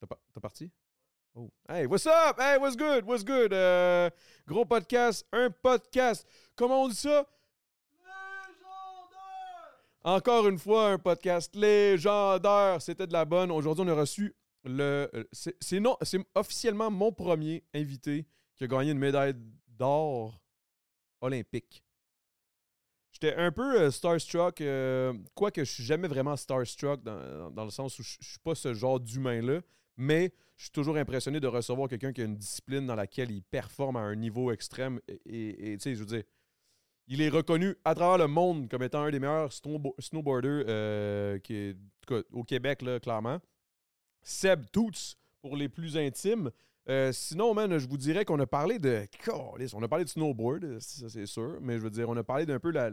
T'as par- t'as parti? Oh. Hey, what's up? Hey, what's good? What's good? Euh, gros podcast, un podcast. Comment on dit ça? Légendaire! Encore une fois, un podcast légendaire. C'était de la bonne. Aujourd'hui, on a reçu le. euh, C'est c'est non, c'est officiellement mon premier invité qui a gagné une médaille d'or olympique. J'étais un peu euh, starstruck, euh, quoique je suis jamais vraiment starstruck dans, dans le sens où je je suis pas ce genre d'humain-là, mais je suis toujours impressionné de recevoir quelqu'un qui a une discipline dans laquelle il performe à un niveau extrême. Et, tu sais, je veux dire, il est reconnu à travers le monde comme étant un des meilleurs snowbo- snowboarders euh, qui est, au Québec, là, clairement. Seb Toots, pour les plus intimes. Euh, sinon, man, je vous dirais qu'on a parlé de. On a parlé de snowboard, ça c'est sûr, mais je veux dire, on a parlé d'un peu la,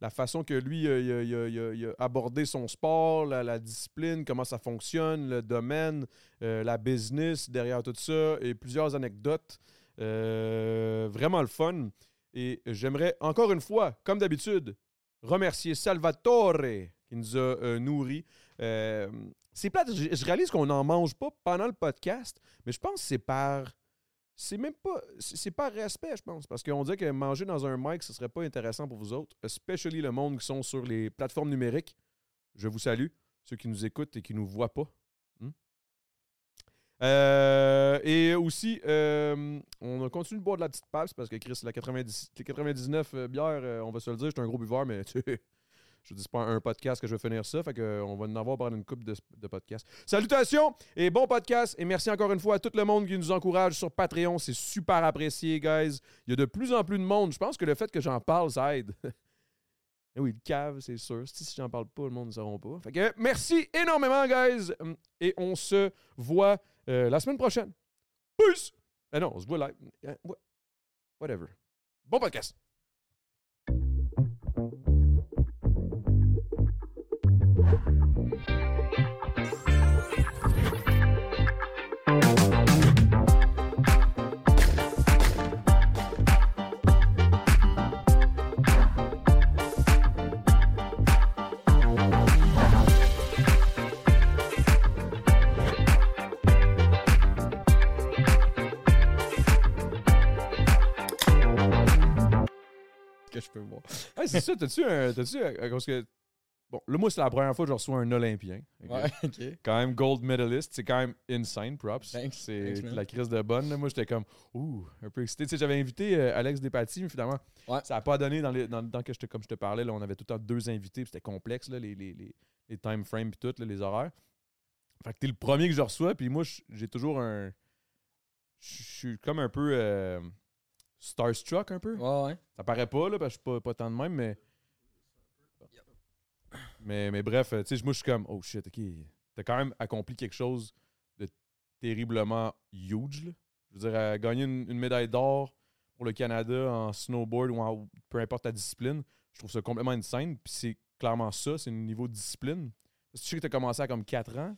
la façon que lui euh, a, abordé son sport, la, discipline, comment ça fonctionne, le domaine, euh, la business derrière tout ça et plusieurs anecdotes. Euh, vraiment le fun. Et j'aimerais encore une fois, comme d'habitude, remercier Salvatore qui nous a nourris. C'est plate, je, je réalise qu'on n'en mange pas pendant le podcast, mais je pense que c'est par. C'est même pas. C'est par respect, je pense. Parce qu'on dirait que manger dans un mic, ce serait pas intéressant pour vous autres, especially le monde qui sont sur les plateformes numériques. Je vous salue, ceux qui nous écoutent et qui nous voient pas. Hmm? Euh, et aussi, euh, on a continué de boire de la petite passe parce que Chris, la 90, les 99 euh, bières, euh, on va se le dire, je suis un gros buveur, mais tu je dis pas un podcast que je vais finir ça, fait que, euh, va en avoir pendant une coupe de, de podcasts. Salutations et bon podcast et merci encore une fois à tout le monde qui nous encourage sur Patreon, c'est super apprécié, guys. Il y a de plus en plus de monde. Je pense que le fait que j'en parle, ça aide. Eh oui, le cave, c'est sûr. Si j'en parle pas, le monde ne sauront pas. Fait que merci énormément, guys. Hum, Et on se voit euh, la semaine prochaine. Peace! Eh non, on se voit live. Wha- Whatever. Bon podcast. C'est ça, t'as-tu un. T'as-tu un- parce que. Bon, là, moi, c'est la première fois que je reçois un Olympien. ok? Ouais, ok. Quand même, gold medalist, c'est quand même insane, props. Thanks, C'est thanks, man. la crise de bonne. là. Moi, j'étais comme, ouh, un peu excité. Tu sais, j'avais invité euh, Alex Despatie, mais finalement, Ouais. ça n'a pas donné dans, les, dans, dans que je te, comme je te parlais. Là, on avait tout le temps deux invités, puis c'était complexe, là, les, les, les, les time frames, puis tout, là, les horaires. Fait que t'es le premier que je reçois, puis moi, j'ai toujours un. Je suis comme un peu euh, starstruck, un peu. Ouais, ouais. Ça paraît pas, là, parce que je suis pas, pas tant de même, mais. Mais, mais bref, euh, tu sais, moi, je suis comme, oh shit, ok. T'as quand même accompli quelque chose de terriblement huge, là. Je veux dire, euh, gagner une, une médaille d'or pour le Canada en snowboard ou en peu importe ta discipline, je trouve ça complètement insane. Puis c'est clairement ça, c'est le niveau de discipline. Tu sais que t'as commencé à comme 4 ans.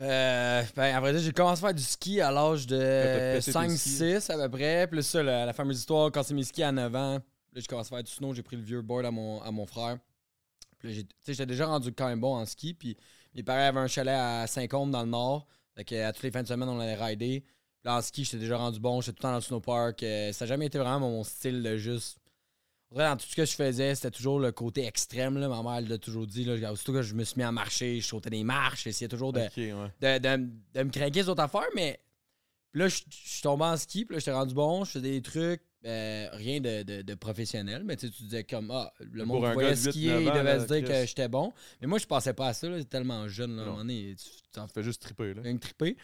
Euh, ben, à vrai dire, j'ai commencé à faire du ski à l'âge de pété tes skis. 5-6 à peu près. Plus ça, la, la fameuse histoire, quand c'est mes skis à 9 ans, là, j'ai commencé à faire du snow, j'ai pris le vieux board à mon, à mon frère. Puis là, j'ai- tu sais, j'étais déjà rendu quand même bon en ski. Puis mes parents avaient un chalet à Saint-Côme dans le nord. Fait que, à toutes les fins de semaine, on allait rider. Puis là, en ski, j'étais déjà rendu bon. J'étais tout le temps dans le snowpark. Euh, ça n'a jamais été vraiment mon style de juste. En Dans tout ce que je faisais, c'était toujours le côté extrême. Là. Ma mère, elle l'a toujours dit. Là, aussitôt que je me suis mis à marcher, je sautais des marches, j'essayais toujours de, ouais. de, de- de me craquer sur autres affaires, mais puis là, je je suis tombé en ski, puis là, j'étais rendu bon, je faisais des trucs, euh, rien de, de- de professionnel, mais tu sais, tu disais comme, ah, le monde qui voyait gars de 8, skier, 9 il devait se dire que j'étais bon. Mais moi, je pensais pas à ça, là, tellement jeune, là, à un moment donné, tu Tu fais juste triper, là. une triper.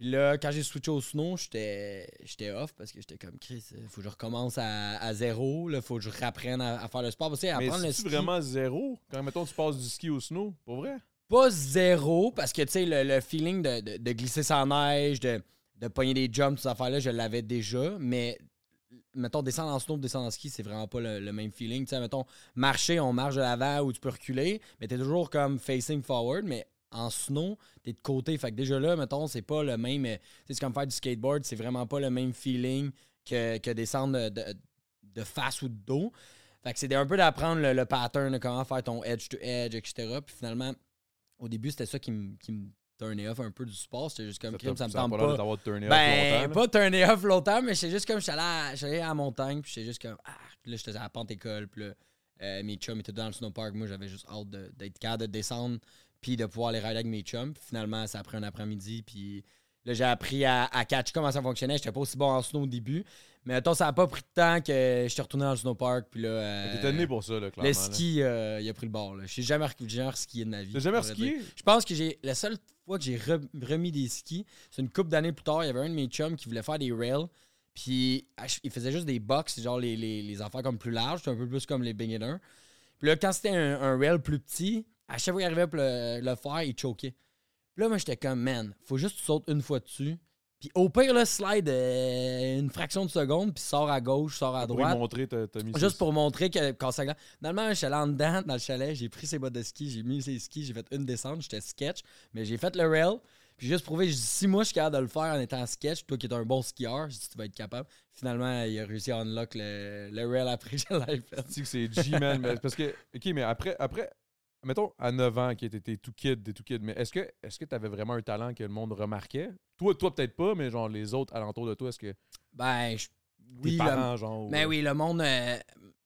Puis là, quand j'ai switché au snow, j'étais off parce que j'étais comme Chris, euh, faut que je recommence à, à zéro, là, faut que je réapprenne à, à faire le sport. Parce que, sais, Mais apprendre le c'est ski, vraiment zéro? Quand, mettons, tu passes du ski au snow? Pour vrai? pas zéro, parce que tu sais, le, le feeling de, de- de glisser sans neige, de, de pogner des jumps, ces affaires-là, je l'avais déjà, mais mettons, descendre en snow, descendre en ski, c'est vraiment pas le, le même feeling. Tu sais, mettons, marcher, on marche de l'avant ou tu peux reculer, mais t'es toujours comme facing forward, mais en snow, t'es de côté. Fait que déjà là, mettons, c'est pas le même. euh, tu sais, C'est comme faire du skateboard, c'est vraiment pas le même feeling que, que descendre de, face ou de dos. Fait que c'est un peu d'apprendre le, le pattern comment faire ton edge to edge, etc. Puis finalement, au début, c'était ça qui me turnait off un peu du sport. C'était juste comme crime, ça me tente pas pas. turné off Ben, longtemps, pas turner off longtemps, mais j'étais juste comme, allé à, allé à la montagne, puis j'étais juste comme, ah, là, j'étais à la pente école, puis là, euh, mes chums étaient dans le snowpark. Moi, j'avais juste hâte d'être capable de descendre, puis de pouvoir aller rider avec mes chums. Puis finalement, ça a pris un après-midi, puis là, j'ai appris à, à catch comment ça fonctionnait. J'étais pas aussi bon en snow au début, mais attends, ça a pas pris de temps que j'étais retourné dans le snowpark, puis là. euh, T'étais né pour ça, là, clairement. le ski, euh, il a pris le bord. là. J'ai jamais, jamais skié de ma vie. T'as jamais skié? Je pense que j'ai. La seule fois que j'ai re- remis des skis, c'est une couple d'années plus tard. Il y avait un de mes chums qui voulait faire des rails. Puis ah, je- il faisait juste des box, genre les, les, les affaires comme plus larges, un peu plus comme les beginners. Puis là, quand c'était un, un rail plus petit, à chaque fois qu'il arrivait pour le, le faire, il choquait. Puis là, moi, j'étais comme, man, faut juste que tu sautes une fois dessus. Puis au pire, là, slide euh, une fraction de seconde, puis sors à gauche, sors à Pour droite. lui montrer, t'as t'as mis Juste ça- pour montrer que quand ça. Finalement, je suis allé en dedans dans le chalet, j'ai pris ses bottes de ski, j'ai mis ses skis, j'ai fait une descente, j'étais sketch, mais j'ai fait le rail. Puis j'ai juste prouvé, je dis, si moi je suis capable de le faire en étant sketch, toi qui es un bon skieur, je dis, tu vas être capable. Finalement, il a réussi à unlock le, le rail après, je l'ai fait. Tu sais que c'est G-Man. mais parce que, OK, mais après, après mettons, à 9 ans, qui était tout kid, t'es tout kid, mais est-ce que est-ce que t'avais vraiment un talent que le monde remarquait? Toi, toi peut-être pas, mais genre les autres alentours de toi, est-ce que Ben, je- oui, le- parents, genre... Mais ou- oui, le monde. euh,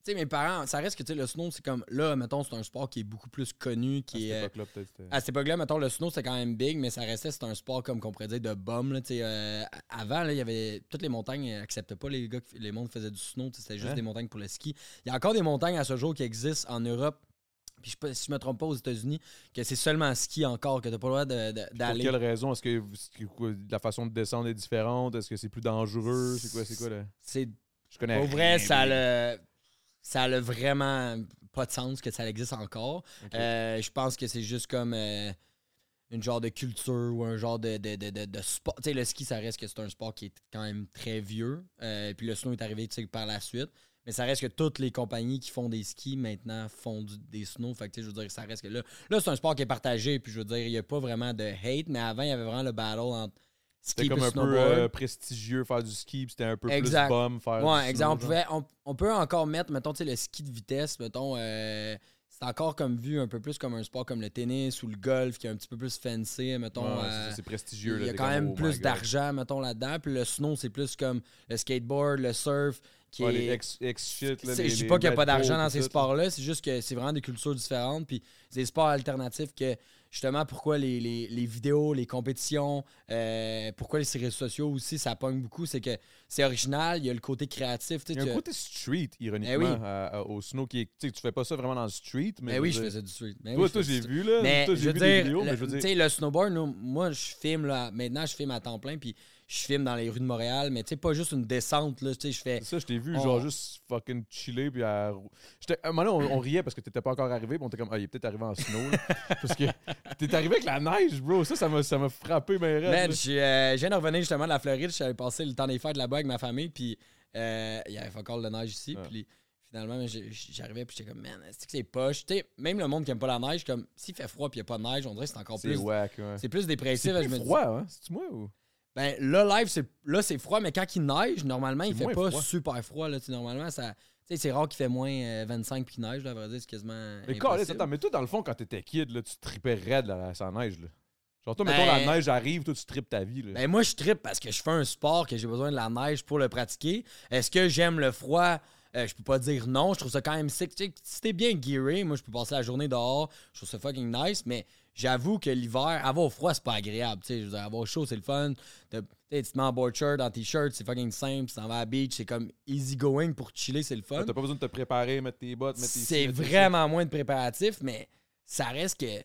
tu sais, mes parents, ça reste que tu sais, le snow, c'est comme. Là, mettons, c'est un sport qui est beaucoup plus connu, à qui cette est. euh, époque-là, peut-être. À cette époque-là, mettons, le snow, c'était quand même big, mais ça restait, c'était un sport comme qu'on pourrait dire de bum. Là, tu sais, euh, avant, là, il y avait. Toutes les montagnes n'acceptaient pas les gars, qui- les mondes faisaient du snow, tu c'était juste Hein? des montagnes pour le ski. Il y a encore des montagnes à ce jour qui existent en Europe. Puis je si je me trompe pas aux États-Unis, que c'est seulement ski encore, que t'as pas le droit de- Pour d'aller. quelle raison? Est-ce que, la façon de descendre est différente? Est-ce que c'est plus dangereux? C'est quoi, c'est quoi? C'est Je connais Pour vrai, ça le ça a vraiment pas de sens que ça existe encore. Euh, je pense que c'est juste comme euh, une genre de culture ou un genre de, de, de, de- de sport. Tu sais, le ski, ça reste que c'est un sport qui est quand même très vieux. Euh, puis le snow est arrivé tu par la suite. Mais ça reste que toutes les compagnies qui font des skis maintenant font du- des snows. Fait que, je veux dire, ça reste que là. Là, c'est un sport qui est partagé. Puis je veux dire, il n'y a pas vraiment de hate. Mais avant, il y avait vraiment le battle entre ski C'était comme un peu euh, prestigieux faire du ski, puis c'était un peu Exact. plus bum faire du Ouais, snow, on, pouvait- on, on peut encore mettre, mettons, tu sais, le ski de vitesse, mettons, euh, c'est encore comme vu un peu plus comme un sport comme le tennis ou le golf qui est un petit peu plus fancy, mettons. Ouais, euh, c'est prestigieux. il y a quand même oh plus God. d'argent, mettons, là-dedans. Puis le snow, c'est plus comme le skateboard, le surf, qui Ouais, est... les ex, ex shit, là, les- je dis pas qu'il n'y a pas d'argent dans ces sports-là, c'est juste que c'est vraiment des cultures différentes. Puis c'est des sports alternatifs que, justement, pourquoi les, les- les vidéos, les compétitions, euh, pourquoi les réseaux sociaux aussi, ça pogne beaucoup, c'est que c'est original, il y a le côté créatif. tu sais, Il y a un côté street, ironiquement, Eh oui. à- à- au snow, qui est, tu sais, tu fais pas ça vraiment dans le street, mais. Mais oui, je faisais du street. Ben Toi, oui, toi, j'ai vu, là. Mais toi, j'ai vu dire, des vidéos, le, mais je veux tu dire. sais, le snowboard, nous, moi, je filme, là, maintenant, je filme à temps plein, puis je filme dans les rues de Montréal, mais tu sais, pas juste une descente, là, tu sais, je fais... Ça, je t'ai vu, on- genre, juste fucking chiller, puis à. À un moment donné, on, on riait parce que t'étais pas encore arrivé, puis on était comme, ah, il est peut-être arrivé en snow, là. Parce que t'es arrivé avec la neige, bro. Ça, ça m'a frappé, mais Man, je suis, euh, je viens de revenir justement de la Floride, je suis allé passer le temps des fêtes là-bas avec ma famille, puis euh, il y avait encore de la neige ici, Ouais. puis finalement, j'arrivais puis j'étais comme, man, c'est que c'est poche? Tu sais, même le monde qui aime pas la neige, comme, s'il fait froid puis il n'y a pas de neige, on dirait que c'est encore plus. ouais. C'est plus dépressif. C'est dis- froid, hein? C'est-tu moi ou... Ben, là, live, c'est, là, c'est froid, mais quand il neige, normalement, il fait pas froid. super froid. Là, normalement, ça. Tu sais, c'est rare qu'il fait moins euh, 25 puis qu'il neige, là, à vrai dire, c'est quasiment. Mais impossible. attends, mais toi, dans le fond, quand t'étais kid, là, tu tripais raide là, sans neige, là. Genre, toi, Ben- mettons, la neige arrive, toi, tu tripes ta vie, là. Ben, moi, je trippe parce que je fais un sport que j'ai besoin de la neige pour le pratiquer. Est-ce que j'aime le froid? Euh, je peux pas dire non. Je trouve ça quand même sick. Tu sais, si t'es bien gearé, moi, je peux passer la journée dehors. Je trouve ça fucking nice, mais j'avoue que l'hiver, avoir froid, c'est pas agréable. Tu sais, je veux dire, avoir chaud, c'est le fun. Tu te mets en board shirt, en t-shirt, c'est fucking simple. Tu t'en vas à la beach, c'est comme easy going pour chiller, c'est le fun. T'as pas besoin de te préparer, mettre tes bottes, mettre tes. C'est vraiment moins de préparatifs, mais ça reste que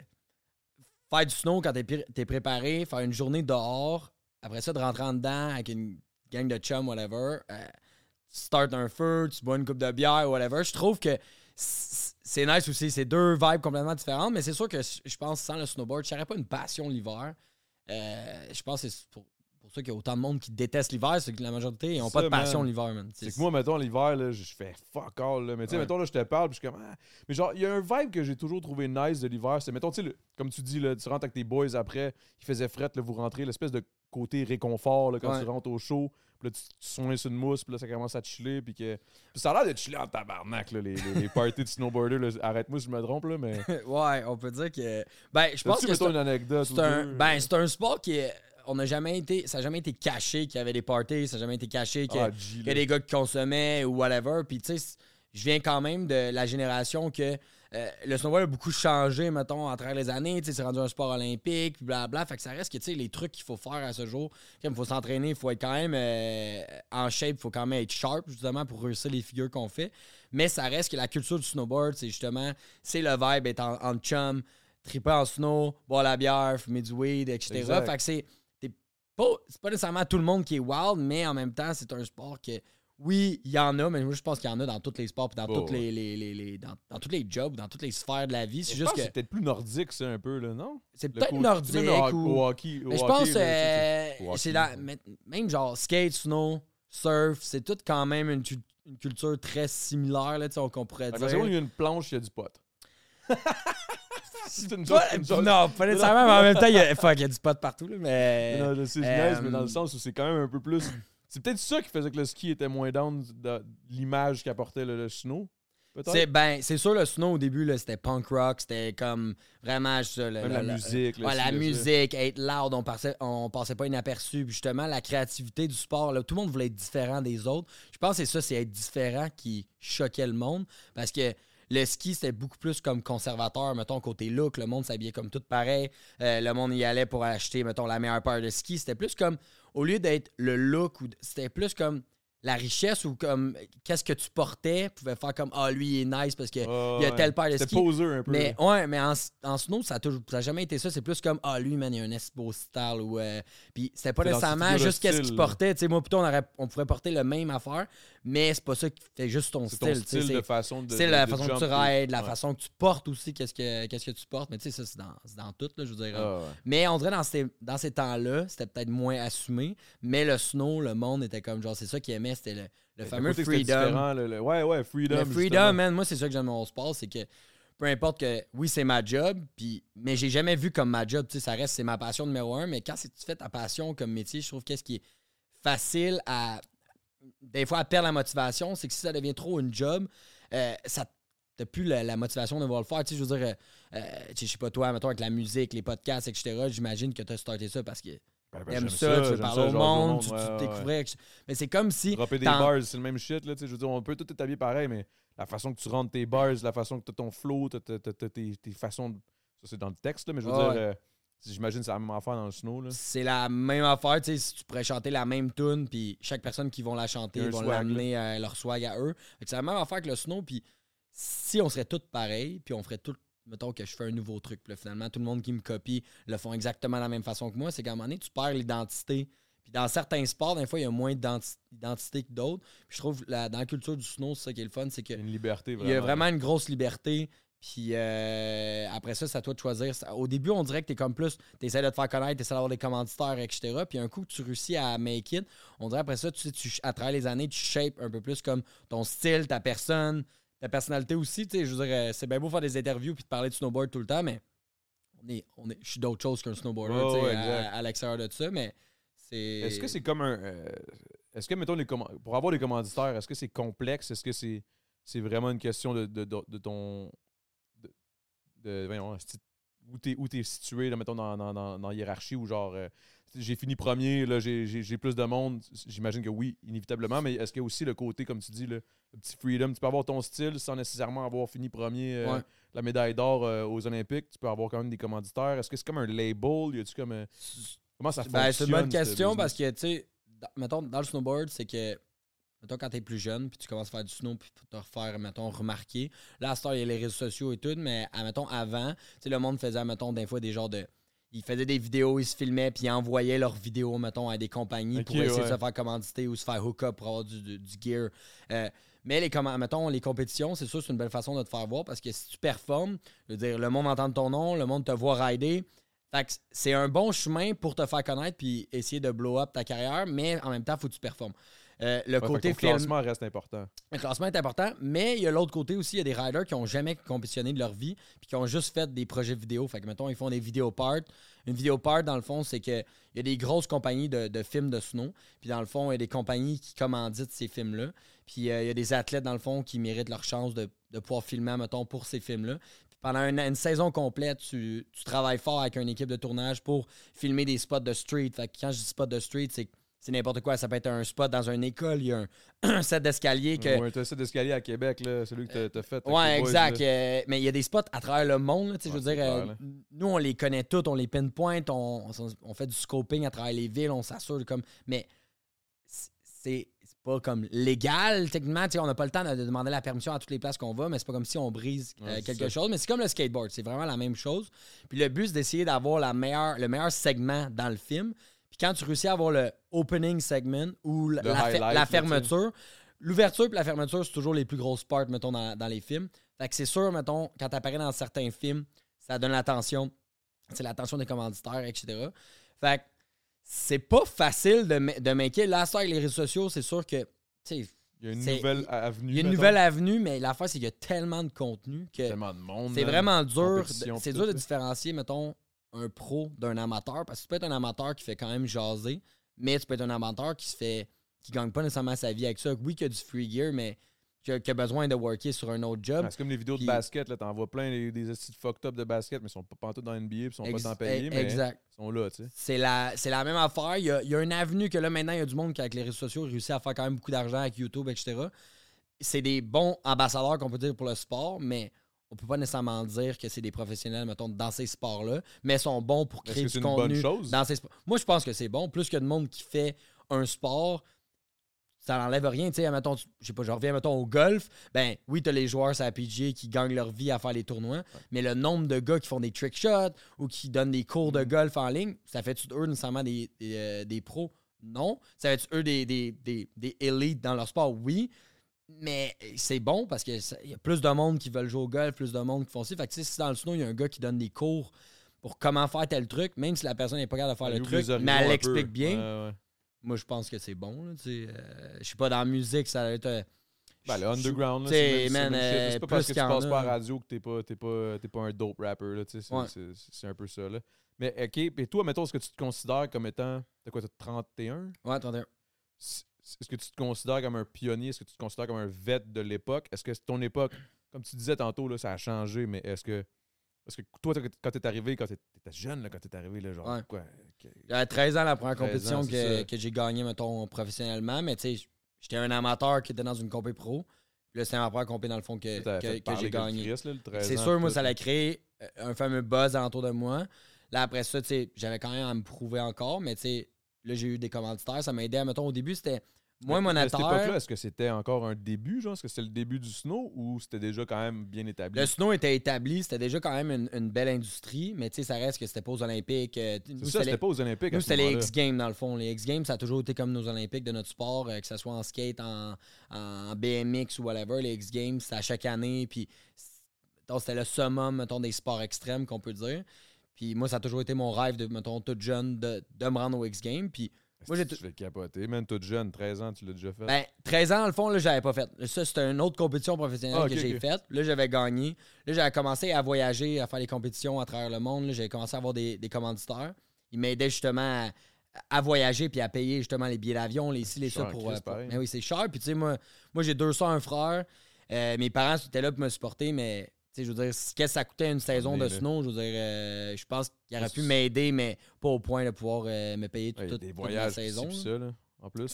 faire du snow quand t'es pré- t'es préparé, faire une journée dehors, après ça, de rentrer en dedans avec une gang de chums, whatever, euh, tu startes un feu, tu bois une coupe de bière, whatever. Je trouve que c'est nice aussi. C'est deux vibes complètement différentes, mais c'est sûr que je pense sans le snowboard, je n'aurais pas une passion l'hiver. Euh, je pense que c'est pour, pour ça qu'il y a autant de monde qui déteste l'hiver, c'est que la majorité, ils n'ont pas de passion l'hiver, man. C'est que moi, mettons, l'hiver, là, je fais fuck all. Là. Mais tu sais, Ouais. mettons, là, je te parle, puis je suis comme. ah. Mais genre, il y a un vibe que j'ai toujours trouvé nice de l'hiver. C'est, mettons, tu sais, comme tu dis, là, tu rentres avec tes boys après, il faisait fret, là, vous rentrez, l'espèce de côté réconfort là, quand Ouais. tu rentres au show. Puis là, tu, tu soins sur une mousse, puis là, ça commence à chiller. Puis que. Puis ça a l'air de chiller en tabarnak, là, les, les, les parties de snowboarder. Arrête-moi si je me trompe, là, mais. ouais, on peut dire que. Ben, je pense que c'est une anecdote C'est un, ben, c'est un sport qui est. On n'a jamais été. Ça n'a jamais été caché qu'il y avait des parties, ça n'a jamais été caché qu'il y a- Ah, y des gars qui consommaient ou whatever. Puis, tu sais, je viens quand même de la génération que euh, le snowboard a beaucoup changé, mettons, à travers les années. Tu sais, c'est rendu un sport olympique, puis blablabla. Fait que ça reste que, tu sais, les trucs qu'il faut faire à ce jour, il faut s'entraîner, il faut être quand même euh, en shape, il faut quand même être sharp, justement, pour réussir les figures qu'on fait. Mais ça reste que la culture du snowboard, c'est justement, c'est le vibe, être en, en chum, triper en snow, boire la bière, fumer du weed, etc. Exact. Fait que c'est pas, c'est pas nécessairement tout le monde qui est wild, mais en même temps, c'est un sport que, oui, il y en a, mais moi, je pense qu'il y en a dans tous les sports, puis dans, Oh, toutes les, les- les- les- dans, dans tous les jobs, dans toutes les sphères de la vie. C'est juste pense que c'est peut-être plus nordique, ça, un peu, là, non? c'est peut-être nordique même au- ou... au hockey- au Mais je hockey, pense euh, c'est- mais- même genre skate, snow, surf, c'est tout quand même une, tu- une culture très similaire, là, tu sais, qu'on pourrait dire. il y a une planche, il y a du pot. c'est une joke, une joke. non, pas nécessairement, mais en même temps, il y a, fuck, il y a du pot partout, là, mais... Non, je sais, je Euh, niaise, mais dans le sens où c'est quand même un peu plus. C'est peut-être ça qui faisait que le ski était moins down de l'image qu'apportait le, le snow. C'est ben, c'est sûr le snow au début là, c'était punk rock, c'était comme vraiment ça, le- Même le- la le- musique. Ouais, la musique, être loud, on passait, on passait pas inaperçu. Puis justement, la créativité du sport, là, tout le monde voulait être différent des autres. Je pense que c'est ça, c'est être différent qui choquait le monde. Parce que le ski, c'était beaucoup plus comme conservateur, mettons, côté look. Le monde s'habillait comme tout pareil. Euh, le monde y allait pour acheter, mettons, la meilleure paire de ski. C'était plus comme, au lieu d'être le look, c'était plus comme la richesse ou comme qu'est-ce que tu portais pouvait faire comme ah lui il est nice parce que Ah, il y a telle paire de C'était ski poseur un peu. mais ouais, mais en, en snow, ça a, toujours, ça a jamais été ça. C'est plus comme, ah, lui, man, il a un beau style. Ou, euh, puis c'était pas nécessairement juste qu'est-ce style, qu'il portait. Tu sais, moi, plutôt, on, aurait, on pourrait porter le même affaire, mais c'est pas ça qui fait juste ton c'est ton style. style de façon de. c'est de- la de façon que tu rides, la ouais. façon que tu portes aussi, qu'est-ce que, qu'est-ce que tu portes. Mais tu sais, ça, c'est dans, dans tout, là, je veux dire. Ah, ouais. Mais on dirait dans ces, dans ces temps-là, c'était peut-être moins assumé. Mais le snow, le monde était comme genre, c'est ça qu'ils aimait, c'était le, fameux freedom. le- le- Ouais, ouais, freedom. Le freedom, justement. man, moi, c'est ça que j'aime mon sport, c'est que peu importe que, oui, c'est ma job, puis, mais j'ai jamais vu comme ma job, tu sais, ça reste, c'est ma passion numéro un, mais quand c'est- tu fais ta passion comme métier, je trouve qu'est-ce qui est facile à, des fois, à perdre la motivation, c'est que si ça devient trop une job, euh, ça t'as plus la, la motivation de vouloir le faire, tu sais, je veux dire, euh, euh, je sais pas toi, mettons, avec la musique, les podcasts, etc., j'imagine que tu as starté ça parce que Ben, ben, ça, tu veux parler ça, au monde, tu, ouais, tu ouais, ouais. découvrais, mais c'est comme si... Dropper des bars, c'est le même shit, là, je veux dire, on peut tout établir pareil, mais la façon que tu rentres tes bars, la façon que tu as ton flow, tes, tes façons de... Ça, c'est dans le texte, là, mais je veux dire, euh, j'imagine que c'est la même affaire dans le snow. C'est la même affaire, tu sais, si tu pourrais chanter la même tune, puis chaque personne qui vont la chanter vont l'amener à leur swag à eux. C'est la même affaire que le snow, puis si on serait tous pareils, puis on ferait tout, mettons que je fais un nouveau truc, puis là, finalement, tout le monde qui me copie le font exactement de la même façon que moi, c'est qu'à un moment donné, tu perds l'identité. Puis dans certains sports, des fois, il y a moins d'identi- d'identité que d'autres. Puis je trouve, la- dans la culture du snow, c'est ça qui est le fun, c'est que Il y a une liberté, il vraiment. y a vraiment une grosse liberté. Puis euh, après ça, c'est à toi de choisir. Au début, on dirait que t'es comme plus, t'essaies de te faire connaître, t'essaies d'avoir des commanditaires, etc. Puis un coup que tu réussis à make it, on dirait après ça, tu sais, tu, à travers les années, tu shapes un peu plus comme ton style, ta personne, ta personnalité aussi. tu sais, Je veux dire, euh, c'est bien beau faire des interviews puis de parler de snowboard tout le temps, mais on est, on est, je suis d'autres choses qu'un snowboarder Ouais, tu sais, ouais, à, l'extérieur de ça, mais c'est. Est-ce que c'est comme un. euh, est-ce que, mettons, les pour avoir des commanditaires, est-ce que c'est complexe? Est-ce que c'est c'est vraiment une question de, de, de- de ton. De, de- voyons, où t'es où t'es situé, là, mettons, dans, dans, dans, hiérarchie, ou genre. euh, j'ai fini premier, là, j'ai- plus de monde. J'imagine que oui, inévitablement, mais est-ce qu'il y a aussi le côté, comme tu dis, le, le petit freedom? Tu peux avoir ton style sans nécessairement avoir fini premier euh, Ouais. la médaille d'or euh, aux Olympiques. Tu peux avoir quand même des commanditaires. Est-ce que c'est comme un label? Y a-tu comme. un- Comment ça fonctionne? Ben, c'est une bonne question parce que, tu sais, mettons, dans le snowboard, c'est que, mettons, quand t'es plus jeune, puis tu commences à faire du snow, puis pour te refaire, mettons, remarquer. Là, à ce temps, il y a les réseaux sociaux et tout, mais, mettons, avant, tu sais, le monde faisait, mettons, des fois, des genres de. Ils faisaient des vidéos, ils se filmaient, puis ils envoyaient leurs vidéos, mettons, à des compagnies pour essayer de se faire commanditer ou se faire hook-up pour avoir du, du- du gear. Euh, mais, les, mettons, les compétitions, c'est sûr, c'est une belle façon de te faire voir parce que si tu performes, je veux dire, le monde entend ton nom, le monde te voit rider. Fait que c'est un bon chemin pour te faire connaître puis essayer de blow up ta carrière, mais en même temps, il faut que tu performes. Euh, le Ouais, que côté film, classement reste important. le classement est important, mais il y a l'autre côté aussi, il y a des riders qui ont jamais compétitionné de leur vie puis qui ont juste fait des projets vidéo. Fait que, mettons, ils font des vidéo parts. Une vidéo part, dans le fond, c'est que il y a des grosses compagnies de, de films de snow. Puis, dans le fond, il y a des compagnies qui commanditent ces films-là. Puis, euh, il y a des athlètes, dans le fond, qui méritent leur chance de, de pouvoir filmer, mettons, pour ces films-là. Pendant une, une saison complète, tu, tu travailles fort avec une équipe de tournage pour filmer des spots de street. Fait que quand je dis spot de street, c'est c'est n'importe quoi. Ça peut être un spot dans une école, il y a un, un set d'escalier que. Ouais, t'as ça d'escalier à Québec, là, celui que t'as- t'as fait. Ouais, exact. euh, mais il y a des spots à travers le monde. là, tu sais, Ouais, je veux dire, euh, nous, on les connaît tous, on les pinpoint, on, on fait du scoping à travers les villes, on s'assure comme. Mais c'est- pas comme légal, techniquement. tu On n'a pas le temps de, de demander la permission à toutes les places qu'on va, mais c'est pas comme si on brise euh, Ouais, quelque chose. Mais c'est comme le skateboard, c'est vraiment la même chose. Puis le but, c'est d'essayer d'avoir la meilleure, le meilleur segment dans le film. Puis quand tu réussis à avoir le opening segment ou la, fermeture, l'ouverture puis la fermeture, c'est toujours les plus grosses parts, mettons, dans, dans les films. Fait que c'est sûr, mettons, quand t'apparais dans certains films, ça donne l'attention. C'est l'attention des commanditaires, etc. Fait que c'est pas facile de, de maker. Là, ça, avec les réseaux sociaux, c'est sûr que, tu sais, Il y a une nouvelle avenue. il y a une mettons. nouvelle avenue, mais l'affaire, c'est qu'il y a tellement de contenu que Tellement de monde. c'est vraiment dur. C'est dur de différencier, mettons, un pro d'un amateur. Parce que tu peux être un amateur qui fait quand même jaser, mais tu peux être un amateur qui se fait. qui gagne pas nécessairement sa vie avec ça. Oui, qui a du free gear, mais qui a, qui a besoin de worker sur un autre job. C'est comme les vidéos Puis- de basket, là, t'en vois plein des, des fucked up de basket, mais ils sont pas pantoute dans NBA, ils sont pas tant payés, eh, mais Exact. ils sont là, tu sais. C'est la, c'est la même affaire. Il y, a, il y a une avenue que là, maintenant, il y a du monde qui, avec les réseaux sociaux, réussit à faire quand même beaucoup d'argent avec YouTube, etc. C'est des bons ambassadeurs qu'on peut dire pour le sport, mais on peut pas nécessairement dire que c'est des professionnels, mettons, dans ces sports-là, mais sont bons pour créer du c'est une bonne contenu chose? dans ces sports. Moi, je pense que c'est bon. Plus que de monde qui fait un sport, ça n'enlève rien. Tu sais, mettons, je sais pas, je reviens, mettons, au golf. Ben oui, t'as les joueurs sur la PGA qui gagnent leur vie à faire les tournois, mais le nombre de gars qui font des trick shots ou qui donnent des cours Mm. de golf en ligne, ça fait-tu d'eux nécessairement des, des, euh, des pros? Non. Ça fait-tu eux des, des, des, des élites dans leur sport? Oui. Mais c'est bon parce qu'il y a plus de monde qui veulent jouer au golf, plus de monde qui font ça. Fait que si dans le snow, il y a un gars qui donne des cours pour comment faire tel truc, même si la personne n'est pas capable de faire le truc, mais elle l'explique bien. Ouais, ouais. Moi, je pense que c'est bon. Là, tu sais. Euh, je sais pas, dans la musique, ça va être. euh, Ben, le underground, c'est man, euh, C'est pas parce que tu passes pas à la radio que t'es pas, pas, pas un dope rapper, Ouais. c'est un peu ça, là. Mais, OK, et toi, mettons, est-ce que tu te considères comme étant, t'as quoi, t'as 31? Ouais, 31. Est-ce que tu te considères comme un pionnier? Est-ce que tu te considères comme un vet de l'époque? Est-ce que ton époque, comme tu disais tantôt, là, ça a changé, mais est-ce que, est-ce que toi, quand t'es arrivé, quand t'étais jeune, là, quand t'es arrivé, là, genre, Ouais. quoi? J'avais 13 ans la première 13 compétition ans, que, que j'ai gagnée, mettons, professionnellement. Mais tu sais, j'étais un amateur qui était dans une compé pro. Puis là, c'était ma première compé, dans le fond, que, que, j'ai que le gagné. Christ, là, le 13 C'est sûr, moi, ça allait créer euh, un fameux buzz autour de moi. Là, après ça, tu sais, j'avais quand même à me prouver encore, mais tu sais, là, j'ai eu des commanditaires. Ça m'a aidé, mettons, au début, c'était moins Mais À cette époque-là, est-ce que c'était encore un début, genre? Est-ce que c'était le début du snow ou c'était déjà quand même bien établi? Le snow était établi, c'était déjà quand même une, une belle industrie, mais tu sais, ça reste que c'était pas aux Olympiques. euh, nous, ça, c'était les- pas aux Olympiques. Nous, c'était les. X-Games, dans le fond. Les X-Games, ça a toujours été comme nos Olympiques de notre sport, euh, que ce soit en skate, en, en BMX ou whatever. Les X-Games, c'était à chaque année. Puis, c'était le summum, mettons, des sports extrêmes, qu'on peut dire. Puis moi, ça a toujours été mon rêve, de, mettons, tout jeune, de, de me rendre aux X-Games. Puis Moi, j'ai tu fais capoter? Man, toute jeune, 13 ans, tu l'as déjà fait? Ben, 13 ans, dans le fond, là, j'avais pas fait. Ça, c'était une autre compétition professionnelle Ah, que j'ai faite. Là, j'avais gagné. Là, j'avais commencé à voyager, à faire des compétitions à travers le monde. Là, j'avais commencé à avoir des, des commanditaires. Ils m'aidaient justement à, à voyager puis à payer justement les billets d'avion, les ci, les ça pour. Chris, euh. Mais oui, c'est cher. Puis, tu sais, moi, moi j'ai deux soeurs, un frère. Euh, mes parents étaient là pour me supporter, mais. Je veux dire, qu'est-ce que ça coûtait une saison de snow? Je veux dire, euh, je pense qu'il aurait pu m'aider, mais pas au point de pouvoir euh, me payer Ouais, toute, la voyages, saison. saison. là. ça, là, en plus.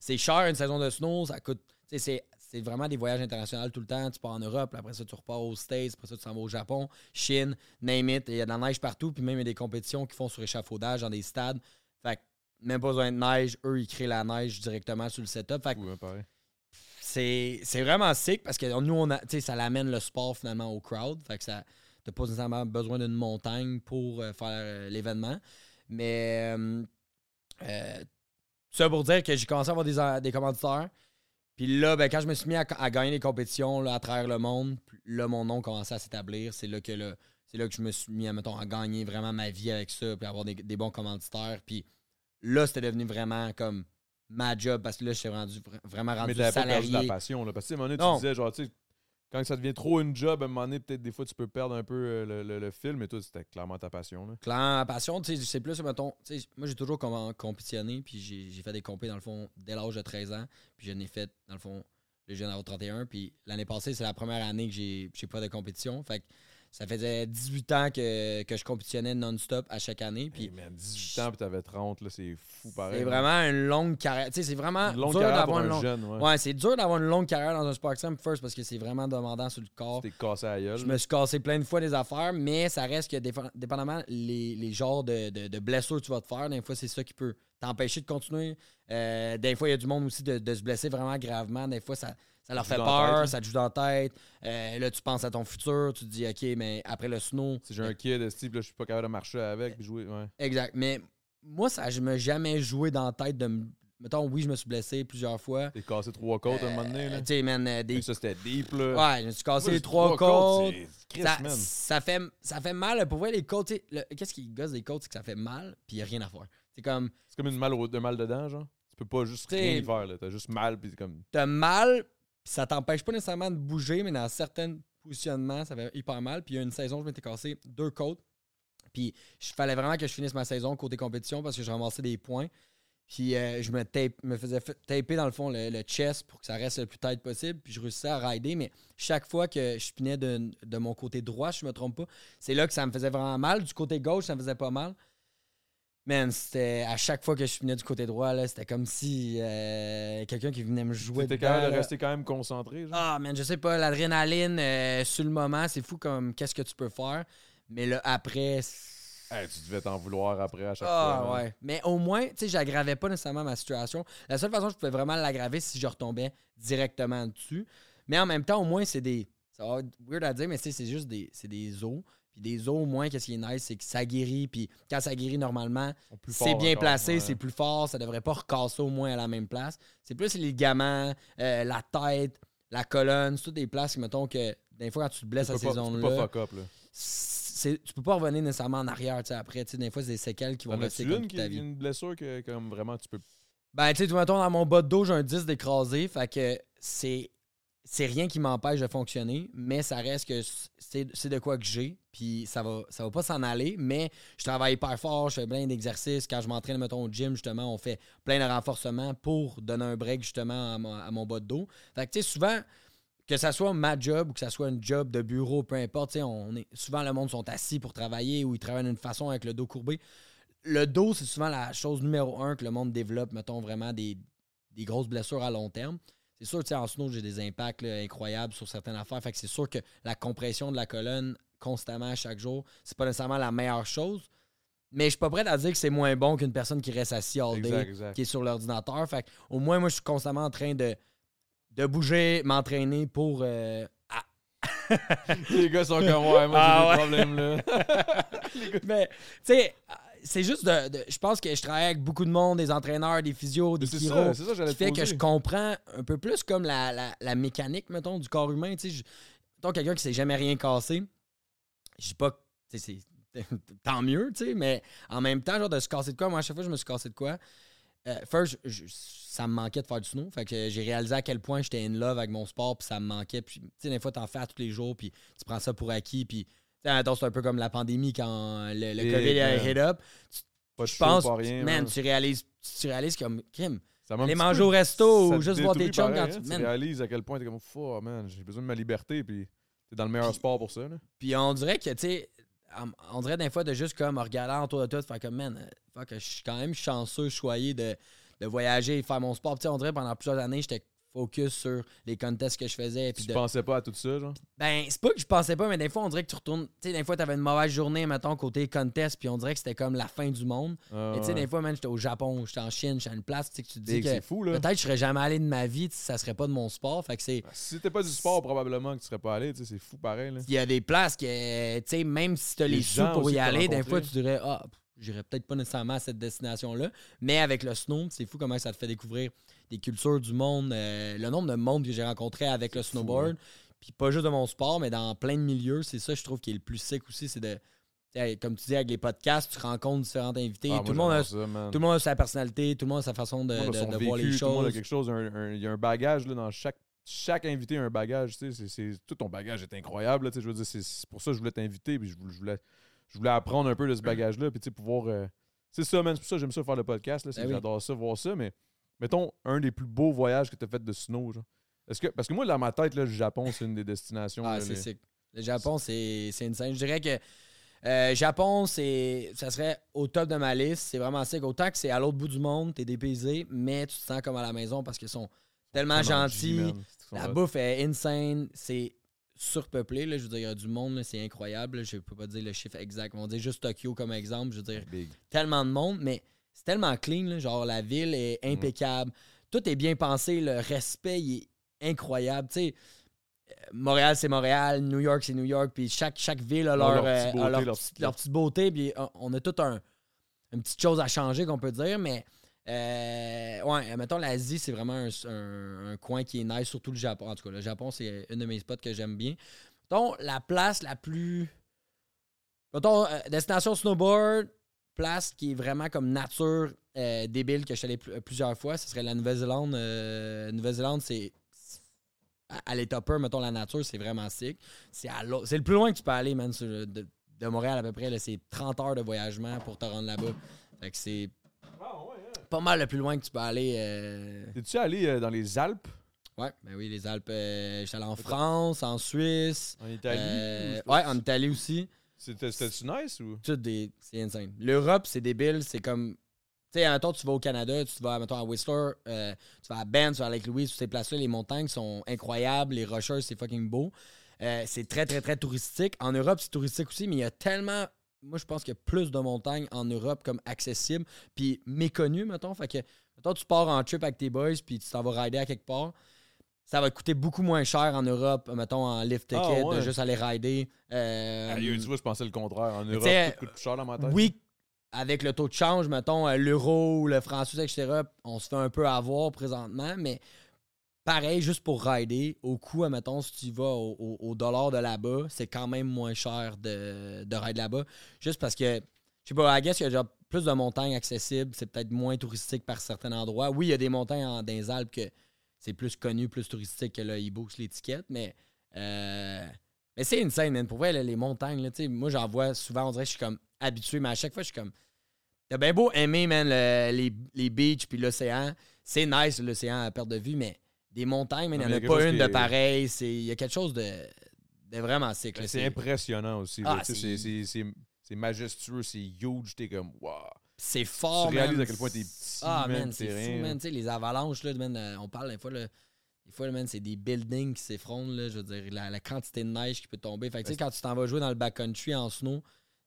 C'est, cher une saison de snow, ça coûte. C'est, vraiment des voyages internationaux tout le temps. Tu pars en Europe, après ça, tu repars aux States, après ça, tu s'en vas au Japon, Chine, name it. Il y a de la neige partout, puis même il y a des compétitions qui font sur échafaudage dans des stades. Fait que même pas besoin de neige, eux, ils créent la neige directement sur le setup. Fait que. C'est, vraiment sick parce que nous, on a, ça l'amène le sport finalement au crowd. Fait que ça. T'as pas nécessairement besoin d'une montagne pour euh, faire euh, l'événement. Mais euh, ça pour dire que j'ai commencé à avoir des, des. Puis là, ben, quand je me suis mis à, gagner des compétitions là, à travers le monde, là, mon nom commençait à s'établir. C'est là que c'est là que je me suis mis à, mettons, à gagner vraiment ma vie avec ça, puis avoir des, bons commanditaires. Puis là, c'était devenu vraiment comme ma job parce que là, je suis rendu vra- vraiment rendu Mais perdu salarié. la passion, là. Parce que, à un moment donné, Non. tu disais, genre, tu sais, quand ça devient trop une job, à un moment donné, peut-être des fois, tu peux perdre un peu euh, le, le, le fil, mais toi, c'était clairement ta passion, là. Clairement, ma passion, tu sais, c'est plus, mettons, tu sais, moi j'ai toujours com- compétitionné, puis j'ai fait des compés dans le fond dès l'âge de 13 ans, puis je n'ai fait, dans le fond, le jeune avoir 31, puis l'année passée, c'est la première année que j'ai j'ai pas de compétition, fait que ça faisait 18 ans que, que je compétitionnais non-stop à chaque année, Puis, puis man, 18 ans, puis t'avais 30, là, c'est fou, pareil. c'est vraiment une longue carrière, tu sais, c'est vraiment une longue dur d'avoir un longue... jeune, ouais. Ouais, c'est dur d'avoir une longue carrière dans un sport extreme first parce que c'est vraiment demandant sur le corps. T'es cassé à gueule. Je me suis cassé plein de fois des affaires, mais ça reste que dépendamment les, les genres de, de- de blessures que tu vas te faire, des fois c'est ça qui peut t'empêcher de continuer. Euh, des fois, il y a du monde aussi de, de se blesser vraiment gravement. Des fois, ça, ça leur fait tête, peur, ça te joue dans la tête. Euh, là, tu penses à ton futur, tu te dis, OK, mais après le snow. Si j'ai un kid, esti, puis là, je suis pas capable de marcher avec, puis jouer, ouais. Exact. Mais moi, ça, je me jamais joué dans la tête de me. Mettons, oui, je me suis blessé plusieurs fois. T'es cassé trois côtes à un moment donné, Euh, là? tu sais, man, euh, des ça, c'était deep, là. Ouais, je me suis cassé c'est trois côtes. Ça, ça fait, ça fait mal. Pour vrai, les côtes, le- qu'est-ce qui gosse des côtes, c'est que ça fait mal, puis il n'y a rien à faire. C'est comme, C'est comme une mal, au, de mal dedans, genre. Tu peux pas juste T'sais- rien faire, là. T'as juste mal, puis c'est comme. t'as mal, puis ça t'empêche pas nécessairement de bouger, mais dans certains positionnements, ça fait hyper mal. Puis il y a une saison, je m'étais cassé deux côtes. Puis il fallait vraiment que je finisse ma saison côté compétition parce que je ramassais des points. Puis euh, je me, me faisais fa- taper dans le fond le, chest pour que ça reste le plus tight possible. Puis je réussissais à rider, mais chaque fois que je pinais de, de mon côté droit, je me trompe pas, c'est là que ça me faisait vraiment mal. Du côté gauche, ça me faisait pas mal. Man, c'était à chaque fois que je finais du côté droit, là, c'était comme si euh, quelqu'un qui venait me jouer. Dedans, capable de rester quand même concentré, genre. Ah, man, je sais pas, l'adrénaline euh, sur le moment, c'est fou comme qu'est-ce que tu peux faire. Mais là, après. Hey, tu devais t'en vouloir après à chaque Ah, fois. man. ouais. Mais au moins, tu sais, j'aggravais pas nécessairement ma situation. La seule façon que je pouvais vraiment l'aggraver, c'est si je retombais directement dessus. Mais en même temps, au moins, c'est des. Ça va être weird à dire, mais c'est juste des, c'est des os. Puis des os, au moins, qu'est-ce qui est nice, c'est que ça guérit. Puis quand ça guérit normalement, c'est bien encore, placé, ouais. c'est plus fort, ça devrait pas recasser au moins à la même place. C'est plus les ligaments, euh, la tête, la colonne, c'est toutes des places, mettons que des fois quand tu te blesses Tu à ces zones-là, tu peux pas revenir nécessairement en arrière, tu sais, après, tu sais, des fois c'est des séquelles qui vont rester comme une, toute qui, ta vie. une blessure que, comme vraiment, tu peux. Ben, tu sais, mettons, dans mon bas de dos, j'ai un disque d'écrasé. Fait que c'est. C'est rien qui m'empêche de fonctionner, mais ça reste que c'est de quoi que j'ai. Puis ça va, ça va pas s'en aller, mais je travaille hyper fort, je fais plein d'exercices. Quand je m'entraîne, mettons, au gym, justement, on fait plein de renforcements pour donner un break, justement, à mon, à mon bas de dos. Fait que, tu sais, souvent, que ça soit ma job ou que ça soit une job de bureau, peu importe, on est, souvent le monde sont assis pour travailler ou ils travaillent d'une façon avec le dos courbé. Le dos, c'est souvent la chose numéro un que le monde développe, mettons vraiment des grosses blessures à long terme. C'est sûr, tu sais, en snow, j'ai des impacts là, incroyables sur certaines affaires. Fait que c'est sûr que la compression de la colonne constamment chaque jour, c'est pas nécessairement la meilleure chose. Mais je suis pas prêt à dire que c'est moins bon qu'une personne qui reste assis all day, Exact, exact. qui est sur l'ordinateur. Fait que, au moins, moi, je suis constamment en train de, de bouger, m'entraîner pour. euh, Les gars sont comme, ouais, moi, Ah j'ai ouais. des problèmes, là. Mais, tu sais, c'est juste de, de- Je pense que je travaille avec beaucoup de monde, des entraîneurs, des physios, des chiros. c'est ça, qui fait que je comprends un peu plus comme la, la- la mécanique, mettons, du corps humain. Tu sais, quelqu'un qui s'est jamais rien cassé, je dis pas c'est tant mieux, tu sais, mais en même temps, genre de se casser de quoi, moi, à chaque fois je me suis cassé de quoi, euh, first, je- ça me manquait de faire du snow. Fait que j'ai réalisé à quel point j'étais in love avec mon sport, puis ça me manquait. Puis, tu sais, des fois, t'en fais à tous les jours, puis tu prends ça pour acquis. Puis, attends, c'est un peu comme la pandémie quand le, COVID a hit up. Pas de Je show, pense, pas rien. man, tu réalises, tu réalises comme, aller petit manger au resto ou te juste voir tes chums quand pareil, tu. hein. Tu man, réalises à quel point t'es comme, oh man, j'ai besoin de ma liberté, puis t'es dans le meilleur Puis- sport pour ça. Là. Puis on dirait que, tu sais, on- dirait des fois de juste comme regarder autour de toi, de faire comme, man, fuck, je suis quand même chanceux, choyé de, de voyager et faire mon sport. Puis, tu sais, on dirait pendant plusieurs années, j'étais focus sur les contests que je faisais. Puis Tu de, pensais pas à tout ça, genre? ben, c'est pas que je pensais pas, mais des fois, on dirait que tu retournes. Tu sais, des fois, t'avais une mauvaise journée, mettons, côté contest, puis on dirait que c'était comme la fin du monde. Ah, mais tu sais, ouais. des fois, man, j'étais au Japon, j'étais en Chine, j'étais à une place, tu sais, que tu te dis que fou, là. peut-être je serais jamais allé de ma vie, ça serait pas de mon sport. Fait que c'est. Si c'était pas du sport, probablement que tu serais pas allé, tu sais, c'est fou pareil. Là. Il y a des places que, tu sais, même si t'as Les les sous pour y que aller, des fois, tu dirais, ah, j'irais peut-être pas nécessairement à cette destination-là. Mais avec le snow, c'est fou comment ça te fait découvrir des cultures du monde, euh, le nombre de monde que j'ai rencontré avec le snowboard. hein. Puis pas juste de mon sport, mais dans plein de milieux. C'est ça, je trouve, qui est le plus sick aussi. C'est de. Comme tu dis, avec les podcasts, tu rencontres différents invités. Ah, tout, le monde a, ça, tout le monde a sa personnalité, tout le monde a sa façon de, voir les vécu, tout le monde a choses. quelque chose, il y a un bagage là, dans chaque. Chaque invité a un bagage, tu sais, c'est- tout ton bagage est incroyable, là, tu sais, je veux dire, c'est pour ça que je voulais t'inviter, puis je voulais, je voulais, je voulais apprendre un peu de ce bagage-là, puis tu sais, pouvoir, euh, c'est ça, man, c'est pour ça que j'aime ça faire le podcast, là, Ben oui. j'adore ça, voir ça, mais mettons, un des plus beaux voyages que tu as fait de snow, genre. Est-ce que, parce que moi, dans ma tête, là, le Japon, c'est une des destinations. Ah, c'est les- sick. Le Japon, c'est c'est insane. Je dirais que euh, Japon, c'est ça serait au top de ma liste. C'est vraiment sick. Autant que c'est à l'autre bout du monde, t'es dépaysé, mais tu te sens comme à la maison parce qu'ils sont tellement gentils. G, La bouffe est insane. C'est surpeuplé. Là. Je veux dire, il y a du monde, c'est incroyable. Je peux pas dire le chiffre exact. On dit juste Tokyo comme exemple. Je veux dire, Big. tellement de monde, mais c'est tellement clean. là. Genre, la ville est Mm. impeccable. Tout est bien pensé. Le respect il est incroyable. Tu sais, euh, Montréal, c'est Montréal. New York, c'est New York. Puis chaque, chaque ville a leur, leur petite a beauté, leur, leur petite- petite- leur petite beauté. Puis on a tout un, une petite chose à changer, qu'on peut dire. Mais, euh, ouais, mettons, l'Asie, c'est vraiment un, un- un coin qui est nice, surtout le Japon. En tout cas, le Japon, c'est une de mes spots que j'aime bien. Mettons, la place la plus. Mettons, euh, destination snowboard, place qui est vraiment comme nature euh, débile que je suis allé pl- plusieurs fois, ce serait la Nouvelle-Zélande. Euh, Nouvelle-Zélande, c'est. À, toppers, mettons, la nature, c'est vraiment sick. C'est le plus loin que tu peux aller, man. sur- de, de Montréal à peu près, c'est 30 heures de voyagement pour te rendre là-bas. Fait que c'est pas mal le plus loin que tu peux aller. euh, T'es-tu allé euh, dans les Alpes, Ouais, ben oui, les Alpes. euh, J'étais allé en France, en Suisse. en Italie? euh, ou- ouais, en Italie aussi. C'était- C'était-tu nice ou? Tout des. C'est insane. L'Europe, c'est débile. C'est comme. Tu sais, mettons, tu vas au Canada, tu vas, mettons, à Whistler, euh, tu vas à Banff, tu vas à Lake Louise, toutes ces places-là, les montagnes sont incroyables, les rocheuses, c'est fucking beau. Euh, c'est très, très, très touristique. En Europe, c'est touristique aussi, mais il y a tellement. Moi, je pense qu'il y a plus de montagnes en Europe comme accessibles, puis méconnues, mettons. Fait que, mettons, tu pars en trip avec tes boys, puis tu t'en vas rider à quelque part. Ça va te coûter beaucoup moins cher en Europe, mettons, en lift ticket, Ah, ouais. de juste aller rider. Euh, Aïe, tu vois, je pensais le contraire. En Europe, tout coûte plus cher dans ma tête. oui, avec le taux de change, mettons, euh, l'euro ou le franc suisse, etc., on se fait un peu avoir présentement, mais pareil, juste pour rider, au coût, mettons, si tu vas au, au- au dollar de là-bas, c'est quand même moins cher de, de rider là-bas. Juste parce que, je sais pas, I guess, il y a déjà plus de montagnes accessibles, c'est peut-être moins touristique par certains endroits. Oui, il y a des montagnes en, dans les Alpes que c'est plus connu, plus touristique que là, ils boostent l'étiquette, mais. euh, mais c'est insane, man. Pour vrai, là, les montagnes, là, tu sais, moi, j'en vois souvent, on dirait que je suis comme habitué, mais à chaque fois, je suis comme. T'as bien beau aimer, man, le- les, les beaches puis l'océan. C'est nice, l'océan à perte de vue, mais des montagnes, man, il n'y en a pas une de est- pareil. C'est- Il y a quelque chose de, de vraiment sick. Ben, C'est impressionnant aussi. Ah, c'est majestueux, c'est huge. T'es comme, wow. C'est fort, tu réalises man. à quel point t'es petit. Ah, man, man, c'est fou, man. Tu sais, les avalanches, là, man, euh, on parle des fois, là, des fois, là, man, c'est des buildings qui s'effondrent, là, je veux dire, la, la quantité de neige qui peut tomber. Fait que, tu sais, quand tu t'en vas jouer dans le backcountry en snow,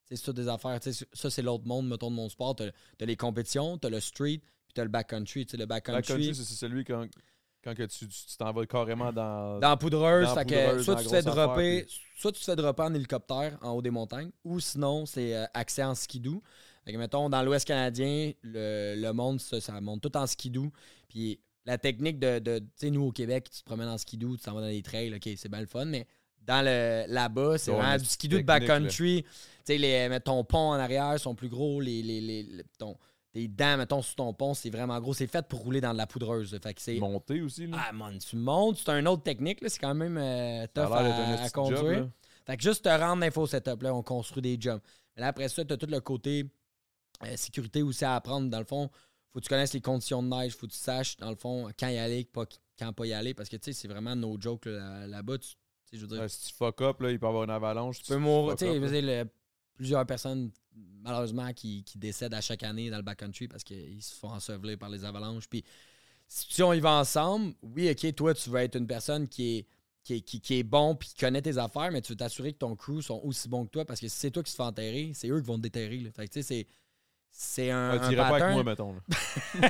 c'est toutes des affaires. Ça, c'est l'autre monde, mettons, de mon sport. T'as as les compétitions, t'as le street, puis t'as le backcountry. Tu sais, le backcountry, Backcountry, c'est celui quand, quand que tu t'en vas carrément dans. dans la poudreuse. dans que soit dans tu fais dropper, soit tu te fais dropper en hélicoptère en haut des montagnes, ou sinon, c'est euh, accès en skidoo. Fait que, mettons, dans l'Ouest canadien, le, le monde, ça, ça monte tout en skidoo. Puis la technique de, de tu sais, nous au Québec, tu te promènes en skidoo, tu t'en vas dans les trails, ok, c'est bien le fun, mais dans le là-bas, c'est vraiment du skidoo de backcountry. Tu sais, les, mais ton pont en arrière sont plus gros, les, les, les- le- ton, tes dents, mettons, sur ton pont, c'est vraiment gros. C'est fait pour rouler dans de la poudreuse. Fait que c'est. Monter aussi, là. Ah, man, tu montes, c'est une autre technique, là. C'est quand même euh, tough à, job, conduire. Fait que juste te rendre l'info setup, là, on construit des jumps. Mais là, après ça, tu as tout le côté euh, sécurité aussi à apprendre. Dans le fond, faut que tu connaisses les conditions de neige, faut que tu saches, dans le fond, quand y aller, pas, quand pas y aller. Parce que, tu sais, c'est vraiment no joke là, là-bas. tu je veux dire, si tu fuck up, là, il peut y avoir une avalanche. tu peux mourir. Tu sais, plusieurs personnes, malheureusement, qui, qui décèdent à chaque année dans le backcountry parce qu'ils se font ensevelir par les avalanches. Puis, si on y va ensemble, oui, OK, toi, tu vas être une personne qui est, qui est, qui, qui est bon puis qui connaît tes affaires, mais tu veux t'assurer que ton crew sont aussi bons que toi parce que si c'est toi qui se fais enterrer, c'est eux qui vont te déterrer. là. Fait que, tu sais, c'est. C'est un, Ouais, un tu irais pas avec moi, mettons.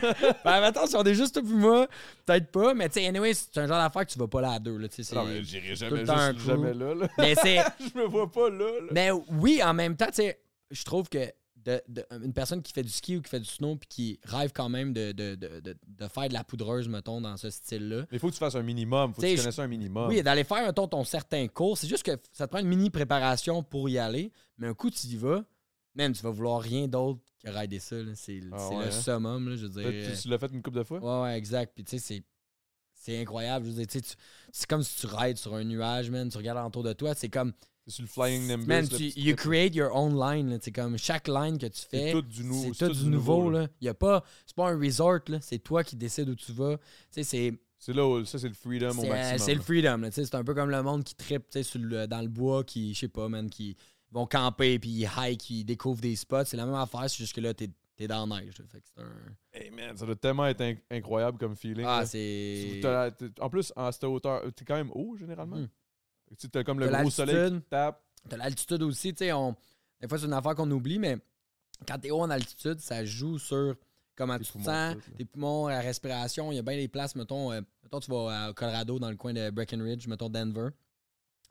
Ben, attends, si on est juste toi moi, peut-être pas, mais tu sais, anyway, c'est un genre d'affaire que tu vas pas là à deux. Là, tu Non, mais j'irai jamais, juste jamais là. là. mais c'est. je me vois pas là. là. Mais oui, en même temps, tu sais, je trouve que de, de- une personne qui fait du ski ou qui fait du snow puis qui rêve quand même de, de, de, de- de faire de la poudreuse, mettons, dans ce style-là. Mais il faut que tu fasses un minimum. faut que tu connaisses un minimum. Oui, d'aller faire, mettons, ton certain cours, c'est juste que ça te prend une mini préparation pour y aller, mais un coup, tu y vas, même, tu vas vouloir rien d'autre que rider ça. C'est Ah ouais, le hein? summum, là, je veux dire. Tu l'as fait une couple de fois? Ouais, ouais, exact. Puis tu sais, c'est. C'est incroyable. Je veux dire, c'est comme si tu rides sur un nuage, man. Tu regardes autour de toi. C'est comme. C'est sur le Flying Nimbus. Man, tu, you create your own line. C'est comme chaque line que tu fais. C'est tout du nouveau. C'est tout du nouveau, là. Y a pas. C'est pas un resort, là. C'est toi qui décides où tu vas. C'est. C'est là où ça, c'est le freedom au C'est euh, maximum. c'est le freedom, C'est un peu comme le monde qui tripe, sur le- dans le bois, qui, je sais pas, man, qui vont camper, puis ils hike, ils découvrent des spots. C'est la même affaire, c'est juste que là, t'es es dans la neige. Fait que c'est un. Hey man, ça doit tellement être inc- incroyable comme feeling. Ah, c'est. En plus, à cette hauteur, t'es quand même haut généralement. Mhm. Tu as comme le T'as gros soleil qui tape. T'as l'altitude aussi, tu sais, on... des fois c'est une affaire qu'on oublie, mais quand t'es haut en altitude, ça joue sur comment tu te sens, tes poumons, la respiration. Il y a bien des places, mettons, euh, mettons tu vas à Colorado, dans le coin de Breckenridge, mettons Denver.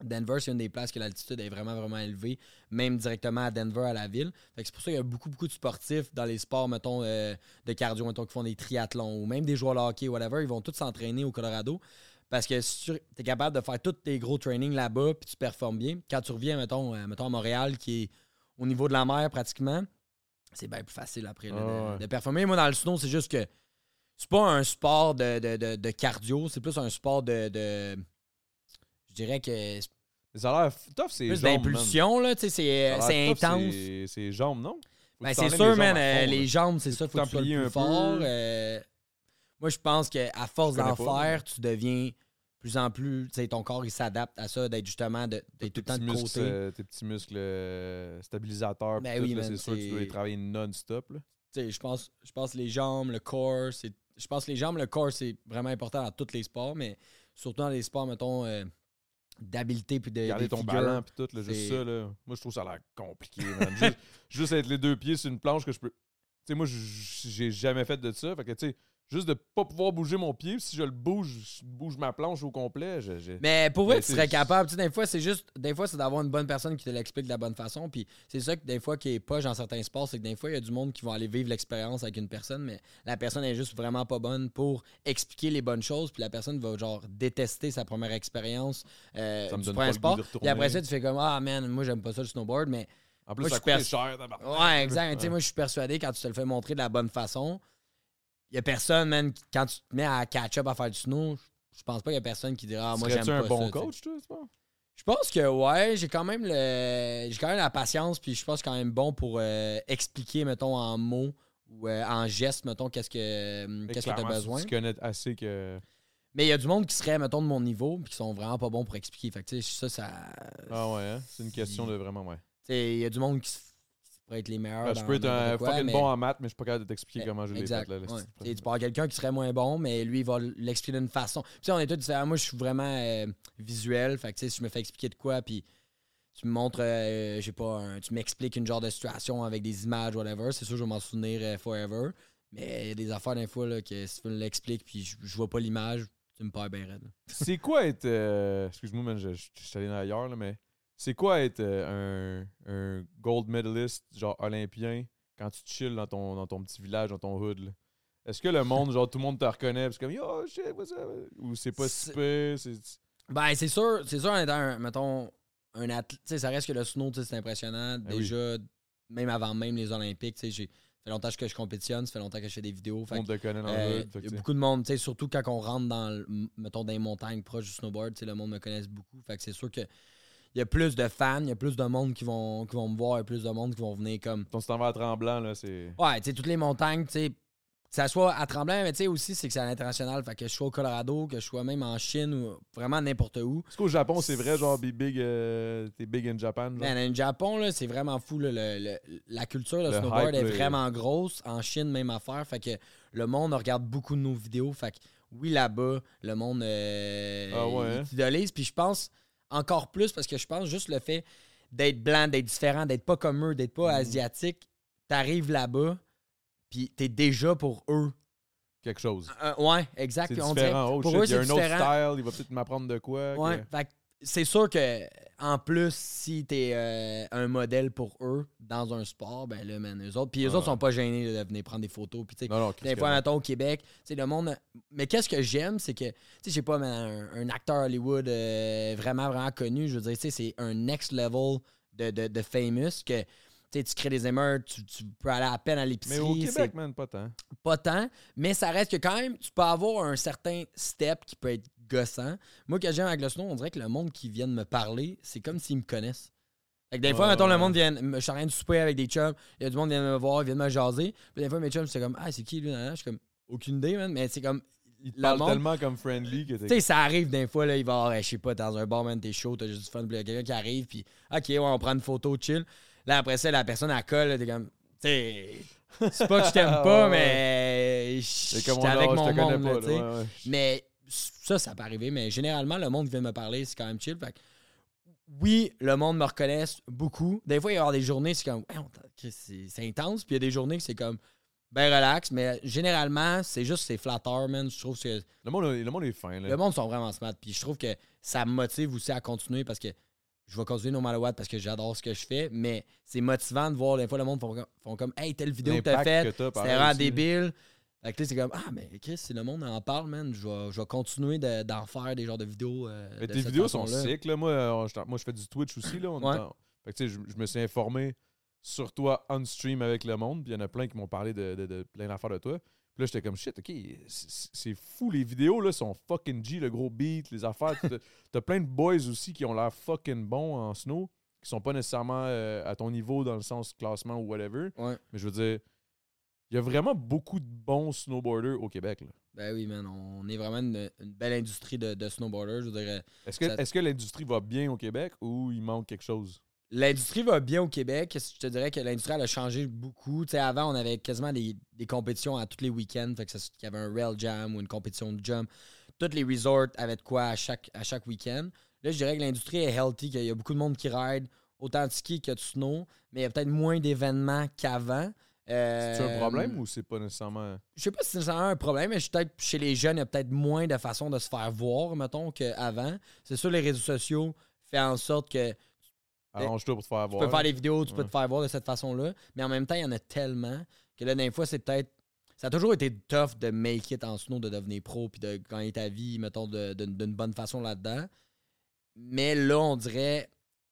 Denver, c'est une des places que l'altitude est vraiment, vraiment élevée, même directement à Denver, à la ville. C'est pour ça qu'il y a beaucoup, beaucoup de sportifs dans les sports, mettons, euh, de cardio, mettons, qui font des triathlons, ou même des joueurs de hockey, whatever. Ils vont tous s'entraîner au Colorado. Parce que si tu es capable de faire tous tes gros trainings là-bas, puis tu performes bien, quand tu reviens, mettons, euh, mettons à Montréal, qui est au niveau de la mer pratiquement, c'est bien plus facile après là, Ah de, ouais. de performer. Moi, dans le snow, c'est juste que c'est pas un sport de- de- de cardio, c'est plus un sport de. Je dirais que c'est Ça a l'air tough, c'est plus d'impulsion, là, tu sais, c'est c'est tough, intense. c'est- C'est jambes, non? Ben, c'est sûr, les man. euh, fond, les jambes, c'est Faut ça, faut que tu sois le plus un fort. peu. euh, moi, je pense qu'à force d'en faire, tu deviens plus en plus. Tu sais, ton corps, il s'adapte à ça, d'être justement de- tout le temps Tes de petits muscles, côté. euh, tes petits muscles euh, stabilisateurs. Ben oui, c'est sûr que tu dois c'est- les travailler non-stop. là. Tu sais, je pense, je pense les jambes, le corps, c'est. Je pense que les jambes, le corps, c'est vraiment important dans tous les sports, mais surtout dans les sports, mettons, euh, d'habileté puis de. Garder ton ballon puis tout, là, juste ça, là. Moi, je trouve ça a l'air compliqué, man. juste, juste être les deux pieds sur une planche que je peux. Tu sais, moi, j'ai jamais fait de ça. Fait que, tu sais, juste de pas pouvoir bouger mon pied, si je le bouge, je bouge ma planche au complet. je- je- Mais pour vrai, Mais tu serais capable. Tu sais, des fois, c'est juste. Des fois, c'est d'avoir une bonne personne qui te l'explique de la bonne façon. Puis c'est ça que des fois, qui est poche dans certains sports, c'est que des fois, il y a du monde qui vont aller vivre l'expérience avec une personne, mais la personne est juste vraiment pas bonne pour expliquer les bonnes choses. Puis la personne va, genre, détester sa première expérience euh, Ça me du donne premier pas le goût sport. de Puis après ça, tu fais comme Ah, man, moi, j'aime pas ça le snowboard, mais. En plus, moi, ça je coûte suis cher. Ouais, exact. Tu sais, Ouais. moi, je suis persuadé quand tu te le fais montrer de la bonne façon, y a personne, man, qui- quand tu te mets à catch-up à faire du snow, je pense pas qu'il y a personne qui dira Ah, moi, j'aime pas un bon ça, tu sais. coach, toi, penses? Je pense que ouais, j'ai quand même le j'ai quand même la patience puis je pense quand même bon pour euh, expliquer mettons en mots ou euh, en gestes mettons qu'est-ce que qu'est-ce que tu as besoin. Tu connais assez que. Mais il y a du monde qui serait mettons de mon niveau puis qui sont vraiment pas bons pour expliquer. Fait que ça ça Ah ouais, hein? C'est une question de vraiment, ouais. il y a du monde qui, s- qui pourrait être les meilleurs Ah, je peux être un quoi, fucking mais- bon en maths, mais je suis pas capable de t'expliquer Eh, comment je l'ai fait. Là, ouais. Tu parles à quelqu'un qui serait moins bon, mais lui, il va l'expliquer d'une façon. Puis, on est tous différents. Moi, je suis vraiment euh, visuel. Fait que, tu sais, si je me fais expliquer de quoi, puis tu me montres, euh, je sais pas, un- tu m'expliques une genre de situation avec des images, whatever, c'est sûr que je vais m'en souvenir euh, forever. Mais il y a des affaires d'un fois là, que si tu me l'expliques, puis je, je vois pas l'image, tu me perds bien raide. C'est quoi être. euh, Excuse-moi, je, je suis allé ailleurs, là, mais c'est quoi être euh, un, un gold medalist, genre olympien, quand tu chill dans ton, dans ton petit village, dans ton hood? là? Est-ce que le monde, genre tout le monde te reconnaît, c'est comme yo shit, what's up? Ou c'est pas si C'est-. Ben, c'est sûr, c'est sûr, en étant, un, mettons, un athlète, ça reste que le snow, c'est impressionnant. Ah oui. Déjà, même avant même les Olympiques, tu sais, j'ai fait longtemps que je compétitionne, ça fait longtemps que je fais des vidéos. Fait le monde te connaît dans euh, le il que y a beaucoup de monde, tu sais, surtout quand on rentre dans, mettons, dans les montagnes proches du snowboard, tu sais, le monde me connaît beaucoup. Fait que c'est sûr que il y a plus de fans, il y a plus de monde qui vont, qui vont me voir, il y a plus de monde qui vont venir comme. Ton stand à Tremblant, là, c'est. Ouais, tu sais, toutes les montagnes, tu sais, que ça soit à Tremblant, mais tu sais aussi, c'est que c'est à l'international. Fait que je sois au Colorado, que je sois même en Chine ou vraiment n'importe où. Est-ce qu'au Japon, c'est vrai, genre, be big, euh, t'es big in Japan? Genre? Man, en Japon, là, c'est vraiment fou. là, le- le- la culture de Le snowboard hype, est vraiment grosse. En Chine, même affaire. Fait que le monde regarde beaucoup de nos vidéos. Fait que oui, là-bas, le monde euh, Ah ouais, hein? t'idolise. Puis je pense encore plus parce que je pense juste le fait d'être blanc, d'être différent, d'être pas comme eux, d'être pas Mhm. asiatique. T'arrives là-bas, puis t'es déjà pour eux. Quelque chose. Euh, ouais, exact. C'est Puis on dirait- différent. Oh, pour shit, eux, il y a un autre différent. style, il va peut-être m'apprendre de quoi. que- Ouais, fait que c'est sûr que en plus, si t'es euh, un modèle pour eux dans un sport, ben là, man, eux autres. Puis eux Ouais. autres sont pas gênés de venir prendre des photos. Puis tu sais, des fois, mettons, au Québec, tu le monde. Mais qu'est-ce que j'aime, c'est que, tu sais, je sais pas, man, un, un acteur Hollywood euh, vraiment, vraiment connu, je veux dire, tu sais, c'est un next level de, de, de famous que. tu crées des émeutes, tu, tu peux aller à peine à Mais l'épicerie. au c'est Québec, man, pas tant. pas tant, mais ça reste que quand même, tu peux avoir un certain step qui peut être gossant. Moi, que j'aime avec le snow, on dirait que le monde qui vient de me parler, c'est comme s'ils me connaissent. Fait que des fois, mettons, le monde vient. Je suis en train de souper avec des chums, il y a du monde qui vient me voir, vient de me jaser. Puis des fois, mes chums, c'est comme, ah, c'est qui lui? Je suis comme, aucune idée, man. Mais c'est comme, Il te Le parle monde- tellement comme friendly que tu sais, ça arrive des fois, là, il va je sais pas, dans un bar, man, t'es chaud, t'as juste du fun, puis il y a quelqu'un qui arrive, puis ok, ouais, on prend une photo, chill. Là, après ça, la personne, elle colle, t'es comme, tu sais, c'est pas que je t'aime pas, mais C'est comme on avec je mon monde. Mais ça, ça peut arriver. Mais généralement, le monde qui vient me parler, c'est quand même chill. Fait que, oui, le monde me reconnaît beaucoup. Des fois, il y avoir des journées, c'est comme, Hey, c'est intense. Puis il y a des journées que c'est comme, ben relax. Mais généralement, c'est juste, c'est flatteur, man. Je trouve que Le monde, le monde est fin, là. le monde sont vraiment smart. Puis je trouve que ça me motive aussi à continuer parce que je vais continuer no matter what parce que j'adore ce que je fais. Mais c'est motivant de voir des fois le monde font, comme- font comme, hey, telle vidéo que t'as faite, c'était vraiment débile. Fait que là, c'est comme, ah, mais Chris, si le monde en parle, man, je vais, je vais continuer de- d'en faire des genres de vidéos. euh, Mais de tes cette vidéos sont sick, là. Moi, euh, je, moi, je fais du Twitch aussi, là. on est Ouais. en- Fait que, tu sais, je, je me suis informé sur toi on stream avec le monde. Puis il y en a plein qui m'ont parlé de, de- de plein d'affaires de toi. Puis là, j'étais comme shit, ok, c'est fou. Les vidéos, là, sont fucking G, le gros beat, les affaires. T'as- T'as plein de boys aussi qui ont l'air fucking bons en snow, qui sont pas nécessairement euh, à ton niveau dans le sens classement ou whatever. Ouais. Mais je veux dire, il y a vraiment beaucoup de bons snowboarders au Québec, là. Ben oui, man, on est vraiment une, une belle industrie de, de snowboarders. Je dirais. Est-ce que, Ça- est-ce que l'industrie va bien au Québec ou il manque quelque chose? L'industrie va bien au Québec. Je te dirais que l'industrie elle a changé beaucoup. Tu sais, avant, on avait quasiment des, des compétitions à tous les week-ends. Fait qu'il y avait un rail jam ou une compétition de jump. Tous les resorts avaient de quoi à chaque, à chaque week-end. Là, je dirais que l'industrie est healthy, qu'il y a beaucoup de monde qui ride, autant de ski que de snow, mais il y a peut-être moins d'événements qu'avant. Euh, C'est un problème ou c'est pas nécessairement. Je sais pas si c'est nécessairement un problème, mais je- peut-être chez les jeunes, il y a peut-être moins de façons de se faire voir, mettons, qu'avant. C'est sûr, les réseaux sociaux font en sorte que Arrange-toi pour te faire tu voir. peux faire des vidéos, tu peux te faire voir de cette façon-là. Mais en même temps, il y en a tellement que là, des fois, c'est peut-être. Ça a toujours été tough de make it en snow, de devenir pro, puis de gagner ta vie, mettons, d'une bonne façon là-dedans. Mais là, on dirait,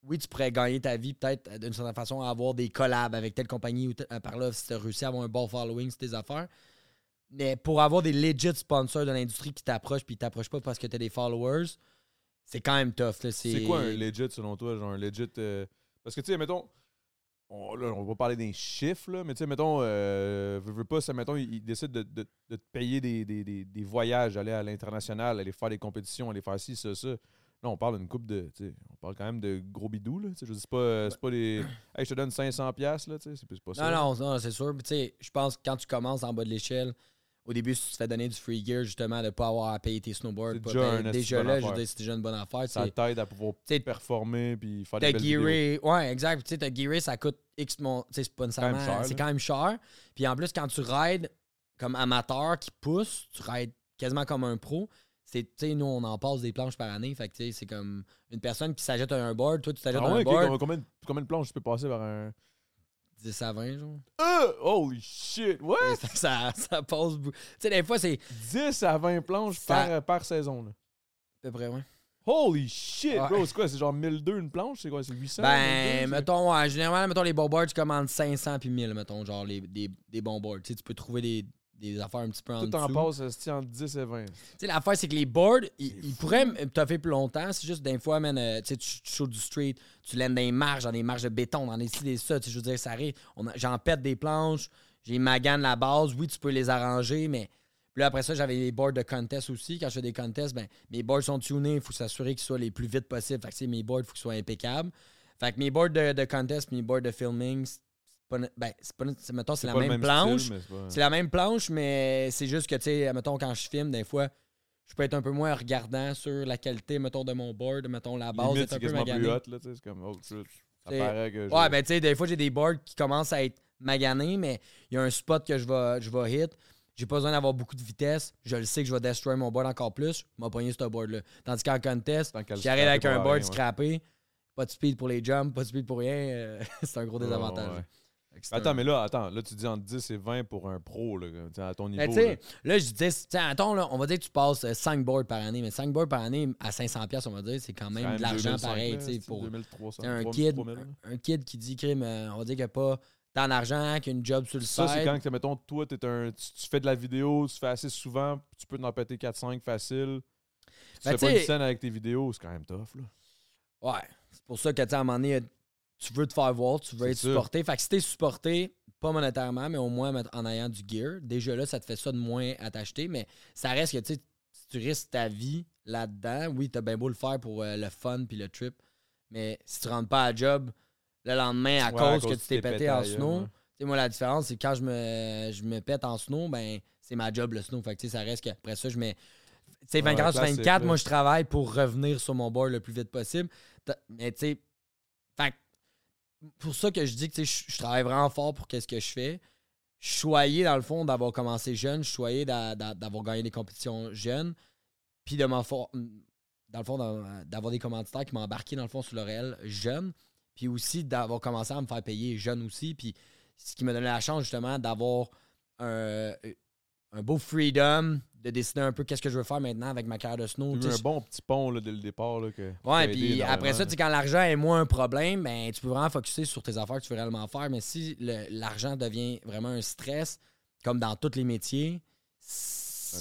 oui, tu pourrais gagner ta vie peut-être euh, d'une certaine façon à avoir des collabs avec telle compagnie ou euh, par là, si tu as réussi à avoir un bon following sur tes affaires. Mais pour avoir des legit sponsors de l'industrie qui t'approchent puis t'approchent pas parce que tu as des followers, c'est quand même tough. là. C'est quoi un legit selon toi? Genre un legit. euh, Parce que tu sais, mettons. On, là, on va parler des chiffres, là, mais tu sais, mettons, euh, veux, veux pas, ça, mettons, ils, décident de, de- de te payer des, des- des- des voyages, aller à l'international, aller faire des compétitions, aller faire ci, ça, ça. Là, on parle d'une coupe de. On parle quand même de gros là. sais, Je dis pas, c'est pas des. Hey, je te donne 500$, piastres, là, c'est pas ça. Non, non, non, c'est sûr. Je pense que quand tu commences en bas de l'échelle, au début, si tu te fais donner du free gear, justement, de ne pas avoir à payer tes snowboards, pas déjà payer- déjà là, je veux affaire. dire, c'est déjà une bonne affaire. Ça t'aide à pouvoir performer puis faire des belles vidéos. gearé, ouais, exact. Tu sais, t'as gearé, ça coûte X mon. C'est pas nécessairement. cher, C'est quand même cher. Puis en plus, quand tu rides comme amateur qui pousse, tu rides quasiment comme un pro. C'est, tu sais, nous, on en passe des planches par année. Fait que, tu sais, c'est comme une personne qui s'achète un board. Toi, tu t'achètes Ah un ouais, ok, board. combien- combien, de- planches tu peux passer par un. 10 à 20, genre. Euh, holy shit, what? Ça, ça passe beaucoup. Tu sais, des fois, c'est 10 à 20 planches Ça- par, par saison. Là. à peu près, ouais. Holy shit, Ouais. bro. C'est quoi? C'est genre 1002 une planche? C'est quoi? C'est 800? Ben, 1002, mettons, ouais, généralement, mettons, les bons boards, tu commandes 500 puis 1000, mettons, genre les, des, des bons boards. Tu sais, tu peux trouver des, des affaires un petit peu en Tout en passe, entre 10 et 20. Tu sais, l'affaire, c'est que les boards, ils, ils pourraient me toffer plus longtemps. C'est juste des fois, man, euh, tu sais, tu shoots du street, tu laines dans des marges, dans des marges de béton, dans des ci, des ça. Tu sais, je veux dire, ça arrive. J'en pète des planches, j'ai magane la base. Oui, tu peux les arranger, mais. Puis là, après ça, j'avais les boards de contest aussi. Quand je fais des contests, ben, mes boards sont tunés. Il faut s'assurer qu'ils soient les plus vite possible. Fait que, mes boards, il faut qu'ils soient impeccables. Fait que mes boards de, de contest, mes boards de filming, c'est pas. Ben, c'est pas. c'est- Mettons, c'est la même, même planche. style, mais c'est pas- C'est la même planche, mais c'est juste que, tu sais, mettons, quand je filme, des fois, je peux être un peu moins regardant sur la qualité, mettons, de mon board, mettons, la base Limite, est un peu plus hot, là, tu sais. C'est comme, oh, shit. Ça C'est- paraît que. je- Ouais, ben, tu sais, des fois, j'ai des boards qui commencent à être maganés, mais il y a un spot que je vais, je vais hit. J'ai pas besoin d'avoir beaucoup de vitesse. Je le sais que je vais destroy mon board encore plus. Je vais pogner ce board-là. Tandis qu'en contest, j'arrive avec un board rien, ouais. scrappé. Pas de speed pour les jumps, pas de speed pour rien. euh, c'est un gros désavantage. ouais. Attends, mais là, attends, là, tu dis entre 10 et 20 pour un pro, là, à ton niveau. Là. là, je tiens, attends, là, on va dire que tu passes 5 boards par année, mais 5 boards par année à 500$, piastres, on va dire, c'est quand même quand de l'argent 2005, pareil, là, tu sais, c'est pour 2300, tu sais, un 3000, kid, 3000, là. un, un kid qui dit, crime, euh, on va dire qu'il n'y a pas tant d'argent, qu'il y a une job sur le Ça, c'est quand, que, mettons, toi, t'es un, tu, tu fais de la vidéo, tu fais assez souvent, tu peux t'en péter 4-5 facile. Tu Ben, fais pas une scène avec tes vidéos, c'est quand même tough, là. Ouais, c'est pour ça que, tu à un moment donné, euh, tu veux te faire voir, tu veux être supporté. Fait que si t'es supporté, pas monétairement, mais au moins en ayant du gear, déjà là, ça te fait ça de moins à t'acheter, mais ça reste que, tu sais, si tu risques ta vie là-dedans, oui, t'as bien beau le faire pour euh, le fun puis le trip, mais si tu rentres pas à job le lendemain à Ouais, à cause que tu t'es pété pété en ailleurs, snow, ouais. tu sais, moi, la différence, c'est que quand je me, je me pète en snow, ben, c'est ma job le snow. Fait que, tu sais, ça reste qu'après ça, je mets. Tu sais, Ouais, 24 sur classique, 24, là. moi, je travaille pour revenir sur mon board le plus vite possible. Mais, tu sais, pour ça que je dis que, je- travaille vraiment fort pour qu'est-ce que je fais. Je dans le fond, d'avoir commencé jeune. Je d'avoir gagné des compétitions jeunes. Puis de dans le fond, d'avoir des commanditaires qui m'ont embarqué, dans le fond, sur le réel jeune. Puis aussi d'avoir commencé à me faire payer jeune aussi. Puis ce qui m'a donné la chance, justement, d'avoir un beau freedom de décider un peu qu'est-ce que je veux faire maintenant avec ma carrière de snow. Tu Tu as un bon petit pont, là, dès le départ, là, que. Ouais, puis après ça, tu quand l'argent est moins un problème, ben, tu peux vraiment focuser sur tes affaires que tu veux réellement faire. Mais si l'argent devient vraiment un stress, comme dans tous les métiers,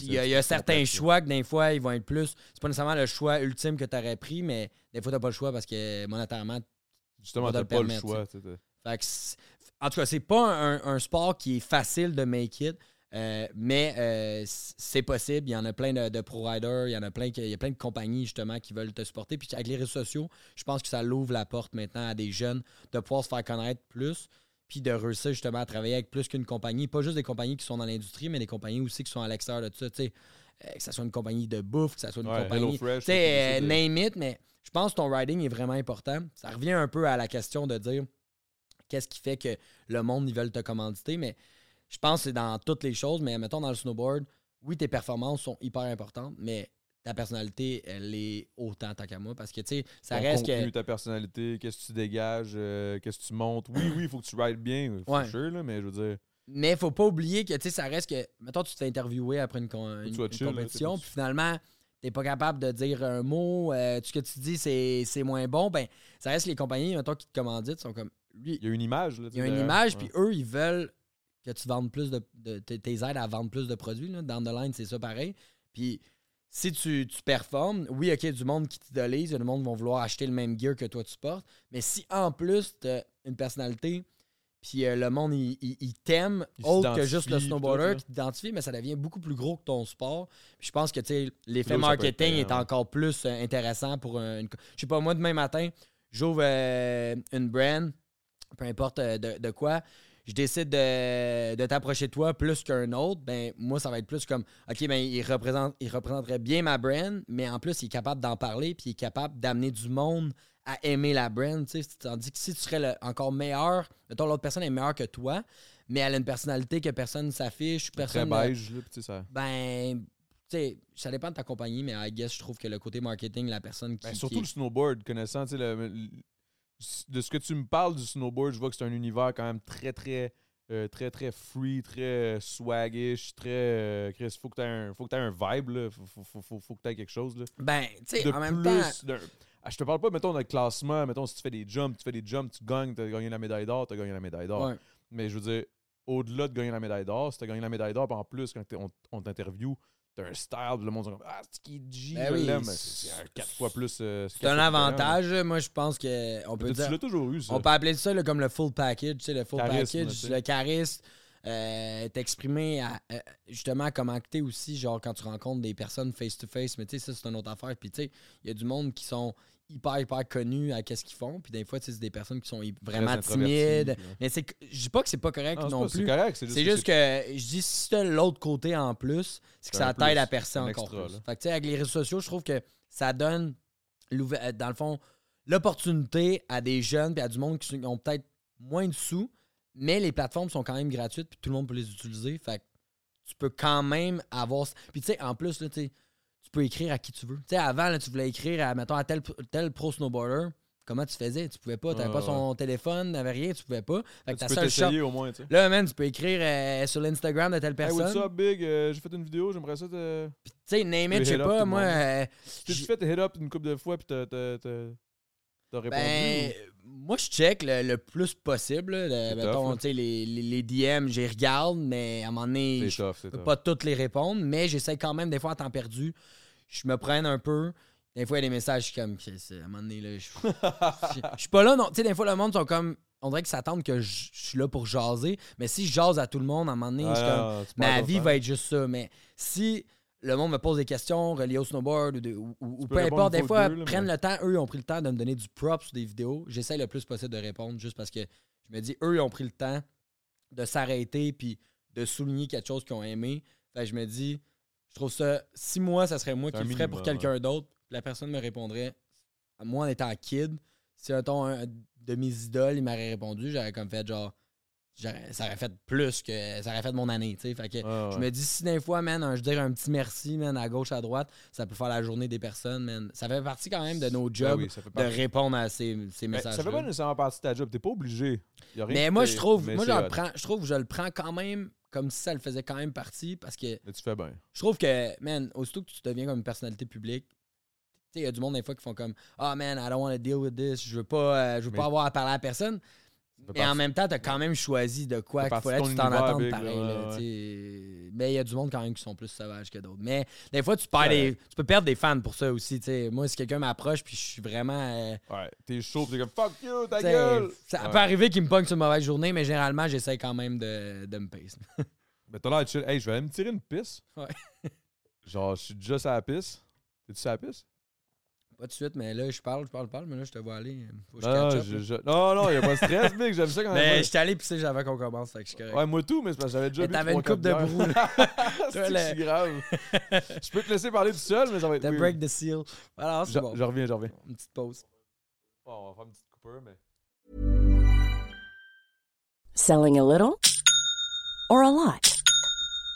il y a, il y certains choix que des fois, ils vont être plus. C'est pas nécessairement le choix ultime que tu aurais pris, mais des fois, tu pas le choix parce que monétairement, Justement, pas t'as le pas le choix. tu fait que en tout cas, c'est pas un, un sport qui est facile de make it, euh, mais euh, c'est possible. Il y en a plein de, de pro-riders, il y en a plein, il y a plein de compagnies justement qui veulent te supporter. Puis avec les réseaux sociaux, je pense que ça l'ouvre la porte maintenant à des jeunes de pouvoir se faire connaître plus, puis de réussir justement à travailler avec plus qu'une compagnie. Pas juste des compagnies qui sont dans l'industrie, mais des compagnies aussi qui sont à l'extérieur de ça. tu sais. Euh, que ce soit une compagnie de bouffe, que ce soit une Ouais, compagnie. De- name it, mais je pense que ton riding est vraiment important. Ça revient un peu à la question de dire qu'est-ce qui fait que le monde, ils veulent te commanditer, mais je pense que c'est dans toutes les choses, mais mettons dans le snowboard, oui, tes performances sont hyper importantes, mais ta personnalité, elle est autant tant qu'à moi, parce que, tu sais, ça Ton reste contenu, que... ta personnalité, qu'est-ce que tu dégages, euh, qu'est-ce que tu montes. Oui, oui, il faut que tu rides bien, Ouais. for sure, là, mais je veux dire, Mais faut pas oublier que, tu sais, ça reste que... Mettons, tu t'es interviewé après une, con- une- tu sois une chill, là, compétition, puis finalement... T'es pas capable de dire un mot, euh, tout ce que tu dis, c'est moins bon. Ben, ça reste les compagnies, mettons, qui te commanditent, sont comme. Lui, il y a une image. Là, Il y a une derrière. image, Ouais. puis eux, ils veulent que tu vendes plus de. tes aides à vendre plus de produits. Là. Dans the line, c'est ça pareil. Puis si tu, tu performes, oui, OK, il y a du monde qui t'idolise, du monde qui vont vouloir acheter le même gear que toi tu portes. Mais si en plus, tu as une personnalité, puis euh, le monde, il, il- il t'aime, autre que juste le snowboarder qui t'identifie, mais ça devient beaucoup plus gros que ton sport. Puis je pense que tu sais, l'effet être marketing est encore plus euh, intéressant pour un- une. Je sais pas, moi, demain matin, j'ouvre euh, une brand, peu importe de, de quoi, je décide de, de t'approcher de toi plus qu'un autre, ben moi, ça va être plus comme OK, ben il, représente, il représenterait bien ma brand, mais en plus, il est capable d'en parler, puis il est capable d'amener du monde à aimer la brand. Tandis que si tu serais le- encore meilleur, mettons l'autre personne est meilleure que toi, mais elle a une personnalité que personne ne s'affiche, Très personne. ne- beige, là, tu ça. Ben, ça dépend de ta compagnie, mais I guess je trouve que le côté marketing, la personne qui. Ben, qui- surtout le snowboard, connaissant, tu sais, le- le- de ce que tu me parles du snowboard, je vois que c'est un univers quand même très, très euh, très, très free, très swaggish, très. euh, Chris, faut que t'aies un, faut que t'aies un vibe, là. Faut, faut, faut, faut, que t'aies quelque chose, là. Ben, tu sais, en même plus. temps. Ah, je te parle pas, mettons, d'un classement. Mettons, si tu fais des jumps, tu fais des jumps, tu gagnes, t'as gagné la médaille d'or, t'as gagné la médaille d'or. Ouais. Mais je veux dire, au-delà de gagner la médaille d'or, si t'as gagné la médaille d'or, en plus, quand on, on t'interview, t'as un style, le monde dit Ah, c'est qui G, Ben oui, c'est- quatre fois plus. euh, C'est un avantage. Moi, je pense que on peut Tu dire. l'as toujours eu, ça. On peut appeler ça là, comme le full package, tu sais, le full Charisme, package, tu le charisme, euh, t'exprimer à, euh, justement comment que t'es aussi, genre quand tu rencontres des personnes face-to-face, mais tu sais, ça c'est une autre affaire. Puis tu sais, il y a du monde qui sont hyper, hyper connus à qu'est-ce qu'ils font, puis des fois, tu sais, c'est des personnes qui sont vraiment timides. Mais c'est, je dis pas que c'est pas correct c'est non pas- C'est plus. correct, c'est juste, C'est juste que je dis si t'as l'autre côté en plus, c'est que ça t'aide percer un encore extra, plus. là. Fait que tu sais, avec les réseaux sociaux, je trouve que ça donne euh, dans le fond l'opportunité à des jeunes puis à du monde qui ont peut-être moins de sous, mais les plateformes sont quand même gratuites puis tout le monde peut les utiliser. Fait que tu peux quand même avoir. Puis tu sais, en plus, là, tu sais, peux écrire à qui tu veux. Tu sais, avant, là, tu voulais écrire à, mettons, à tel, tel pro snowboarder. Comment tu faisais? Tu pouvais pas. T'avais Ah, pas son téléphone, t'avais rien, tu pouvais pas. Fait que tu ta peux seule t'essayer shot- au moins, tu sais. Là, man, tu peux écrire euh, sur l'Instagram de telle Hey, personne. what's up, Big? Euh, J'ai fait une vidéo, j'aimerais ça te. tu sais, name Tu it, je sais hit up tout pas, le moi. monde. euh, Tu j- fait hit up une couple de fois, puis t'as- t'as t'as- t'as répondu. Ben, moi, je check le, le plus possible. là, le- C'est mettons, tough, là. tu sais, les, les, les DM, j'y regarde, mais à un moment donné, C'est je tough, c'est peux tough. pas toutes les répondre, mais j'essaie quand même, des fois, à temps perdu, je me prenne un peu. Des fois, il y a des messages comme, à un moment donné, là, je je- suis pas là, non. Tu sais, des fois, le monde sont comme, on dirait qu'ils s'attendent que je je suis là pour jaser, mais si je jase à tout le monde, à un moment donné, je suis comme, ma vie va être juste ça. Mais si le monde me pose des questions reliées au snowboard ou, de- ou- peu importe, des fois deux, là, prennent mais- le temps. Eux, ils ont pris le temps de me donner du props sur des vidéos. J'essaie le plus possible de répondre juste parce que je me dis, eux, ils ont pris le temps de s'arrêter puis de souligner quelque chose qu'ils ont aimé. Fait que je me dis, je trouve ça, si moi, ça serait moi qui le ferais pour quelqu'un d'autre, la personne me répondrait, moi en étant kid, si un, ton, un de mes idoles, il m'aurait répondu, j'aurais comme fait genre, ça aurait fait plus que, ça aurait fait mon année, tu sais. Fait que Ah, je me dis, si des fois, man, un, je dirais un petit merci, man, à gauche, à droite, ça peut faire la journée des personnes, man. Ça fait partie quand même de nos Ben jobs oui, de répondre à ces, ces Mais messages. ça fait pas nécessairement partie de ta job. T'es pas obligé. Y a rien Mais moi, je trouve, moi, je le prends, je trouve que je le prends quand même comme si ça le faisait quand même partie parce que Mais tu fais bien. je trouve que, man, aussitôt que tu deviens comme une personnalité publique, tu sais, il y a du monde des fois qui font comme Ah, man, I don't want to deal with this, je veux pas, euh, je veux Mais- pas avoir à parler à personne. Mais en même temps, t'as quand même choisi de quoi qu'il fallait que tu t'en attendes pareil. là, ouais. Mais il y a du monde quand même qui sont plus sauvages que d'autres. Mais des fois, tu perds Ouais. des, tu peux perdre des fans pour ça aussi. Moi, si quelqu'un m'approche puis je suis vraiment. euh, Ouais, t'es chaud, t'es comme fuck you, ta gueule. Ça Ouais. peut arriver qu'il me pogne sur une mauvaise journée, mais généralement, j'essaie quand même de, de me pace. Mais t'as l'air chill. Hey, je vais aller me tirer une pisse. Ouais. Genre, je suis déjà sur la pisse. T'es-tu sur la pisse? Pas tout de suite, mais là, je parle, je parle, je parle, mais là, je te vois aller. Faut que je Non, catch non, up, je- là. je- non, non, y'a pas de stress, mec. J'aime ça quand Mais même. j'étais allé pisser avant qu'on commence, fait que je suis correct. Ouais, moi tout, mais c'est parce que j'avais déjà Mais bu t'avais une coupe de brou, c'est Toi, le- c'est grave. Je peux te laisser parler tout seul, mais ça va être weird. break the seal. Voilà, Je, c'est bon. je reviens, je reviens. Une petite pause. Bon, on va faire une petite coupure, mais... Selling a little or a lot?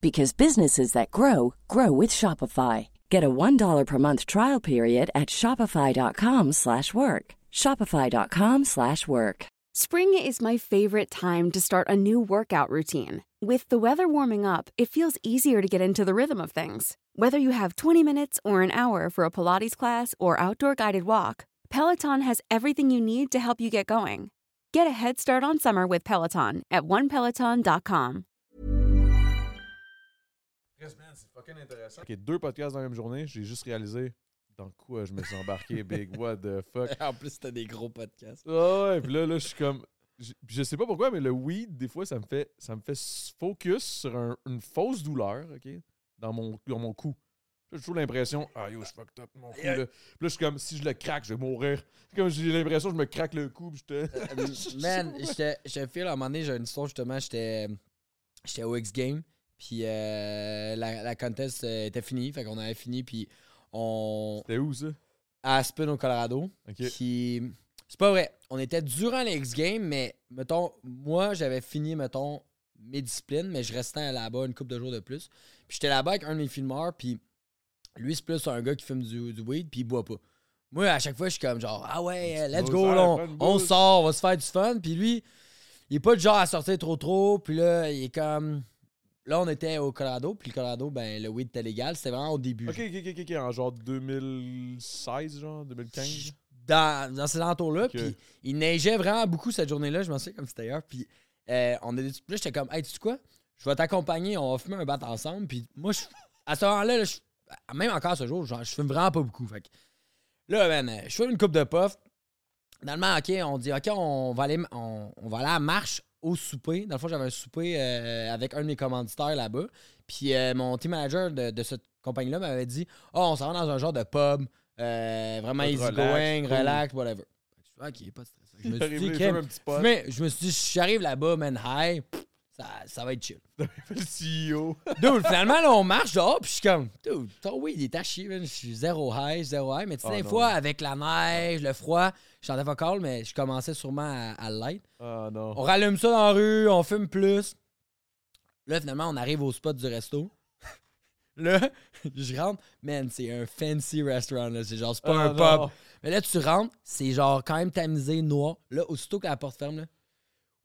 because businesses that grow grow with Shopify. Get a $1 per month trial period at shopify.com/work. shopify.com/work. Spring is my favorite time to start a new workout routine. With the weather warming up, it feels easier to get into the rhythm of things. Whether you have 20 minutes or an hour for a Pilates class or outdoor guided walk, Peloton has everything you need to help you get going. Get a head start on summer with Peloton at onepeloton.com. Yes, man, c'est fucking intéressant. Ok, deux podcasts dans la même journée, j'ai juste réalisé dans quoi je me suis embarqué, big, what the fuck. En plus, t'as des gros podcasts. Ah ouais, puis là, là, je suis comme. Je, je sais pas pourquoi, mais le weed, des fois, ça me fait, ça me fait focus sur un- une fausse douleur, OK, dans mon, dans mon cou. J'ai toujours l'impression, ah yo, je fucked up mon cou, là. Puis là, je suis comme, si je le craque, je vais mourir. Comme j'ai l'impression que je me craque le cou, puis je te. Man, je te- file, à un moment donné, j'ai une histoire justement, j'étais j'étais au X Game. Puis euh, la, la contest euh, était finie. Fait qu'on avait fini. Puis on. C'était où ça? À Aspen, au Colorado. Ok. Puis c'est pas vrai. On était durant les X Games, mais mettons, moi, j'avais fini, mettons, mes disciplines, mais je restais là-bas une couple de jours de plus. Puis j'étais là-bas avec un de mes filmeurs, puis lui, c'est plus un gars qui fume du, du weed, puis il boit pas. Moi, à chaque fois, je suis comme genre, ah ouais, let's go, là, on, on sort, on va se faire du fun. Puis lui, il est pas du genre à sortir trop trop, puis là, il est comme. Là, on était au Colorado, puis le Colorado, ben, le weed était légal. C'était vraiment au début. Ok, ok, ok, ok, en genre 2016, genre 2015. dans, dans ces entours-là. Puis il neigeait vraiment beaucoup cette journée-là. Je m'en souviens comme c'était hier. Puis euh, on a là, j'étais comme, hey, tu sais quoi? Je vais t'accompagner, on va fumer un bat ensemble. Puis moi, je- à ce moment-là, même encore ce jour, genre, je fume vraiment pas beaucoup. Fait que là, euh, je fume une coupe de puff. Finalement, OK, on dit, OK, on va aller, on, on va aller à la marche au souper. Dans le fond, j'avais un souper euh, avec un de mes commanditaires là-bas. Puis euh, mon team manager de, de cette compagnie-là m'avait dit, oh, on s'en va dans un genre de pub, euh, vraiment easy relax, going, cool. relax, whatever. Fait que je suis, OK, pas de stress. Je me suis dit, un petit pot. mais je me suis dit, si j'arrive là-bas, man, high, pff, ça, ça va être chill. le CEO. Dude, finalement, là, on marche dehors, puis je suis comme, dude, weed, il est à chier, man. Je suis zéro high, zéro high. Mais tu sais, Oh des non. fois, avec la neige, le froid, je chantais call, mais je commençais sûrement à, à l'être. Ah non. On rallume ça dans la rue, on fume plus. Là, finalement, on arrive au spot du resto. là, je rentre. Man, c'est un fancy restaurant, là. C'est genre, c'est pas Ah un non. pub. Mais là, tu rentres, c'est genre quand même tamisé, noir. Là, aussitôt que la porte ferme, là.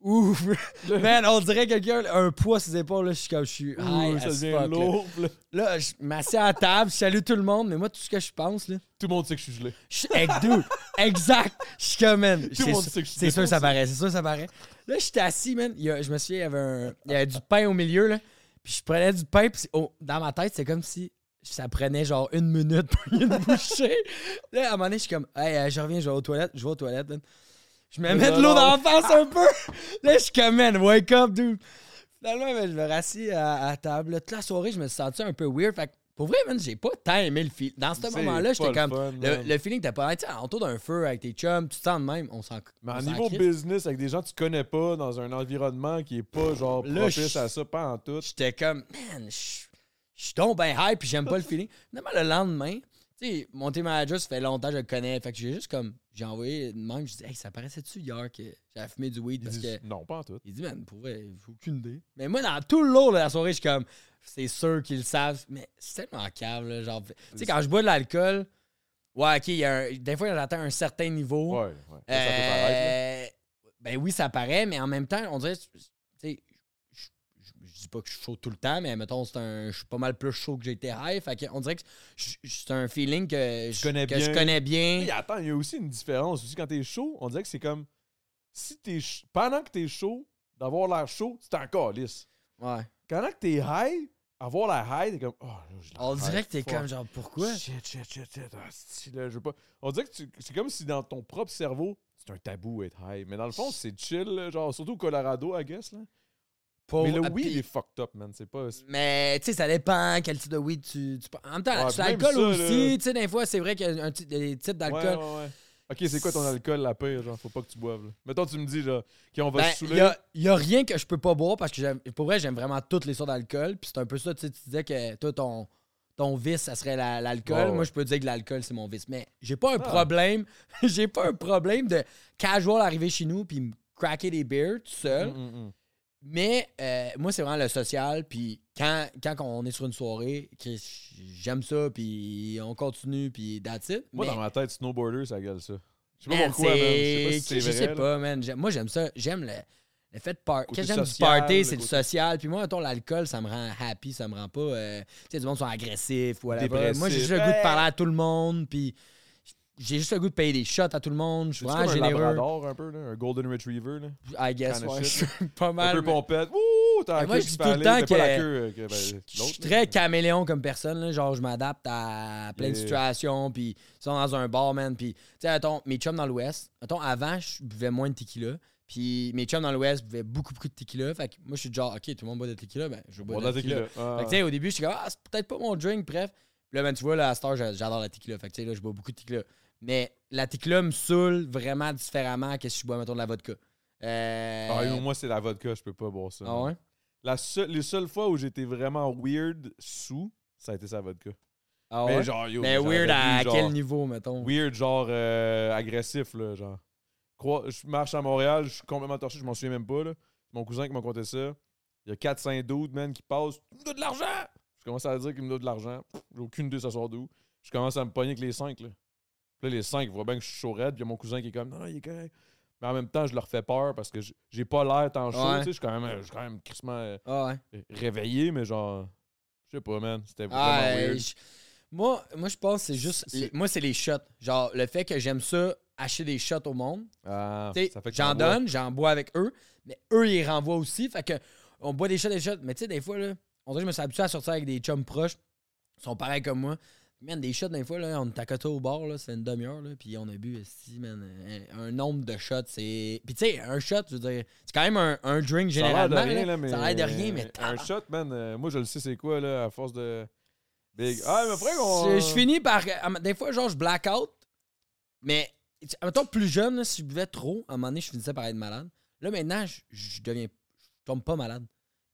Ouf! Man, on dirait quelqu'un, un poids sur ses épaules, là. Je suis comme, je suis high ça as devient fuck, là. lourd. là. Là, je m'assieds à la table, je salue tout le monde, mais moi, tout ce que je pense, là. Tout le monde sait que je suis gelé. Je suis dude, exact. Je suis comme, man. Tout le monde sûr- sait que je suis C'est sûr ça paraît, c'est sûr que ça paraît. Là, j'étais assis, man. Il y a- je me souviens, il y avait, un, il y avait du pain au milieu, là. Puis je prenais du pain, puis oh, dans ma tête, c'est comme si ça prenait genre une minute pour une bouchée. Là, à un moment donné, je suis comme, hey, euh, je reviens, je vais aux toilettes, je vais aux toilettes, man. Je me mets de l'eau dans la face un peu. Là, je suis comme, man, wake up, dude. Finalement, ben, je me rassis à, à table. là. Toute la soirée, je me suis senti un peu weird. Fait que, pour vrai, man, j'ai pas tant aimé le film. Dans ce moment-là, j'étais comme. fun, le, le feeling, t'as pas. Tu sais, autour d'un feu avec tes chums, tu te sens de même. On s'en. Mais à niveau crisse. business, avec des gens que tu connais pas, dans un environnement qui est pas genre Là, propice à ça, pas en tout. J'étais comme, man, je suis donc ben high puis j'aime pas le feeling. Finalement, le lendemain, tu sais, mon team manager, ça fait longtemps que je le connais. Fait que j'ai juste comme, j'ai envoyé une manque, je dis, hey, ça paraissait-tu hier que j'avais fumé du weed parce que. non, pas en tout. Il dit, man, pour vrai, aucune idée. Mais moi, dans tout le long de la soirée, je suis comme, c'est sûr qu'ils le savent. Mais c'est tellement cave, là. Genre, tu sais, quand je bois de l'alcool, ouais, ok, il y a un- des fois, j'atteins un certain niveau. Ouais, ouais. Ça, ça peut paraître, là. Euh, ben oui, ça paraît, mais en même temps, on dirait, je- dis pas que je suis chaud tout le temps, mais mettons, c'est un, je suis pas mal plus chaud que j'ai été high. Fait on dirait que c'est un feeling que, je, connais que je bien. connais bien. Hey, attends, il y a aussi une différence. Aussi, quand t'es chaud, on dirait que c'est comme si t'es pendant que t'es chaud, d'avoir l'air chaud, c'est encore lisse. Ouais. Pendant que t'es high, avoir l'air high, t'es comme oh là, On dirait que t'es comme genre, pourquoi? Shit, shit, shit, shit. Ah, là, je veux pas. On dirait que c'est comme si dans ton propre cerveau, c'est un tabou être high. Mais dans le fond, c'est chill, genre surtout au Colorado, I guess. Là. Pauvre- Mais le ah, weed puis- est fucked up, man. C'est pas. Mais tu sais, ça dépend quel type de weed tu, tu. En même temps, Ouais, l'alcool aussi, tu sais, des fois, c'est vrai qu'il y a un des types d'alcool. ouais, ouais. Ok, c'est quoi ton alcool la pire, genre, faut pas que tu boives. Là? Mettons, tu me dis, genre, qu'on va Ben, se il saouler. a, y a rien que je peux pas boire parce que pour vrai, j'aime vraiment toutes les sortes d'alcool. Puis c'est un peu ça, tu sais, tu disais que toi, ton, ton vice, ça serait la- l'alcool. Moi, je peux dire que l'alcool, c'est mon vice. Mais j'ai pas un Ah. problème. j'ai pas un problème de casual arriver chez nous puis me craquer des beers tout seul. Mm, mm, mm. Mais euh, moi, c'est vraiment le social. Puis quand, quand on est sur une soirée, j'aime ça. Puis on continue. Puis that's it. Moi, Mais- dans ma tête, snowboarder, ça gueule ça. Je sais pas Man, pourquoi, man. Je sais pas si c'est- Je sais pas, man. Moi, j'aime ça. J'aime le, le fait de party. Côté Quand j'aime du party, c'est du social. Puis moi, mettons, l'alcool, ça me rend happy. Ça me rend pas. euh, tu sais, du monde sont agressifs ou. Moi, j'ai juste le goût de parler à tout le monde. Puis j'ai juste le goût de payer des shots à tout le monde. Je suis vraiment comme un généreux. labrador, un peu, là, un golden retriever. Là. I guess, ouais. pas Un mal. peu mais- pompette. Ouh, t'as la moi, je dis tout le temps que- queue que, ben, Je suis très caméléon comme personne. Là. Genre, je m'adapte à plein de situations. Puis, ils sont dans un bar, man. Puis, tu sais, mettons, mes chums dans l'Ouest. Mettons, avant, je buvais moins de tequila. Puis, mes chums dans l'Ouest buvaient beaucoup, beaucoup de tequila. Fait que moi, je suis genre, OK, tout le monde boit de tequila. Ben, je bois Bon, de la la tequila. tequila. Ah. Fait que, tu sais, au début, je suis comme, ah, c'est peut-être pas mon drink, bref. Puis là, ben, tu vois, là, à j'a- j'adore la tequila. Fait que, tu sais, là, je bois beaucoup de tequila. Mais la tequila me saoule vraiment différemment que si je bois, mettons, de la vodka. Euh, Ah, moi, c'est la vodka, je peux pas boire ça. ah ouais? La seule- les seules fois où j'étais vraiment weird sous, ça a été sa vodka. Ah Mais ouais? genre, yo, Mais weird à genre, quel niveau, mettons? Weird, genre euh, agressif, là, genre. Je marche à Montréal, je suis complètement torché, je m'en souviens même pas, là. Mon cousin qui m'a conté ça. Il y a 4-5 dudes, man, qui passent. Il me doit de l'argent! Je commence à dire qu'il me doit de l'argent. J'ai aucune idée, ça sort d'où. Je commence à me pogner avec les 5, là. Puis là, les 5 voient bien que je suis chaud raide, puis il y a mon cousin qui est comme, non, non, il est correct. Mais en même temps, je leur fais peur parce que j'ai pas l'air tant chaud, Ouais. tu sais. Je suis quand même, je suis quand même crissement euh, Ah ouais. réveillé, mais genre, je sais pas, man. C'était vraiment Ah, weird. je- Moi, moi, je pense que c'est juste. Les- Moi, c'est les shots. Genre, le fait que j'aime ça, acheter des shots au monde. Ah, j'en donne, j'en bois avec eux, mais eux, ils renvoient aussi. Fait que on boit des shots, des shots. Mais tu sais, des fois, là, on dirait que je me suis habitué à sortir avec des chums proches. Ils sont pareils comme moi. Man, des shots, des fois, là, on est à côté au bar, là, c'est une demi-heure, là, puis on a bu, esti, man, un, un nombre de shots, c'est... Puis tu sais, un shot, je veux dire, c'est quand même un, un drink Ça a l'air de généralement, rien, là. mais. Ça a l'air de rien, mais... Un shot, man, euh, moi, je le sais, c'est quoi, là, à force de. Big. Ah, mais après, on. Je, je finis par. Des fois, genre, je black out. Mais, mettons, plus jeune, là, si je buvais trop, à un moment donné, je finissais par être malade. Là, maintenant, je, je deviens. Je tombe pas malade.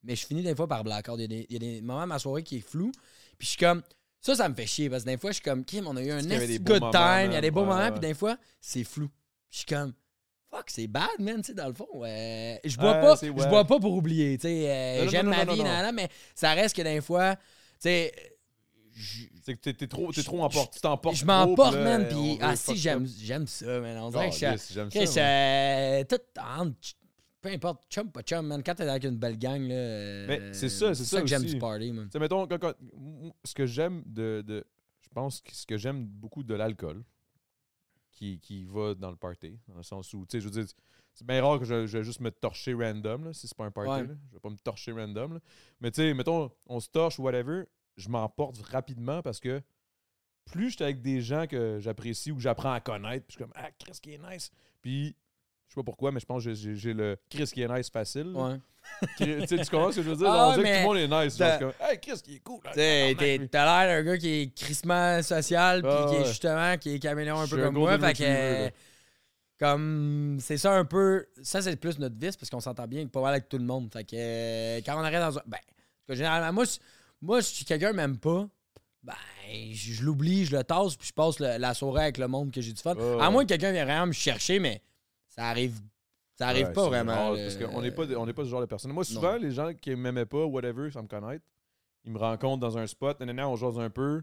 Mais je finis des fois par black out. Il y a des, il y a des moments de ma soirée qui est flou. Puis je suis comme. Ça, ça me fait chier parce que des fois, je suis comme, Kim, on a eu un qu'il y avait esti des beaux good moments, time, il y a des beaux Ouais, moments, ouais. puis des fois, c'est flou. Je suis comme, fuck, c'est bad, man, tu sais, dans le fond. ouais. je bois pas, je bois pas pour oublier, tu sais. euh, J'aime ma non, vie, non, non. mais ça reste que des fois, tu sais. C'est que t'es- trop, t'es trop emporté. Tu t'emportes. je m'emporte, man. Puis, ah, si, j'aime, ça, man. On dirait que je euh, tout en- peu importe, chum, pas chum, man. Quand t'es avec une belle gang, là. euh, Mais c'est ça, c'est ça que j'aime du party, man. Mettons, quand- quand- ce que j'aime de, de- Je pense que ce que j'aime beaucoup de l'alcool, qui, qui va dans le party, dans le sens où, tu sais, je veux dire, c'est bien rare que je, je vais juste me torcher random, là, si c'est pas un party. Ouais. là. Je vais pas me torcher random. là. Mais tu sais, mettons, on se torche ou whatever, je m'emporte rapidement parce que plus j'étais avec des gens que j'apprécie ou que j'apprends à connaître, puis je suis comme, ah, Chris qui est nice. Puis, je sais pas pourquoi, mais je pense que j'ai- le Chris qui est nice facile. Ouais. Tu sais, tu comprends ce que je veux dire? Ah, on que tout le monde est nice. genre, comme, hey, Chris qui est cool. lui. t'as l'air d'un gars qui est crissement social, puis Ah, qui est justement, qui est caméléon un peu un comme moi. Fait que. Comme. C'est ça un peu. Ça, c'est plus notre vice, parce qu'on s'entend bien pas mal avec tout le monde. Fait que. euh, quand on arrive dans un. Ben. en généralement, moi, si- moi, si quelqu'un m'aime pas. Ben, je, je l'oublie, je le tasse, puis je passe le- la soirée avec le monde que j'ai du fun. Ouais, À moins que quelqu'un vienne vraiment me chercher, mais ça arrive. Ça arrive Ouais, pas vraiment. rare. Parce qu'on n'est pas, on n'est pas ce genre de personne. Moi, souvent, les gens qui m'aimaient pas, whatever, sans me connaître, ils me rencontrent dans un spot, nanana, on jase un peu,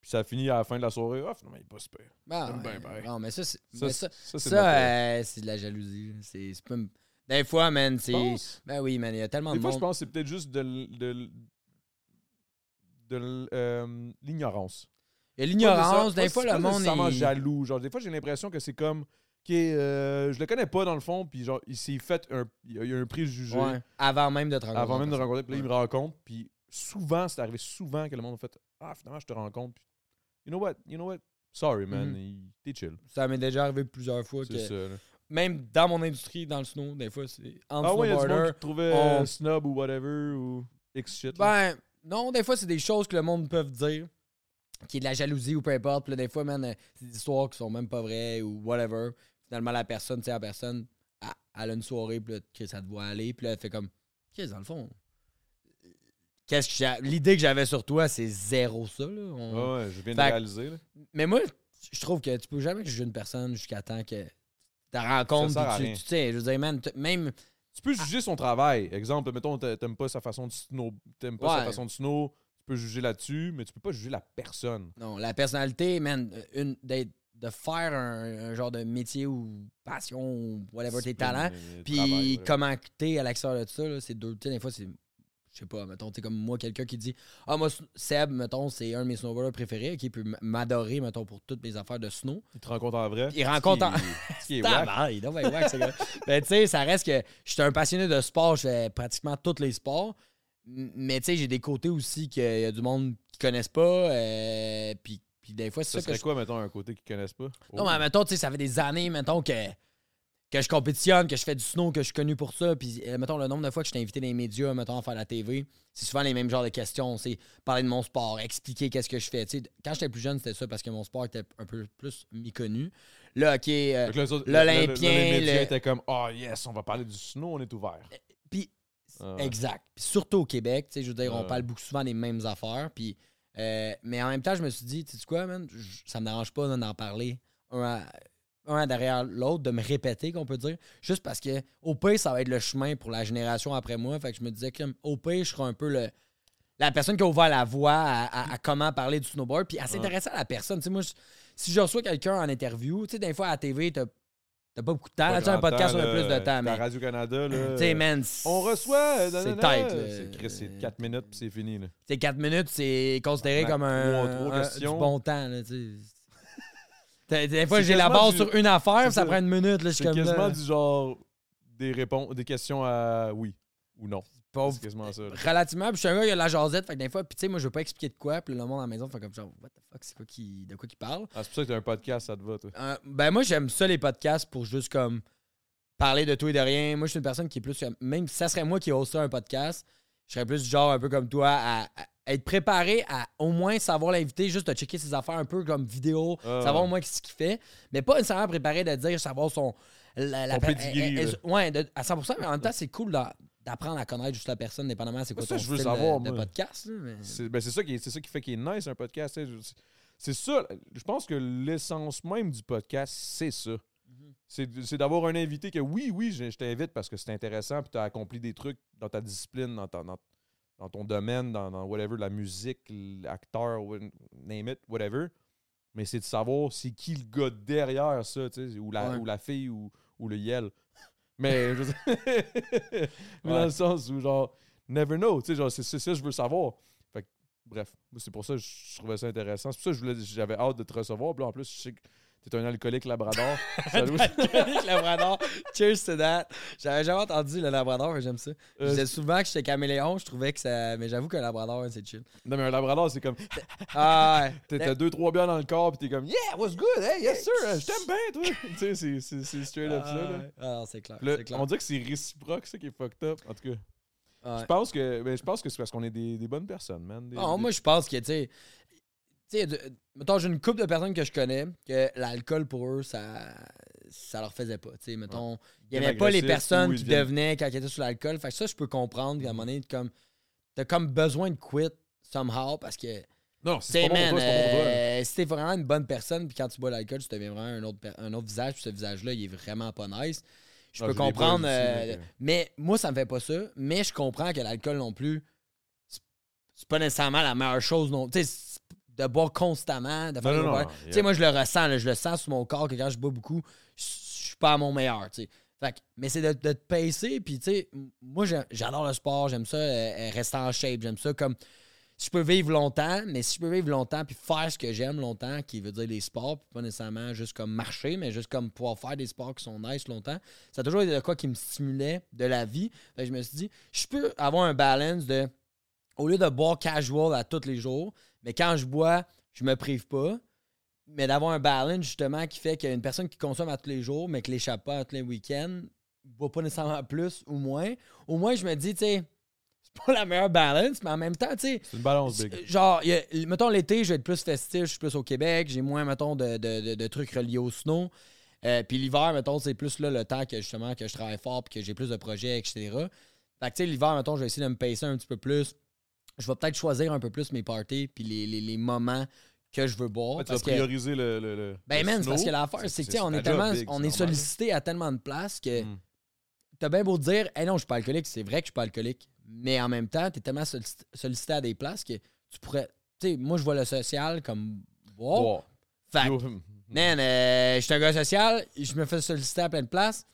puis ça finit à la fin de la soirée. Ah, finalement, il est pas super. Ah, bien, pareil. Non, mais ça, c'est. Ça, mais ça, euh, de la jalousie. C'est pas. Des fois, man, c'est. Ben oui, man, il y a tellement Des de fois, je pense que c'est peut-être juste de, de, de euh, l'ignorance. Pas l'ignorance, des fois, le monde est. jaloux. Genre, des fois, j'ai l'impression que c'est comme, OK, euh, je le connais pas dans le fond, puis genre, il s'est fait un, il a- un préjugé. Ouais, avant même de te rencontrer. Avant même de en rencontrer, puis là, il me rencontre, puis souvent, c'est arrivé souvent que le monde a fait Ah, finalement, je te rencontre, puis you know what, you know what, sorry, man, Mhm. il- t'es chill. Ça m'est déjà arrivé plusieurs fois C'est que. ça. Même dans mon industrie, dans le snow, des fois, c'est. Entre Ah ouais, qui te trouvait on- snob ou whatever, ou X shit. là. Ben, non, des fois, c'est des choses que le monde peut dire, qui est de la jalousie ou peu importe. Puis là, des fois, man, euh, c'est des histoires qui sont même pas vraies ou whatever. Finalement, la personne, tu sais, la personne, elle, elle a une soirée, puis là, ça te voit aller, puis là, elle fait comme, qu'est-ce dans le fond? Qu'est-ce que L'idée que j'avais sur toi, c'est zéro ça, là. On- Ouais, je viens de réaliser. là. Mais moi, je trouve que tu peux jamais juger une personne jusqu'à temps que Ça puis rien. tu tu sais, je veux dire, man, même. Tu peux juger son travail. Exemple, mettons, t'a- t'aimes pas sa façon de snow, t'aimes pas sa façon de snow, tu peux juger là-dessus, mais tu peux pas juger la personne. Non, la personnalité, man, une, d'être- de faire un, un genre de métier ou passion ou whatever tes talents, Euh, puis comment t'es à l'extérieur de ça, c'est deux. Tu des fois, c'est. Je sais pas, mettons, t'es comme moi, quelqu'un qui dit Ah, moi, Seb, mettons, c'est un de mes snowboarders préférés, qui peut m'adorer, mettons, pour toutes mes affaires de snow. Il te rencontre en vrai. Il rencontre en- Ce qui est wack. Tabarnak, il gars. Ben, tu sais, ça reste que je suis un passionné de sport, je fais pratiquement tous les sports. Mais tu sais, j'ai des côtés aussi qu'il y a du monde qui connaissent pas. euh, puis, puis des fois, c'est Ça ça, que serait je. quoi, mettons, un côté qu'ils connaissent pas? Non, Oh. mais mettons, tu sais, ça fait des années, mettons, que, que je compétitionne, que je fais du snow, que je suis connu pour ça. Puis, euh, mettons, le nombre de fois que je t'ai invité dans les médias, mettons, à faire la TV, c'est souvent les mêmes genres de questions. C'est parler de mon sport, expliquer qu'est-ce que je fais. Quand j'étais plus jeune, c'était ça parce que mon sport était un peu plus méconnu. Là, OK. euh, là, autres- l'Olympien, médias le- étaient comme, oh yes, on va parler du snow, on est ouvert. Puis Ah ouais. Exact. Puis surtout au Québec, tu sais, je veux dire, on Ouais. parle beaucoup souvent des mêmes affaires. Puis, euh, mais en même temps, je me suis dit, tu sais quoi, man, ça me dérange pas d'en parler un, à- un derrière l'autre, de me répéter, qu'on peut dire. Juste parce que au pire, ça va être le chemin pour la génération après moi. Fait que je me disais que au pire, je serai un peu le, la personne qui a ouvert la voie à, à- à comment parler du snowboard. Puis à s'intéresser à la personne. Moi, je- si je reçois quelqu'un en interview, tu sais, des fois à la TV, t'as t'as pas beaucoup de temps. Tu un podcast, on a plus de temps. Mais, Radio-Canada, là. tu sais, man, On reçoit. euh, c'est tight. là. C'est Chris, c'est 4 minutes puis c'est fini. Là. Sais, 4 minutes, c'est considéré comme un, du bon temps. Là, tu sais. T'as- Des fois, C'est j'ai la base sur une affaire, c'est puis ça prend une minute. C'est quasiment du genre des réponses, des questions à oui ou non. Pauvre. C'est quasiment ça. là. Relativement, puis je suis un gars qui a de la jasette, fait que des fois, puis tu sais, moi, je veux pas expliquer de quoi, puis le monde à la maison fait comme genre, what the fuck, c'est quoi qui, de quoi qu'il parle. Ah, c'est pour ça que t'as un podcast, ça te va, toi. Euh, ben, moi, j'aime ça, les podcasts, pour juste comme parler de tout et de rien. Moi, je suis une personne qui est plus. Même si ça serait moi qui hostais un podcast, je serais plus genre un peu comme toi à, à être préparé à au moins savoir l'invité, juste de checker ses affaires un peu comme vidéo, Ah. savoir au moins ce qu'il fait, mais pas nécessairement préparé de dire savoir son. La, la Son elle- elle- ouais, de- à 100%, mais en même temps, c'est cool d'apprendre à connaître juste la personne, dépendamment c'est quoi Ça, ton je veux style de- savoir, de, moi. podcast. là, mais- C'est ben, c'est ça, qui est- c'est ça qui fait qu'il est nice, un podcast. tu sais. Je- C'est ça. Je pense que l'essence même du podcast, c'est ça. Mhm. C'est c'est d'avoir un invité que oui, oui, je, je t'invite parce que c'est intéressant puis tu as accompli des trucs dans ta discipline, dans, ta- dans- dans ton domaine, dans, dans whatever, la musique, l'acteur, wha- name it, whatever. Mais c'est de savoir c'est qui le gars derrière ça, tu sais, ou la, Ouais. ou la fille ou, ou le yel. Mais, je mais dans le sens où, genre, never know, tu sais, genre, c'est ça que je veux savoir. Fait que, bref, c'est pour ça que je trouvais ça intéressant. C'est pour ça que je voulais- j'avais hâte de te recevoir. Puis là, en plus, je sais que t'es un alcoolique labrador. Salut. Alcoolique Labrador. Cheers to that. J'avais jamais entendu le Labrador, j'aime ça. Je Euh, disais souvent que j'étais caméléon, je trouvais que ça. Mais j'avoue qu'un Labrador, c'est chill. non, mais un labrador, c'est comme, Ah ouais. t'as deux, trois bières dans le corps, puis t'es comme, yeah, what's good, hey, yes sir, je t'aime bien, toi. tu sais, c'est- straight up ça, là. Ah, c'est clair. On dirait que c'est réciproque, ça qui est fucked up. En tout cas, Ouais. je pense que, ben, je pense que c'est parce qu'on est des, des bonnes personnes, man. Des- des- moi, je pense que, tu sais. Tu sais, mettons, j'ai une couple de personnes que je connais que l'alcool pour eux, ça, ça leur faisait pas. Tu sais, mettons, ils Deviennent n'aimaient pas les personnes qui devenaient quand ils étaient sur l'alcool. Fait que ça, je peux comprendre qu'à un moment donné, comme, t'as comme besoin de quit somehow parce que. Non, c'est pas bon man, c'est pas bon euh, si t'es vraiment une bonne personne, puis quand tu bois l'alcool, tu deviens vraiment un autre, un autre visage, puis ce visage-là, il est vraiment pas nice. Je peux je comprendre. euh, euh. mais moi, ça me fait pas ça. Mais je comprends que l'alcool non plus, c'est- pas nécessairement la meilleure chose. non Tu sais, c'est- de boire constamment, de faire Non, des non, boires- non, Tu sais, moi, je le ressens, là, je le sens sur mon corps que quand je bois beaucoup, je suis pas à mon meilleur, tu sais. Fait que- mais c'est de, de te pacer, puis tu sais, moi, j'adore le sport, j'aime ça, euh, euh, rester en shape, j'aime ça comme si je peux vivre longtemps, mais si je peux vivre longtemps puis faire ce que j'aime longtemps, qui veut dire les sports, puis pas nécessairement juste comme marcher, mais juste comme pouvoir faire des sports qui sont nice longtemps, ça a toujours été de quoi qui me stimulait de la vie. Fait que je me suis dit, je peux avoir un balance de, au lieu de boire casual à tous les jours, mais quand je bois, je me prive pas, mais d'avoir un balance justement qui fait qu'il y a une personne qui consomme à tous les jours, mais qui l'échappe pas à tous les week-ends, boit pas nécessairement plus ou moins. Au moins, je me dis, tu sais, c'est pas la meilleure balance, mais en même temps, tu sais, C'est une balance big. Genre, a- mettons, l'été, je vais être plus festif, je suis plus au Québec, j'ai moins, mettons, de, de- de- de trucs reliés au snow. Euh, puis l'hiver, mettons, c'est plus là, le temps que justement que je travaille fort puis que j'ai plus de projets, etc. Fait que, tu sais, l'hiver, mettons, je vais essayer de me pacer un petit peu plus. Je vais peut-être choisir un peu plus mes parties puis les, les- les moments que je veux boire. Ouais, tu vas parce que, prioriser le, le, le- ben, man, parce que l'affaire, c'est que, tu sais, on est tellement, big, on est sollicité à tellement de places que Mm. t'as bien beau dire, hey non, je suis pas alcoolique, c'est vrai que je suis pas alcoolique. Mais en même temps, t'es tellement sollici- sollicité à des places que tu pourrais. Tu sais, moi, je vois le social comme. Wow. Wow. Fait que, Yo, hum, man, euh, je suis un gars social, je me fais solliciter à plein de places.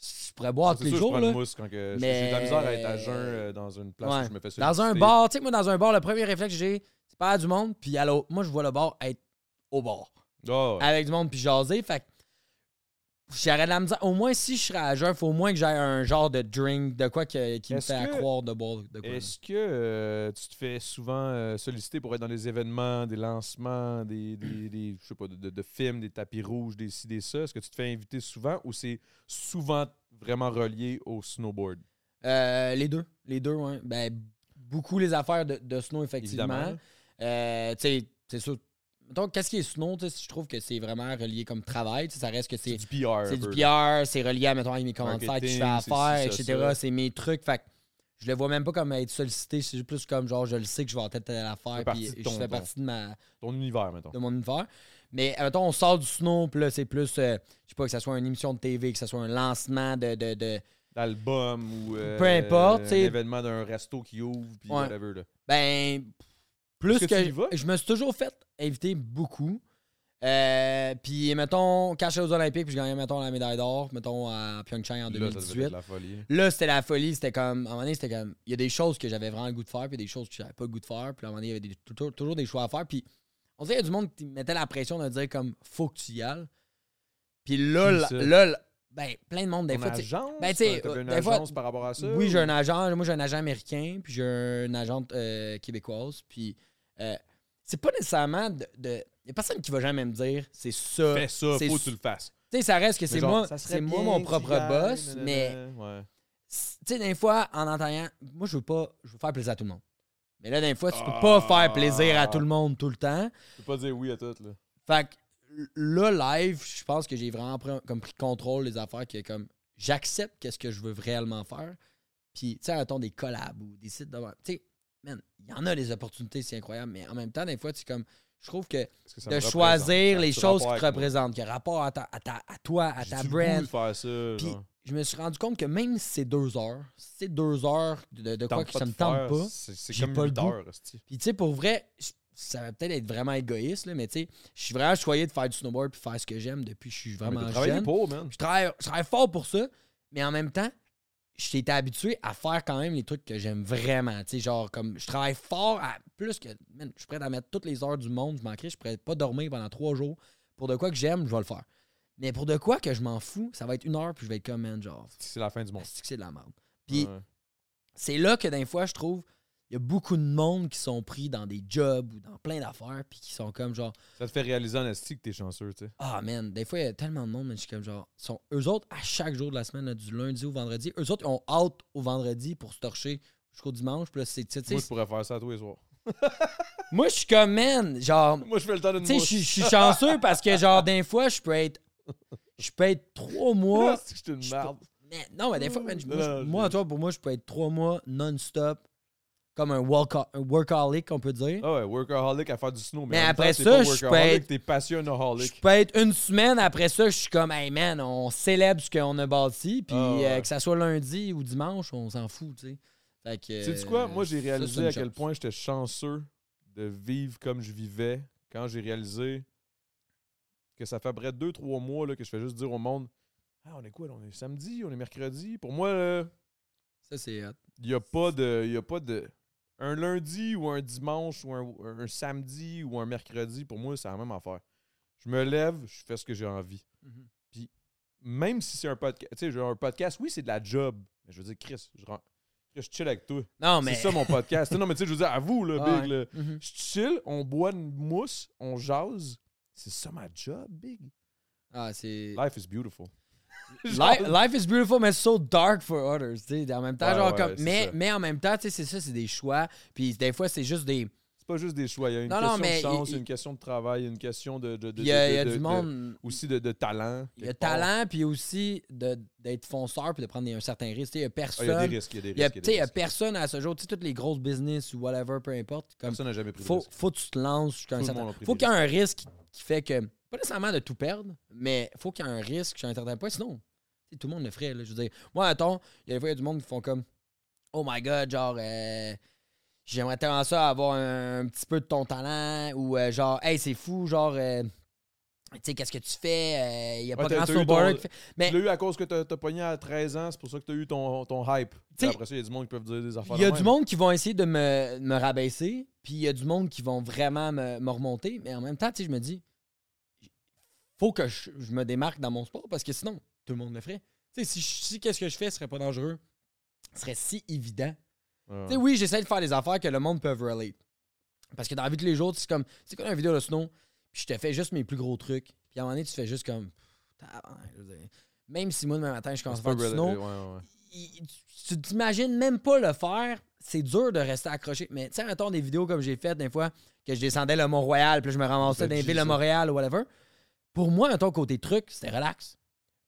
Je pourrais boire tous C'est les sûr, je jours. prends là. une mousse quand que j'ai- Mais- j'ai de la misère à être à jeun euh, dans une place Ouais. où je me fais Dans un bar, tu sais, moi, dans un bar, le premier réflexe que j'ai, c'est pas du monde, puis à l'autre. Moi, je vois le bar être au bar. Ah, ouais. Avec du monde, puis jaser. Fait que j'aurais de la misère. Au moins, si je serais à jeun, faut au moins que j'aie un genre de drink, de quoi que- qui me fait que- croire de boire de quoi. Est-ce que euh, tu te fais souvent euh, solliciter pour être dans des événements, des lancements, des, des, des- je sais pas, de, de- de films, des tapis rouges, des ci, des ça? Est-ce que tu te fais inviter souvent ou c'est souvent vraiment relié au snowboard? Euh, les deux. Les deux, ouais. Ben, beaucoup les affaires de, de snow, effectivement. Euh, tu sais, c'est sûr. Mettons, qu'est-ce qui est snow, tu sais, je trouve que c'est vraiment relié comme travail. tu sais, Ça reste que C'est c'est. du PR. C'est un du PR, c'est relié à, mettons, avec mes commanditaires que je fais ci, ça, etc. ça. C'est mes trucs. Fait je le vois même pas comme être sollicité, c'est plus comme genre je le sais que je vais en tête telle affaire, fais puis je fais partie de ma Ton univers, mettons. de mon univers. Mais mettons, on sort du snow, puis là, c'est plus, euh, je sais pas, que ce soit une émission de TV, que ce soit un lancement de. de, D'album ou. euh, Peu importe, Un t'sais. événement d'un resto qui ouvre, puis whatever, ben, plus que. que tu y vas? je me suis toujours fait inviter beaucoup. Euh, puis, mettons, quand j'étais aux Olympiques, puis je gagnais, mettons, la médaille d'or, mettons, à Pyeongchang en Là, ça devait être 2018. de la folie. Là, c'était la folie. C'était comme. À un moment donné, c'était comme. Il y a des choses que j'avais vraiment le goût de faire, puis des choses que j'avais pas le goût de faire. Puis à un moment donné, il y avait des- toujours, toujours des choix à faire. Puis on dirait qu'il y a du monde qui mettait la pression de dire comme faut que tu y ailles. Puis là, là, ça? là, là, ben, plein de monde, des fois. agence? ben, tu sais, T'avais une des fois- par rapport à ça? Oui, j'ai un agent. Moi, j'ai un agent américain, puis j'ai un agent euh, québécoise. Puis euh, c'est pas nécessairement de. de- y a personne qui va jamais me dire c'est ça. Fais ça, faut que tu le fasses. Tu sais, ça reste que c'est moi, c'est moi mon propre boss, mais Ouais. tu sais, des fois, en entendant, moi, je veux pas, je veux faire plaisir à tout le monde. Mais là, des fois, tu peux Ah. pas faire plaisir à tout le monde tout le temps. Tu peux pas dire oui à tout, là. Fait que là, live, je pense que j'ai vraiment pris, comme pris contrôle des affaires que comme j'accepte qu'est-ce que je veux réellement faire. Puis, tu sais, mettons des collabs ou des sites de. Tu sais, man, il y en a des opportunités, c'est incroyable, mais en même temps, des fois, c'est comme. Je trouve que de choisir les choses qui te représentent, qui ont rapport à, ta, à, ta- à toi, à ta brand. faire ça, Puis je me suis rendu compte que même si c'est deux heures, si c'est deux heures de, de quoi que ça me tente pas. C'est comme pas le 8 goût. heures, hostie. Puis tu sais, pour vrai, ça va peut-être être vraiment égoïste, là, mais tu sais, je suis vraiment choyé de faire du snowboard puis faire ce que j'aime depuis que je suis vraiment jeune. pour, man. Je travaille, je travaille fort pour ça, mais en même temps, été habitué à faire quand même les trucs que j'aime vraiment. Tu sais, genre, comme je travaille fort à plus que. man, je suis prêt à mettre toutes les heures du monde, je manquerai, je pourrais pas dormir pendant trois jours. Pour de quoi que j'aime, je vais le faire. Mais pour de quoi que je m'en fous, ça va être une heure, puis je vais être comme, man, genre, C'est la fin du monde. c'est de la merde. Puis Ouais. c'est là que des fois, je trouve, il y a beaucoup de monde qui sont pris dans des jobs ou dans plein d'affaires, puis qui sont comme genre, Ça te fait réaliser en esti que t'es chanceux, tu sais. ah man, des fois, il y a tellement de monde, mais je suis comme genre, sont, eux autres, à chaque jour de la semaine, là, du lundi au vendredi, eux autres, ils ont hâte au vendredi pour se torcher jusqu'au dimanche, puis là, c'est, Moi, je pourrais faire ça tous les soirs. moi, je suis comme, man, genre, Moi, je fais le temps d'une tu sais, je suis- je suis chanceux parce que, genre, des fois, je peux être, je peux être trois mois, que j'étais une je merde. Mais non, mais des fois, man, je- moi, je- je- moi, toi, pour moi, je peux être trois mois non-stop, comme un, workaholic, on peut dire. Ah ouais, workaholic à faire du snow. Mais, après temps, ça, pas je peux être- T'es passionaholic. Je peux être une semaine après ça, je suis comme, hey man, on célèbre ce qu'on a bâti, puis Ah ouais. euh, que ça soit lundi ou dimanche, on s'en fout, tu sais. Fait que. Sais-tu quoi? Moi, j'ai réalisé à quel chance. point j'étais chanceux de vivre comme je vivais quand j'ai réalisé que ça fait près de 2-3 mois là, que je fais juste dire au monde Ah, on est quoi? là? On est samedi, on est mercredi. Pour moi, là, Ça, c'est hot. il n'y a pas de. Y a pas de. Un lundi ou un dimanche ou un, un samedi ou un mercredi, pour moi, c'est la même affaire. Je me lève, je fais ce que j'ai envie. Mhm. Même si c'est un podcast, tu sais, un podcast, oui, c'est de la job. Mais je veux dire, Chris, je, je chill avec toi. Non, mais. C'est ça mon podcast. non, mais tu sais, je veux dire, à vous, là. Big. là. Mhm. Je chill, on boit une mousse, on jase. C'est ça ma job, Big. Ah, c'est. Life is beautiful. Life, life is beautiful, mais so dark for others. tu sais. En même temps, Ouais, genre ouais, comme. Mais, ça. mais en même temps, c'est ça, c'est des choix. Puis des fois, c'est juste des. C'est pas juste des choix. Il y a une Non, non, question mais de chance, il- une question de travail, une question de. de, de- Il y a, de- il y a de- du de- monde. aussi de, de talent. Il y a part. talent, puis aussi de- d'être fonceur, puis de prendre un certain risque. Il y a Ah, personne. il y a des risques. Il y a des risques. il y a y a personne à ce jour, tu sais, toutes les grosses business ou whatever, peu importe. Comme, Personne n'a jamais pris de faut, risque. faut que tu te lances jusqu'à un certain Faut qu'il y ait un risque qui fait que, pas nécessairement de tout perdre, mais faut qu'il y ait un risque jusqu'à un certain point. Sinon, tu tout le monde le ferait. Là, je veux dire, moi, attends, il y a des fois, il y a du monde qui font comme Oh my god, genre, euh, j'aimerais tellement ça avoir un, petit peu de ton talent, ou euh, genre, hey, c'est fou, genre, euh, tu sais, qu'est-ce que tu fais? Euh, Il y a Ouais, pas grand snowboarder qui fait. Mais Tu l'as eu à cause que t'as t'as pogné à 13 ans, c'est pour ça que t'as eu ton, ton hype. Après ça, il y a du monde qui peuvent dire des affaires. Il y a du même. monde qui vont essayer de me, me rabaisser, puis il y a du monde qui vont vraiment me, me remonter, mais en même temps, tu sais, je me dis, faut que je, je me démarque dans mon sport parce que sinon, tout le monde le ferait. Tu sais, si, si qu'est-ce que je fais serait pas dangereux, ce serait si évident. Sais, oui, j'essaie de faire des affaires que le monde peut relate. Parce que dans la vie de tous les jours, c'est comme, c'est comme une vidéo de snow, puis je te fais juste mes plus gros trucs, puis à un moment donné, tu fais juste comme, même si moi, demain matin, je commence à faire du snow, ouais, ouais, ouais. il- tu t'imagines même pas le faire. C'est dur de rester accroché. Mais tu sais, mettons des vidéos comme j'ai faites des fois, que je descendais le Mont-Royal, puis je me ramassais T'as dans les villes de. Montréal ou whatever. Pour moi, mettons, côté truc, c'était relax.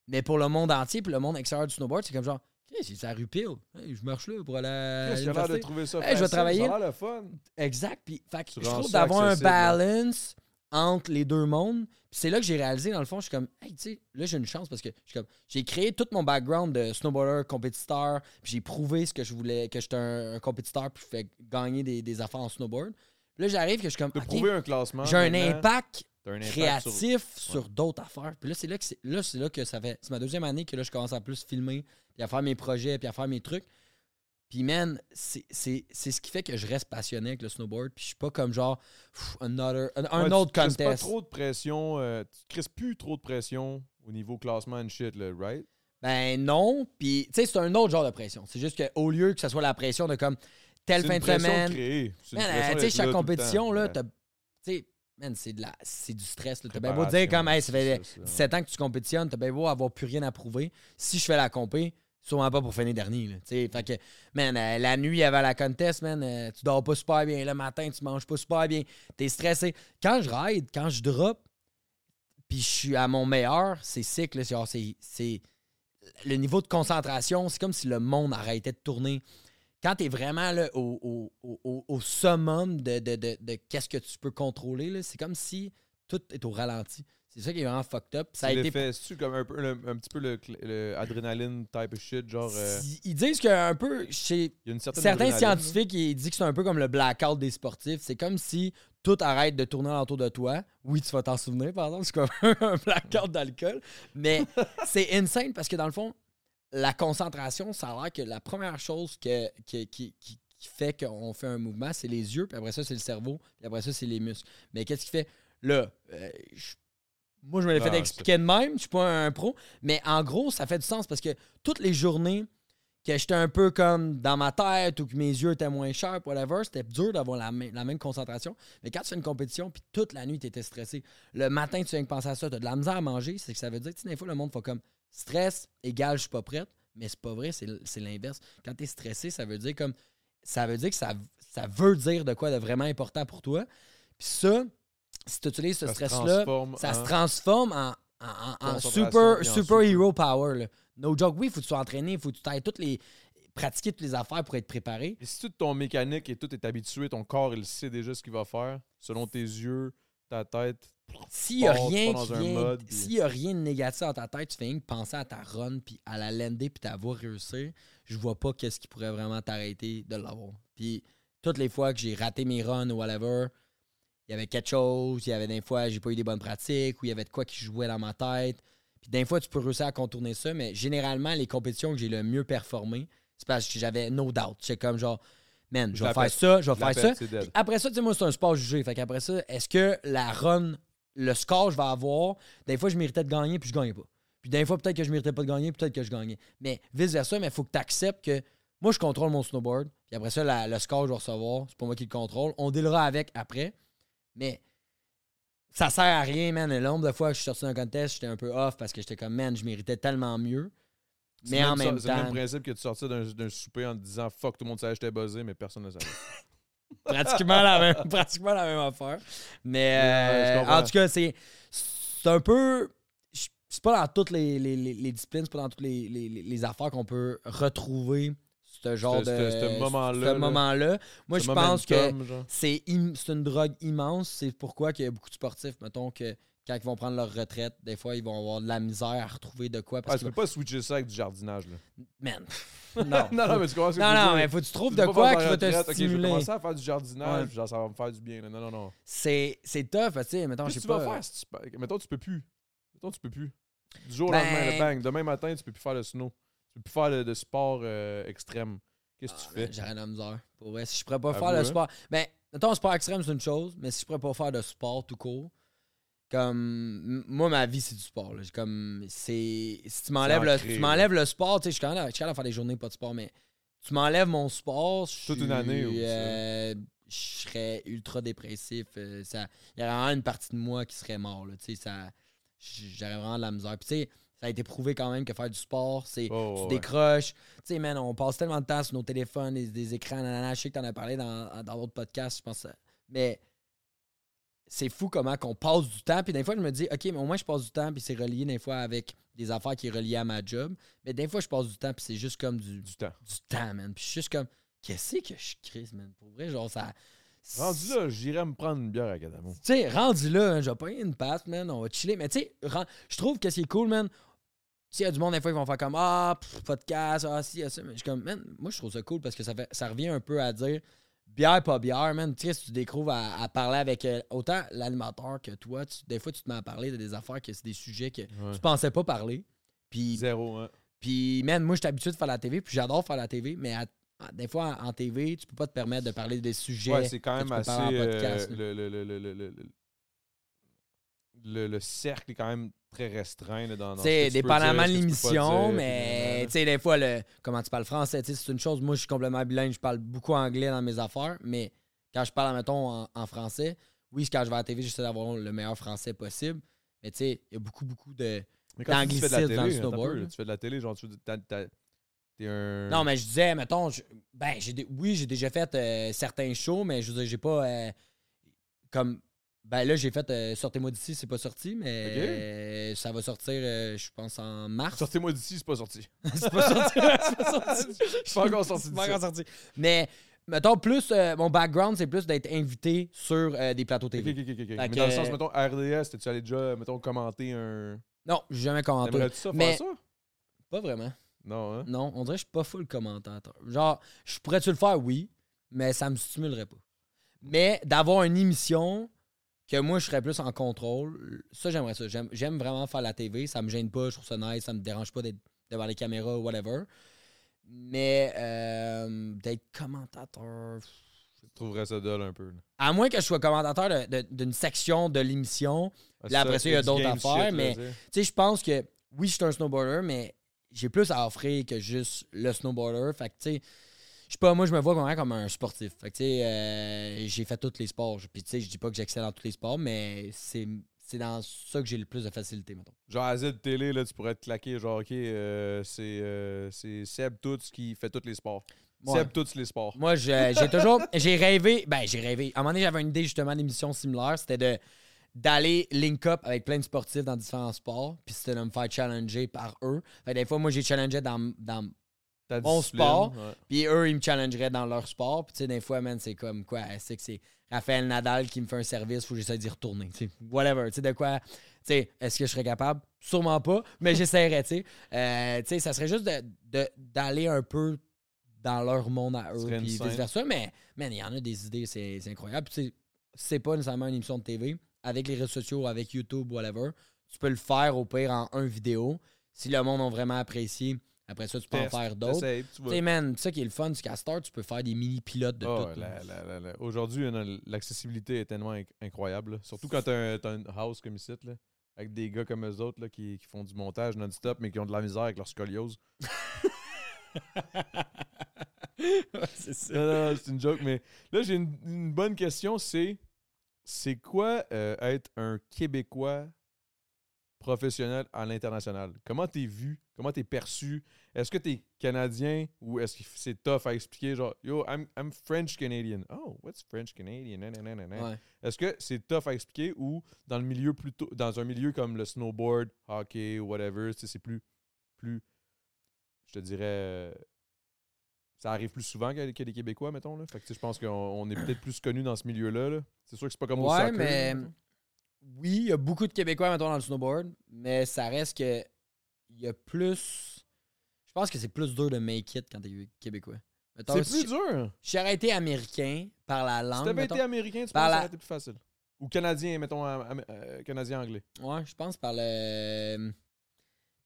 Mais pour le monde entier, puis le monde extérieur du snowboard, c'est comme genre, c'est rue Peel. Hey, je marche là pour aller à l'air de trouver ça Hey, je vais travailler. Ça a l'air le fun. Exact. Puis, fait je trouve ça d'avoir un hein. balance entre les deux mondes. Puis c'est là que j'ai réalisé, dans le fond, je suis comme, hey, tu sais, là, j'ai une chance parce que j'ai créé tout mon background de snowboarder, compétiteur, puis j'ai prouvé ce que je voulais, que j'étais un, un compétiteur, puis je fais gagner des, des affaires en snowboard. Puis là, j'arrive que je suis comme, De prouver un classement. j'ai un impact un créatif sur- sur, d'autres affaires. Puis là, c'est là que c'est là, c'est là que ça fait. C'est ma deuxième année que là, je commence à plus filmer, puis à faire mes projets, puis à faire mes trucs. Puis man, c'est c'est- c'est ce qui fait que je reste passionné avec le snowboard. Puis je suis pas comme genre pff, another, un, un Ouais, autre tu te crisses pas contest. trop de pression. euh, tu crisses plus trop de pression au niveau classement and shit, là, right? Ben non. Puis tu sais, c'est un autre genre de pression. C'est juste qu'au lieu que ce soit la pression de comme telle fin de semaine. créée. C'est une Man, pression tu sais, d'être chaque là compétition, là, Ouais. t'as. Man, c'est de la, c'est du stress. T'as bien beau dire comme, hey, ça fait c'est ça, 17 ans que tu compétitionnes, t'as bien beau avoir plus rien à prouver. Si je fais la compé, sûrement pas pour finir dernier. Là, fait que, man, euh, la nuit avant la contest, man, euh, tu dors pas super bien. Le matin, tu manges pas super bien. T'es stressé. Quand je ride, quand je drop, puis je suis à mon meilleur, c'est sick. c'est le niveau de concentration, c'est comme si le monde arrêtait de tourner. Quand tu es vraiment là, au, au- au- au- summum de, de, de- de qu'est-ce que tu peux contrôler, c'est comme si tout est au ralenti. C'est ça qui est vraiment fucked up. Ça a été c'est-tu comme un, peu, le- un petit peu le, le adrénaline type of shit, genre. euh, Ils- disent qu'un peu, chez Il y a une certaine certains adrénaline, scientifiques, ils disent que c'est un peu comme le blackout des sportifs. C'est comme si tout arrête de tourner autour de toi. Oui, tu vas t'en souvenir, par exemple, c'est comme un blackout d'alcool. Mais c'est insane parce que dans le fond, la concentration, ça a l'air que la première chose que, que- qui, qui- qui fait qu'on fait un mouvement, c'est les yeux, puis après ça, c'est le cerveau, puis après ça, c'est les muscles. Mais qu'est-ce qui fait? Là, euh, je- moi, je me l'ai fait Ah, expliquer de même, je suis pas un pro, mais en gros, ça fait du sens parce que toutes les journées que j'étais un peu comme dans ma tête ou que mes yeux étaient moins chers, whatever, c'était dur d'avoir la, même- la même concentration. Mais quand tu fais une compétition, puis toute la nuit, tu étais stressé, le matin, tu viens de penser à ça, tu as de la misère à manger, c'est que ça veut dire que des fois, le monde fait comme stress égale je suis pas prête, mais c'est pas vrai, c'est l'inverse. Quand tu es stressé, ça veut dire comme ça veut dire que ça, ça veut dire de quoi de vraiment important pour toi. Puis ça, si tu utilises ce stress-là, ça se transforme en, super, en super super. hero power. là. No joke, oui, il faut que tu sois entraîné, il faut que tu ailles toutes les pratiquer toutes les affaires pour être préparé. Et si tout ton mécanique et tout est habitué, ton corps, il sait déjà ce qu'il va faire, selon tes yeux, ta tête. S'il n'y a rien qui vient- y a rien de négatif dans ta tête, tu fais rien que penser à ta run puis à la lander puis t'avoir réussir, je vois pas qu'est-ce qui pourrait vraiment t'arrêter de l'avoir. Puis toutes les fois que j'ai raté mes runs ou whatever, il y avait quelque chose, il y avait des fois j'ai pas eu des bonnes pratiques ou il y avait de quoi qui jouait dans ma tête. Puis des fois tu peux réussir à contourner ça, mais généralement les compétitions que j'ai le mieux performé, c'est parce que j'avais no doubt. C'est comme genre man, je vais faire ça, je vais faire ça. après ça, tu sais, moi, c'est un sport jugé. Fait qu'après ça, est-ce que la run, le score que je vais avoir, des fois, je méritais de gagner, puis je gagnais pas. Puis des fois, peut-être que je méritais pas de gagner, peut-être que je gagnais. Mais vice-versa, mais il faut que tu acceptes que moi, je contrôle mon snowboard. Puis après ça, la- le score que je vais recevoir, c'est pas moi qui le contrôle. On dealera avec après. Mais ça sert à rien, man. Le nombre de fois que je suis sorti d'un contest, j'étais un peu off parce que j'étais comme, man, je méritais tellement mieux. Mais en même C'est le même temps, principe que tu sortais d'un d'un souper en te disant fuck, tout le monde savait que j'étais buzzé, mais personne ne savait. pratiquement la même pratiquement la même affaire. Mais euh, en tout cas c'est c'est un peu c'est pas dans toutes les, les, les- les disciplines c'est pas dans toutes les, les- les- les affaires qu'on peut retrouver ce genre de ce- moment-là, moment-là. Moi je pense que c'est une drogue immense. C'est pourquoi qu'il y a beaucoup de sportifs mettons que quand ils vont prendre leur retraite des fois ils vont avoir de la misère à retrouver de quoi Ah, parce tu que peux pas switcher ça avec du jardinage. Là. man non non, non, mais tu comprends ce que non, non, mais faut que tu trouves Tu de quoi qui va te retraite, ok, je vais stimuler. commencer à faire du jardinage, Ouais. genre, ça va me faire du bien. là. Non, non, non. C'est c'est tough, tu sais, mettons, je sais tu pas. vas faire si tu... peux- Mettons, tu peux plus. Mettons, tu peux plus. Du jour au Ben- lendemain, le bang. Demain matin, tu peux plus faire le snow. Tu peux plus faire de, de sport euh, extrême. Qu'est-ce que tu fais? J'aurais de la misère. Pour vrai, si je pourrais pas faire le hein. sport. Ben, mettons, sport extrême, c'est une chose, mais si je pourrais pas faire de sport tout court, comme. Moi, ma vie, c'est du sport. là. Comme. C'est. Si tu m'enlèves le, tu m'enlèves le sport, tu sais, je suis quand même de faire des journées pas de sport, mais tu m'enlèves mon sport. je Toute une année, euh, Je serais ultra dépressif. euh, ça- Il y aurait vraiment une partie de moi qui serait mort. Là, tu sais, ça. J'aurais vraiment de la misère. Puis, tu sais, ça a été prouvé quand même que faire du sport, c'est Oh, tu ouais. décroches. Tu sais, man, on passe tellement de temps sur nos téléphones, des, des écrans, nanana. Je sais que t'en as parlé dans dans d'autres podcasts, je pense. Mais c'est fou comment qu'on passe du temps. Puis des fois, je me dis, OK, mais au moins, je passe du temps, puis c'est relié des fois avec des affaires qui sont reliées à ma job. Mais des fois, je passe du temps, puis c'est juste comme du, Du temps. du temps, man. Puis je suis juste comme, qu'est-ce que je crise, man? Pour vrai, genre, ça. Rendu là, j'irais me prendre une bière à Cadamo. Tu sais, rendu là, hein, j'ai pas une passe, man, on va chiller. Mais tu sais, je trouve que c'est cool, man. Tu sais, il y a du monde, des fois, ils vont faire comme Ah, pff, podcast, ah, si, ah, ça. Mais je suis comme, man, moi, je trouve ça cool parce que ça, fait, ça revient un peu à dire bière, pas bière, man. Tu sais, si tu découvres à, à parler avec euh, autant l'animateur que toi, tu- des fois, tu te mets à parler de des affaires que c'est des sujets que Ouais. tu pensais pas parler. Puis, Zéro, hein. puis man, moi, je suis habitué de faire la TV, puis j'adore faire la TV, mais à- à- des fois, en, en TV, tu peux pas te permettre de parler des sujets. Ouais, c'est quand que même assez. podcast, euh, là. le, le, le, le, le, le- le- le cercle est quand même très restreint là, dans, dans sais, dépendamment de l'émission, mais tu sais, des fois, le, comment tu parles français, c'est une chose. Moi, je suis complètement bilingue, je parle beaucoup anglais dans mes affaires, mais quand je parle, mettons, en, en français, oui, quand je vais à la TV, j'essaie d'avoir le meilleur français possible, mais tu sais, il y a beaucoup, beaucoup de. Mais quand tu, fais de la d'anglicisme dans le télé, snowboard, peu, tu fais de la télé, genre, tu t'es un. Non, mais je disais, mettons, je- ben, j'ai oui, j'ai déjà fait euh, certains shows, mais je veux dire, j'ai pas. euh, comme. Ben là, j'ai fait euh, Sortez-moi d'ici, c'est pas sorti, mais Ok. euh, ça va sortir, euh, je pense, en mars. Sortez-moi d'ici, c'est pas sorti. c'est pas sorti. c'est pas sorti. Je suis pas encore sorti C'est pas ça. encore sorti. Mais, mettons, plus, euh, mon background, c'est plus d'être invité sur euh, des plateaux Ok, TV. ok, ok, ok. Fait Mais dans le sens, mettons, RDS, t'es-tu allé déjà, mettons, commenter un. Non, j'ai jamais commenté. T'aimerais-tu ça Mais- faire ça? Pas vraiment. Non, hein? Non, on dirait que je suis pas full commentateur. Genre, je pourrais-tu le faire? Oui, mais ça me stimulerait pas. Mais d'avoir une émission que moi, je serais plus en contrôle, ça, j'aimerais ça. J'aime, vraiment faire la TV. Ça me gêne pas, je trouve ça nice, ça me dérange pas d'être devant les caméras ou whatever. Mais euh, d'être commentateur... Je trouverais ça dole un peu. là. À moins que je sois commentateur d'une section de l'émission, Ah, Là, après ça, il y a d'autres affaires, shit, mais- tu sais. Tu sais, je pense que oui, je suis un snowboarder, mais j'ai plus à offrir que juste le snowboarder. Fait que, tu sais, je sais pas, moi, je me vois vraiment comme un sportif. Fait que, tu sais, euh, j'ai fait tous les sports. Puis, tu sais, je dis pas que j'excelle dans tous les sports, mais c'est c'est dans ça que j'ai le plus de facilité, mettons. Genre à Z Télé, là, tu pourrais te claquer, genre, OK, euh, c'est euh, c'est Seb Toots qui fait tous les sports. Ouais. Seb Toots les sports. Moi, j'ai toujours. J'ai rêvé. Ben, j'ai rêvé. À un moment donné, j'avais une idée justement d'émission similaire. C'était de d'aller link up avec plein de sportifs dans différents sports. Puis c'était de me faire challenger par eux. Fait que des fois, moi, j'ai challengé dans, dans Mon sport. Puis eux, ils me challengeraient dans leur sport. Puis tu sais, des fois, man, c'est comme quoi, c'est que c'est Raphaël Nadal qui me fait un service, faut que j'essaie d'y retourner. tu sais. Whatever. Tu sais, de quoi. Tu sais, est-ce que je serais capable? Sûrement pas, mais j'essaierais, tu sais. Euh, tu sais, ça serait juste de- de- d'aller un peu dans leur monde à eux, puis vice-versa. Mais, man, il y en a des idées, c'est incroyable. Puis tu sais, c'est pas nécessairement une émission de TV. Avec les réseaux sociaux, avec YouTube, whatever, tu peux le faire au pire en un vidéo. Si le monde a vraiment apprécié, après ça, tu peux en faire d'autres. tu Tu sais, man, ça qui est le fun, c'est qu'à Star, tu peux faire des mini-pilotes de Ah, tout. Aujourd'hui, l'accessibilité est tellement inc- incroyable. là. Surtout quand t'as un, t'as une house comme ici, là, avec des gars comme eux autres là, qui, qui font du montage non-stop, mais qui ont de la misère avec leur scoliose. c'est ça. Non, non, c'est une joke, mais là, j'ai une, une bonne question, c'est c'est quoi euh, être un Québécois professionnel à l'international? Comment t'es vu? Comment t'es perçu? Est-ce que t'es Canadien ou est-ce que c'est tough à expliquer? Genre, yo, I'm, I'm French Canadian. Oh, what's French Canadian? Ouais. Est-ce que c'est tough à expliquer ou dans le milieu plutôt dans un milieu comme le snowboard, hockey, whatever, tu c'est plus plus je te dirais ça arrive plus souvent que, que les Québécois, mettons. Là. Fait que tu je pense qu'on on est peut-être plus connus dans ce milieu-là. là. C'est sûr que c'est pas comme au Ouais, soccer. mais là, oui, il y a beaucoup de Québécois, mettons, dans le snowboard, mais ça reste que il y a plus. Je pense que c'est plus dur de make it quand t'es Québécois. C'est si plus dur. j'aurais été américain par la Si langue. t'avais mettons- été américain, tu penses que ça aurait été plus facile. Ou canadien, mettons, euh, canadien-anglais. Ouais, je pense par le.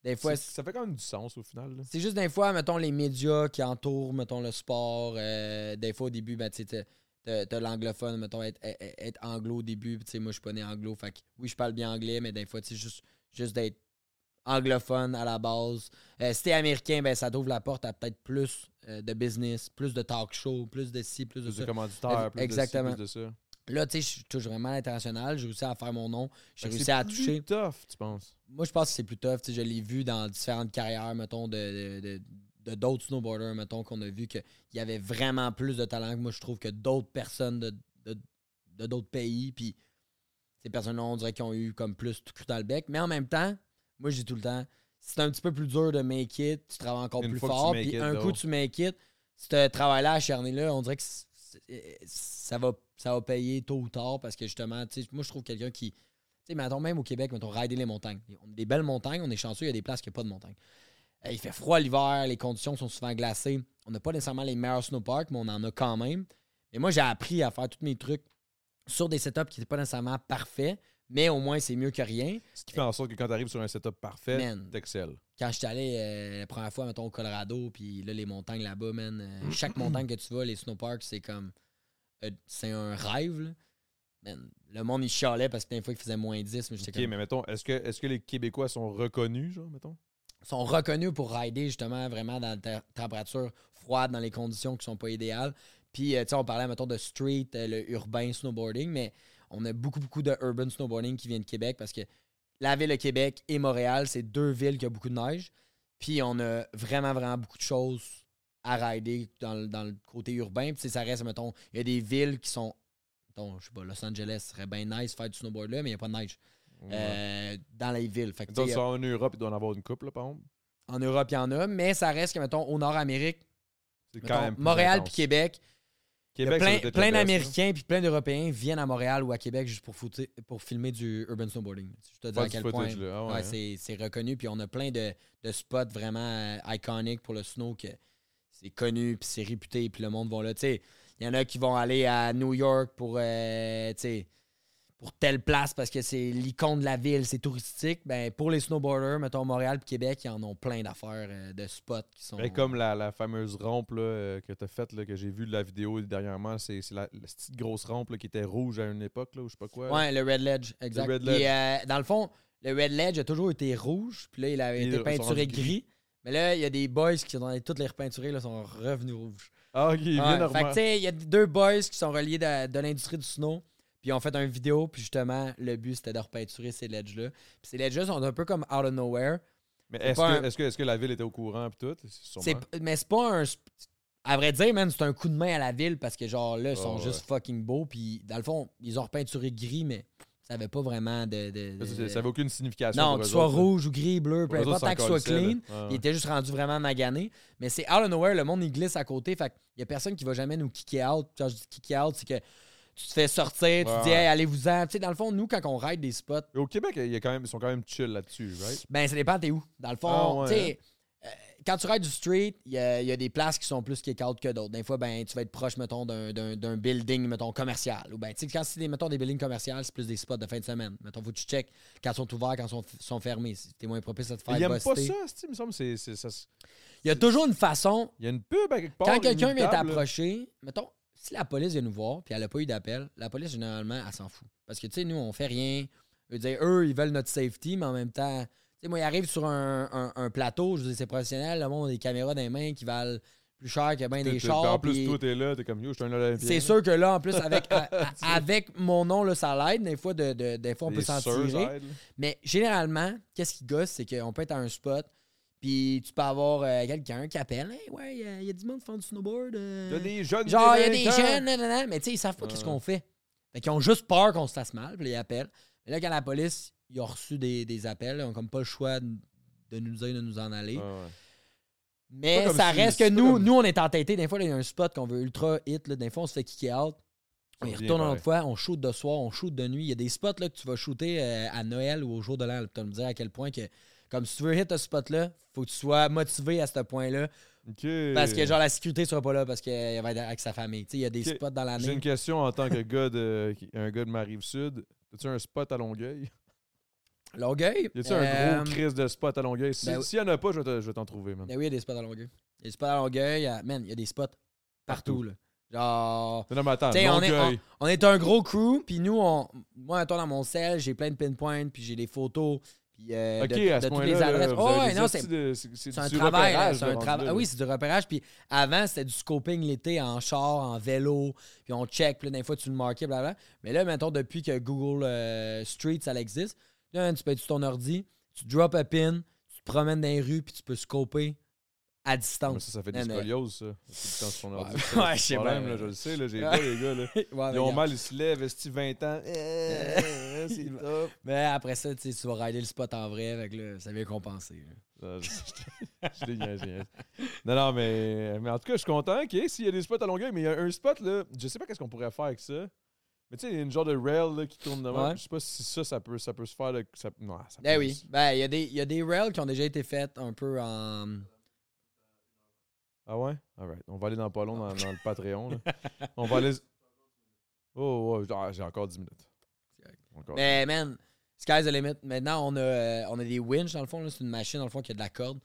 Des fois, ça fait quand même du sens au final. C'est juste des fois, mettons, les médias qui entourent, mettons, le sport. euh, des fois, au début, ben, tu sais, t'as- l'anglophone, mettons, être, être- être anglo au début. tu sais, moi, je suis pas né anglo. Fait que oui, je parle bien anglais, mais des fois, tu sais, juste, juste d'être anglophone à la base. Euh, si t'es américain, ben, ça t'ouvre la porte à peut-être plus euh, de business, plus de talk show, plus de ci, plus de Plus de ça. plus Exactement. de ci, plus de ça. Là, tu sais, je touche vraiment à l'international. J'ai réussi à faire mon nom. J'ai Fait que réussi c'est à plus toucher. tough, tu penses? Moi, je pense que c'est plus tough. Je l'ai vu dans différentes carrières, mettons, de, de, de- de d'autres snowboarders, mettons, qu'on a vu qu'il y avait vraiment plus de talent que moi, je trouve, que d'autres personnes de, de, de d'autres pays. Puis ces personnes-là, on dirait qu'ils ont eu comme plus tout cru dans le bec. Mais en même temps, moi, je dis tout le temps, c'est un petit peu plus dur de make it, tu travailles encore Une plus fort. Puis un though. coup, tu make it, ce travail-là acharné-là, on dirait que c'est- ça va, ça va payer tôt ou tard parce que justement, moi, je trouve quelqu'un qui. Tu sais, mettons, même au Québec, mettons, rider les montagnes. On a des belles montagnes, on est chanceux, il y a des places qui n'ont pas de montagnes. Euh, Il fait froid l'hiver, les conditions sont souvent glacées. On n'a pas nécessairement les meilleurs snowparks, mais on en a quand même. Et moi, j'ai appris à faire tous mes trucs sur des setups qui n'étaient pas nécessairement parfaits, mais au moins, c'est mieux que rien. Ce qui fait en sorte que quand tu arrives sur un setup parfait, t'excelles. Quand je suis allé euh, la première fois, mettons, au Colorado, puis là, les montagnes là-bas, man, euh, chaque montagne que tu vas, les snowparks, c'est comme. euh, c'est un rêve, là. Man, le monde, il chialait parce que des fois, il faisait moins 10, mais j'étais Ok, comme. mais mettons, est-ce que, est que les Québécois sont reconnus, genre, mettons? sont reconnus pour rider justement vraiment dans la température froide, dans les conditions qui sont pas idéales. Puis, tu sais, on parlait, mettons, de street, le urbain snowboarding, mais on a beaucoup, beaucoup de urban snowboarding qui vient de Québec parce que la ville de Québec et Montréal, c'est deux villes qui ont beaucoup de neige. Puis, on a vraiment, vraiment beaucoup de choses à rider dans, le- dans le côté urbain. Puis, ça reste, mettons, il y a des villes qui sont, mettons, je sais pas, Los Angeles serait bien nice de faire du snowboard là, mais il n'y a pas de neige euh, dans les villes. Fait que, ça, en Europe, il doit en avoir une couple, là, par exemple. en Europe, il y en a, mais ça reste que, mettons, au Nord-Amérique, C'est mettons, quand même. plus Montréal puis Québec, Québec, plein, plein d'Américains puis plein d'Européens viennent à Montréal ou à Québec juste pour, pour filmer du urban snowboarding. Je te dis à quel point. Ah ouais, ouais, hein. c'est, reconnu. Puis on a plein de, de spots vraiment euh, iconiques pour le snow que c'est connu puis c'est réputé puis le monde va là. Il y en a qui vont aller à New York pour, euh, pour telle place parce que c'est l'icône de la ville, c'est touristique. Ben, pour les snowboarders, mettons Montréal puis Québec, ils en ont plein d'affaires euh, de spots qui sont. Ben, comme la, la fameuse rampe là, euh, que tu as faite, que j'ai vu de la vidéo dernièrement, c'est la, la petite grosse rampe là, qui était rouge à une époque, là, ou je sais pas quoi. Ouais, le Red Ledge, exact. Red euh, dans le fond, le Red Ledge a toujours été rouge, puis là, il avait Ils été peinturé gris. gris. Mais là, il y a des boys qui sont toutes les repeinturer, là, sont revenus rouges. Ah, ok, il Ouais, vient fait que, tu sais, il y a deux boys qui sont reliés de, de l'industrie du snow, puis ils ont fait une vidéo, puis justement, le but, c'était de repeinturer ces ledges-là. Puis ces ledges-là sont un peu comme out of nowhere. Mais est-ce que, un- est-ce que, la ville était au courant et tout? Sûrement. mais c'est pas un. À vrai dire, man, c'est un coup de main à la ville parce que, genre, là, ils sont Oh, ouais. juste fucking beaux. Puis, dans le fond, ils ont repeinturé gris, mais ça avait pas vraiment de. de- Ça, de- c'est- Ça avait aucune signification. non, que ce soit rouge ou gris, bleu, peu importe, tant que ce soit clean. Ouais, Il était juste rendu vraiment magané. Mais c'est out of nowhere, le monde, il glisse à côté. Fait qu'il y a personne qui va jamais nous kicker out. Quand je dis kicker out, c'est que tu te fais sortir, tu te dis, hey, allez-vous-en. Tu sais, dans le fond, nous, quand on ride des spots, Et Au Québec, il y a quand même, ils sont quand même chill là-dessus, right? ben, ça dépend, t'es où. Dans le fond, Ah ouais, tu sais, euh, quand tu rides du street, il y a, il y a des places qui sont plus kick-out que d'autres. Des fois, ben, tu vas être proche, mettons, d'un- building, mettons, commercial. Ou ben, tu sais, quand c'est des, mettons, des buildings commerciaux, c'est plus des spots de fin de semaine. Mettons, faut que tu check quand ils sont ouverts, quand ils sont, sont fermés. Si T'es moins propice à te faire Ils aiment pas ça, il me semble. c'est- ça Il y a toujours une façon, Il y a une pub à quelque part. quand quelqu'un vient t'approcher, mettons, si la police vient nous voir, puis elle n'a pas eu d'appel, la police, généralement, elle s'en fout. Parce que, tu sais, nous, on fait rien. Dire, eux, ils veulent notre safety, mais en même temps, tu sais, moi, ils arrivent sur un, un- un plateau, je veux dire, c'est professionnel, le monde a des caméras dans les mains qui valent plus cher que bien des chars. En plus, toi, t'es là, t'es comme yo, je suis un Olympien. C'est sûr que là, en plus, avec, à- à- avec mon nom, là, ça l'aide. Des fois, de, de- des fois on Les peut s'en tirer. Mais généralement, qu'est-ce qui gosse, c'est qu'on peut être à un spot, puis tu peux avoir euh, quelqu'un qui appelle Hey, ouais, il y a- il y, a du monde qui font du snowboard. euh, Il y a des jeunes. Genre, il y a des jeunes, mais tu sais, ils savent pas qu'est-ce qu'on fait. Fait qu'ils ont juste peur qu'on se fasse mal, puis ils appellent. Mais là, quand la police, ils ont reçu des, des appels, ils ont comme pas le choix de, nous dire de nous en aller. Ouais. Mais ça si- reste que nous, comme- nous, on est entêtés. Des fois, il y a un spot qu'on veut ultra hit. Là. Des fois, on se fait kicker out. On y retourne une fois, on shoot de soir, on shoot de nuit. Il y a des spots là, que tu vas shooter euh, à Noël ou au jour de l'an. Tu vas me dire à quel point que, comme si tu veux hit ce spot-là, faut que tu sois motivé à ce point-là. Parce que, genre, la sécurité sera pas là parce qu'il va être avec sa famille. Tu sais, il y a des spots dans J'ai l'année. une question en tant que gars de, un gars de ma rive sud. As-tu un spot à Longueuil? Longueuil? Y a-tu euh, un gros crise de spot à Longueuil? Si- ben. S'il y en a pas, je vais t'en trouver, man. Ben oui, il y a des spots à Longueuil. Il y a des spots à Longueuil. y a- Man, il y a des spots partout. Partout. là. Genre. Non, mais attends, on, est, on, on est un gros crew, puis nous, on, moi, mettons, dans mon sel, j'ai plein de pinpoints, puis j'ai des photos, puis euh, Ok, de, à de ce toutes les là, adresses. vous Oh, ouais, non, c'est de- un du travail. repérage, là, un là, oui, c'est du repérage. Puis avant, c'était du scoping l'été en char, en vélo, puis on check, puis là, des fois, tu le marquais, blablabla. Mais là, mettons, depuis que Google euh, Street, ça existe, là, tu peux être sur ton ordi, tu drop a pin, tu te promènes dans les rues, puis tu peux scoper à Mais distance. ça, ça fait des scolioses, ça. Son ordi. Ouais, C'est ouais, je sais problème, pas. là, je le sais, là, j'ai pas les gars, là. Ils ont mal, ils se lèvent, esti 20 ans? Eh, c'est top. Mais après ça, tu vas rider le spot en vrai, avec là, ça vient compenser. là. Non, je- dégage, dégage. Non, non, mais, mais en tout cas, je suis content. OK, s'il y a des spots à longueur, mais il y a un spot, là, je sais pas qu'est-ce qu'on pourrait faire avec ça. Mais tu sais, il y a une genre de rail là, qui tourne de même. Ouais. Je sais pas si ça, ça peut, ça peut se faire. de- ça, non, ça Ben oui. Ben, il y, a des- y a des rails qui ont déjà été faites un peu en. Ah ouais? Alright. On va aller dans pas long dans, dans le Patreon. là. On va aller. Oh, ouais, ah, j'ai encore 10 minutes. Encore. Mais man, sky's the limit. Maintenant, on a, euh, on a des winch dans le fond. C'est une machine dans le fond qui a de la corde.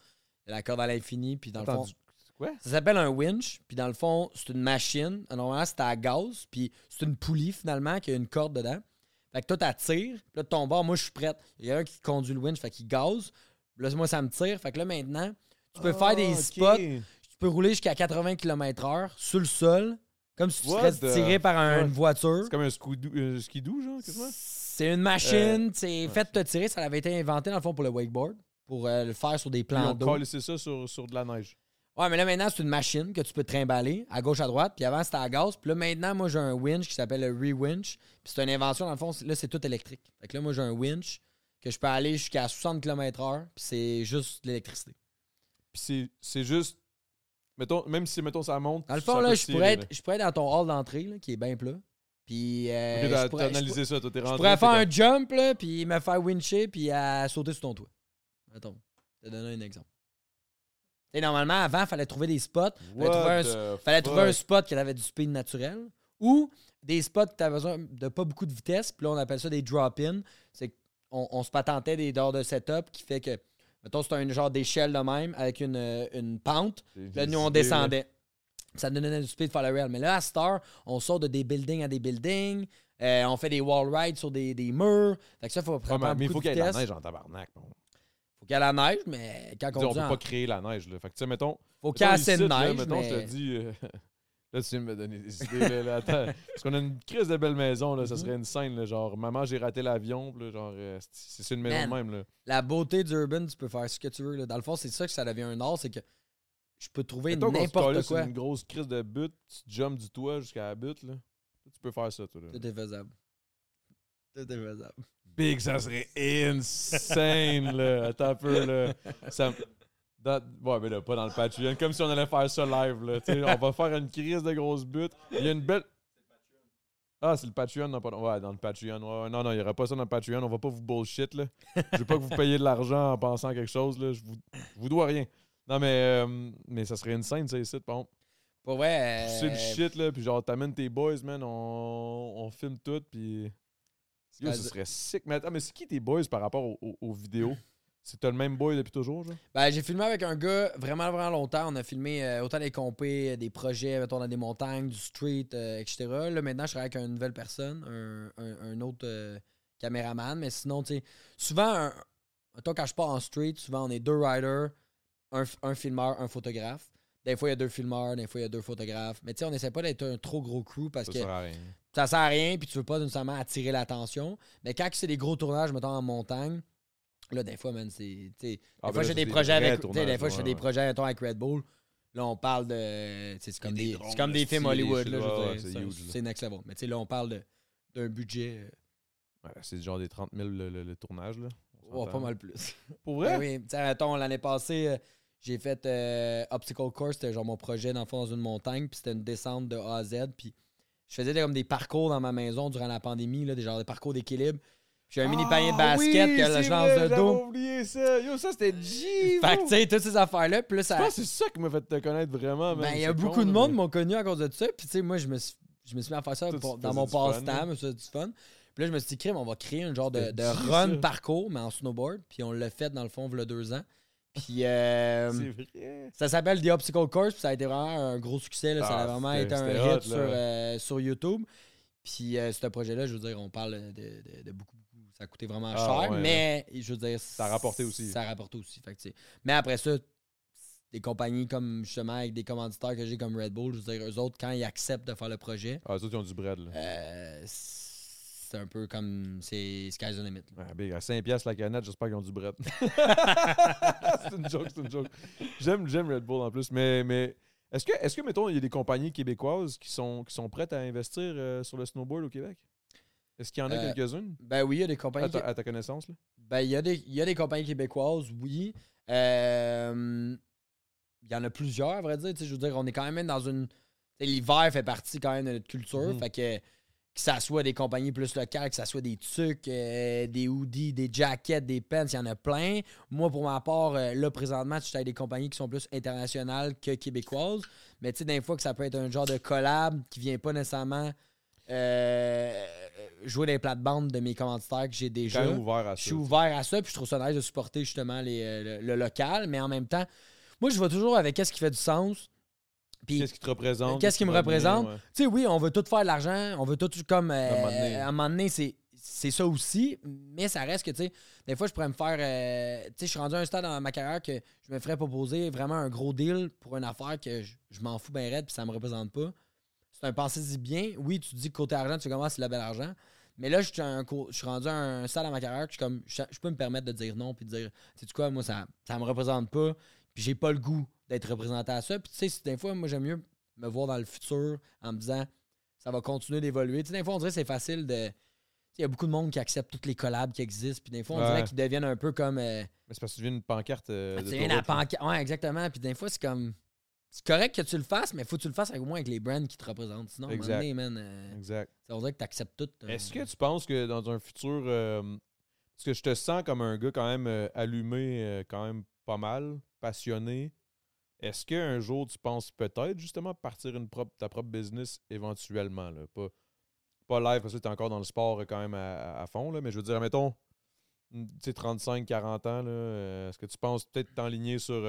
Il y a la corde à l'infini. Puis dans Attends, le fond. Quoi? Ça s'appelle un winch. Puis dans le fond, c'est une machine. Normalement, c'est à gaz. Puis c'est une poulie finalement qui a une corde dedans. Fait que toi, t'attires. Puis là, de ton bord, moi, je suis prête. Il y a un qui conduit le winch. Fait qu'il gaze. Là, moi, ça me tire. Fait que là, maintenant, tu peux faire des Ah, spots. Tu peux rouler jusqu'à 80 km/h sur le sol. Comme si tu What serais the tiré par un- une voiture. C'est comme un skidoo, skidoo genre? C'est une machine, c'est fait de te tirer. Ça avait été inventé dans le fond pour le wakeboard, pour euh, le faire sur des Ils plans ont d'eau. collé ça sur, sur de la neige. Ouais, mais là maintenant, c'est une machine que tu peux trimballer à gauche, à droite. Puis avant, c'était à gaz. Puis là, maintenant, moi, j'ai un winch qui s'appelle le Re-Winch. Puis c'est une invention, dans le fond, là, c'est tout électrique. Fait que là, moi, j'ai un winch que je peux aller jusqu'à 60 km/h. Puis c'est juste de l'électricité. Puis c'est juste. Mettons, même si, mettons, ça monte. Dans le fond, là, je pourrais, être, je pourrais être dans ton hall d'entrée, là, qui est bien plat. Puis. euh, je pourrais- je analysé ça, toi, t'es Je rentré. pourrais t'es faire un jump, là, puis me faire wincher, puis à sauter sur ton toit. Attends, je te donner un exemple. Normalement, avant, il fallait trouver des spots. Fallait trouver un, fallait trouver un spot qui avait du speed naturel. Ou des spots que tu avais besoin de pas beaucoup de vitesse. Puis là, on appelle ça des drop-in. C'est qu'on on se patentait des dehors de setup qui fait que, mettons, c'est un genre d'échelle de même avec une, euh, une pente. Là, nous, on descendait. Ça nous donnait du speed for the rail. Mais là, à Star, on sort de des buildings à des buildings. Euh, on fait des wall rides sur des, des murs. Fait que ça, faut Ouais, prendre mais- mais il faut qu'il y ait de la neige en tabarnak. bon. Faut qu'il y ait la neige, mais quand on On dit, peut en- pas créer la neige. Là. Fait que, tu sais, mettons. faut qu'il y ait assez de ici, là, neige, mettons, je te dis. euh, Là, tu viens de me donner des idées. Là, attends. Parce qu'on a une crise de belle maison. Là, ça Mhm. serait une scène. Là, genre, maman, j'ai raté l'avion. Genre, euh, c'est une maison Man. de même. Là. la beauté d'Urban, tu peux faire ce que tu veux. là. Dans le fond, c'est ça que ça devient un art, c'est que je peux trouver n'importe quoi. une grosse crise de but. Tu jumps du toit jusqu'à la butte. Là. Tu peux faire ça, toi. Là. Tout est faisable. Tout est faisable. Big, ça serait insane, là. Attends un peu, là. Ça... Ouais, mais là, pas dans le Patreon. Comme si on allait faire ça live, là. On va faire une crise de grosses buttes. Il y a une belle... Ah, c'est le Patreon? Non, pas... Ouais, dans le Patreon. Ouais, ouais. Non, non, il n'y aura pas ça dans le Patreon. On va pas vous bullshit, là. Je veux pas que vous payiez de l'argent en pensant à quelque chose, là. Je vous, je vous dois rien. Non, mais, euh, mais ça serait insane, ça, ici, par contre. Pour vrai, C'est euh, le shit, là. Puis genre, t'amènes tes boys, man. On, on filme tout, puis... Yo, ce serait sick. Mais attends, mais c'est qui tes boys par rapport aux vidéos? C'est le même boy depuis toujours, genre? Ben, j'ai filmé avec un gars vraiment, vraiment longtemps. On a filmé euh, autant des compés, euh, des projets, mettons, dans des montagnes, du street, euh, etc. Là, maintenant, je travaille avec une nouvelle personne, un, un- un autre euh, caméraman. Mais sinon, tu sais, souvent, un, mettons, quand je pars en street, souvent, on est deux riders, un, un filmeur, un photographe. Des fois, il y a deux filmeurs, des fois, il y a deux photographes. Mais tu sais, on essaie pas d'être un trop gros crew parce Ça que sert à rien. ça sert à rien, puis tu veux pas nécessairement attirer l'attention. Mais quand c'est des gros tournages, mettons en montagne, là, des fois, man, c'est. sais, Des Ah, ben fois, j'ai des des projets avec. Des fois, je fais des projets, avec Red Bull. Là, on parle de. C'est comme, des, des c'est comme des films Hollywood. Là, c'est next level. Mais tu sais, là, on parle d'un budget. euh, Ouais, c'est genre des 30 000 le, le- le tournage, là. Oh, pas mal plus. Pour vrai? Ben oui, tu sais, mettons, l'année passée, euh, j'ai fait euh, Obstacle Course, c'était genre mon projet dans le fond dans une montagne, puis c'était une descente de A à Z, puis je faisais des- comme des parcours dans ma maison durant la pandémie, là, des genres de parcours d'équilibre. J'ai un mini panier de Ah basket oui, c'est je lance vrai, de dos. oublié ça. Yo, ça, c'était G, Fait que tu sais, toutes ces affaires-là, puis là, Je ça. pense que c'est ça qui m'a fait te connaître vraiment. Ben, il y a beaucoup con, de monde mais- m'ont connu à cause de ça. Puis, tu sais, moi, je me suis, je me suis mis à faire ça Toi, pour- tu dans mon passe-temps, là. mais du fun. Puis là, je me suis dit, crime, on va créer un genre de, de run ça. parcours, mais en snowboard. Puis on l'a fait, dans le fond, il y a deux ans. Puis euh, C'est vrai. ça s'appelle The Obstacle Course. Puis ça a été vraiment un gros succès. Là. ça Ah, a vraiment c'était- été un hit hot, sur, là. euh, sur YouTube. Puis euh, ce projet-là, je veux dire, on parle de, de- de beaucoup, beaucoup. Ça a coûté vraiment Ah, cher, ouais. mais je veux dire. Ça a rapporté aussi. Ça a rapporté aussi. Fait que, mais après ça, des compagnies comme justement avec des commanditaires que j'ai comme Red Bull, je veux dire, eux autres, quand ils acceptent de faire le projet, Ah, les autres, ils ont du bread, là. euh, c'est un peu comme. C'est Sky's the limit. Ouais, big, à 5 piastres la canette, j'espère qu'ils ont du bret. c'est une joke, c'est une joke. J'aime, j'aime Red Bull en plus, mais, mais est-ce que, est-ce que, mettons, il y a des compagnies québécoises qui sont, qui sont prêtes à investir euh, sur le snowboard au Québec? Est-ce qu'il y en a Euh, quelques-unes? Ben oui, il y a des compagnies. À ta, qui- à ta connaissance, là? Ben, il y, a des- il y a des compagnies québécoises, oui. Euh, Il y en a plusieurs, à vrai dire. Tu sais, Je veux dire, on est quand même dans une. L'hiver fait partie quand même de notre culture. Mhm. Fait que, que ça soit des compagnies plus locales, que ça soit des tucs, euh, des hoodies, des jackets, des pants, il y en a plein. Moi, pour ma part, euh, là, présentement, je suis avec des compagnies qui sont plus internationales que québécoises. Mais tu sais, des fois que ça peut être un genre de collab qui vient pas nécessairement euh, jouer des plates-bandes de mes commanditaires que j'ai déjà. même ouvert à ça. Je suis ouvert à ça, puis je trouve ça nice de supporter justement les, euh, le, le local, mais en même temps, moi, je vais toujours avec qu'est-ce qui fait du sens. Qu'est-ce qui te représente? Qu'est-ce qui me représente? ouais. tu sais, oui, on veut tout faire de l'argent, on veut tout comme. euh, À un moment donné. à un moment donné, c'est. C'est ça aussi, mais ça reste que, tu sais, des fois, je pourrais me faire. euh, tu sais, je suis rendu à un stade dans ma carrière que je me ferais proposer vraiment un gros deal pour une affaire que je, je m'en fous bien raide puis ça me représente pas. C'est un pensée-y bien. Oui, tu te dis que côté argent, tu commences, c'est le bel argent. Mais là, je suis, un co- je suis rendu à un stade dans ma carrière que je, suis comme, je, je peux me permettre de dire non puis de dire, tu sais quoi, moi, ça, ça me représente pas. Puis j'ai pas le goût d'être représenté à ça. Puis tu sais, des fois, moi, j'aime mieux me voir dans le futur en me disant, ça va continuer d'évoluer. Tu sais, des fois, on dirait que c'est facile de. Il y a beaucoup de monde qui accepte toutes les collabs qui existent. Puis des fois, on dirait qu'ils deviennent un peu comme. euh, Mais c'est parce que tu deviens une pancarte. euh, ah, de tu ton viens la pancarte. Ouais, exactement. Puis des fois, c'est comme. C'est correct que tu le fasses, mais faut que tu le fasses avec, au moins avec les brands qui te représentent. Sinon, Exact. donné, man, euh, Exact. on dirait que tu acceptes tout. euh, Est-ce que tu penses que dans un futur. euh, parce que je te sens comme un gars quand même euh, allumé, quand même pas mal, passionné. Est-ce qu'un jour tu penses peut-être justement partir une propre, ta propre business éventuellement? Là? Pas, pas live parce que tu es encore dans le sport quand même à, fond, là, mais je veux dire, mettons, tu sais, 35, 40 ans, est-ce que tu penses peut-être t'enligner sur.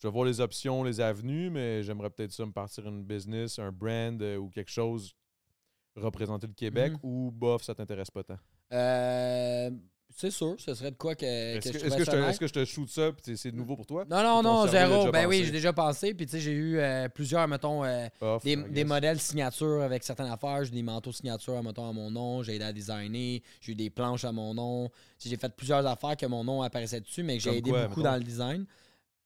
Je vais voir les options, les avenues, mais j'aimerais peut-être ça me partir une business, un brand euh, ou quelque chose, représenter le Québec, Mhm. ou bof, ça t'intéresse pas tant? Euh, c'est sûr, ce serait de quoi que, Est-ce que est-ce que est-ce que je te shoot ça, puis c'est- nouveau pour toi? Non, non, non, zéro. Ben oui, j'ai déjà pensé. Puis tu sais, j'ai eu euh, plusieurs, mettons, euh, Off, des, modèles signature avec certaines affaires. J'ai des manteaux signature, mettons, à mon nom. J'ai aidé à designer. J'ai eu des planches à mon nom. J'ai fait plusieurs affaires que mon nom apparaissait dessus, mais que j'ai aidé quoi, beaucoup mettons? dans le design.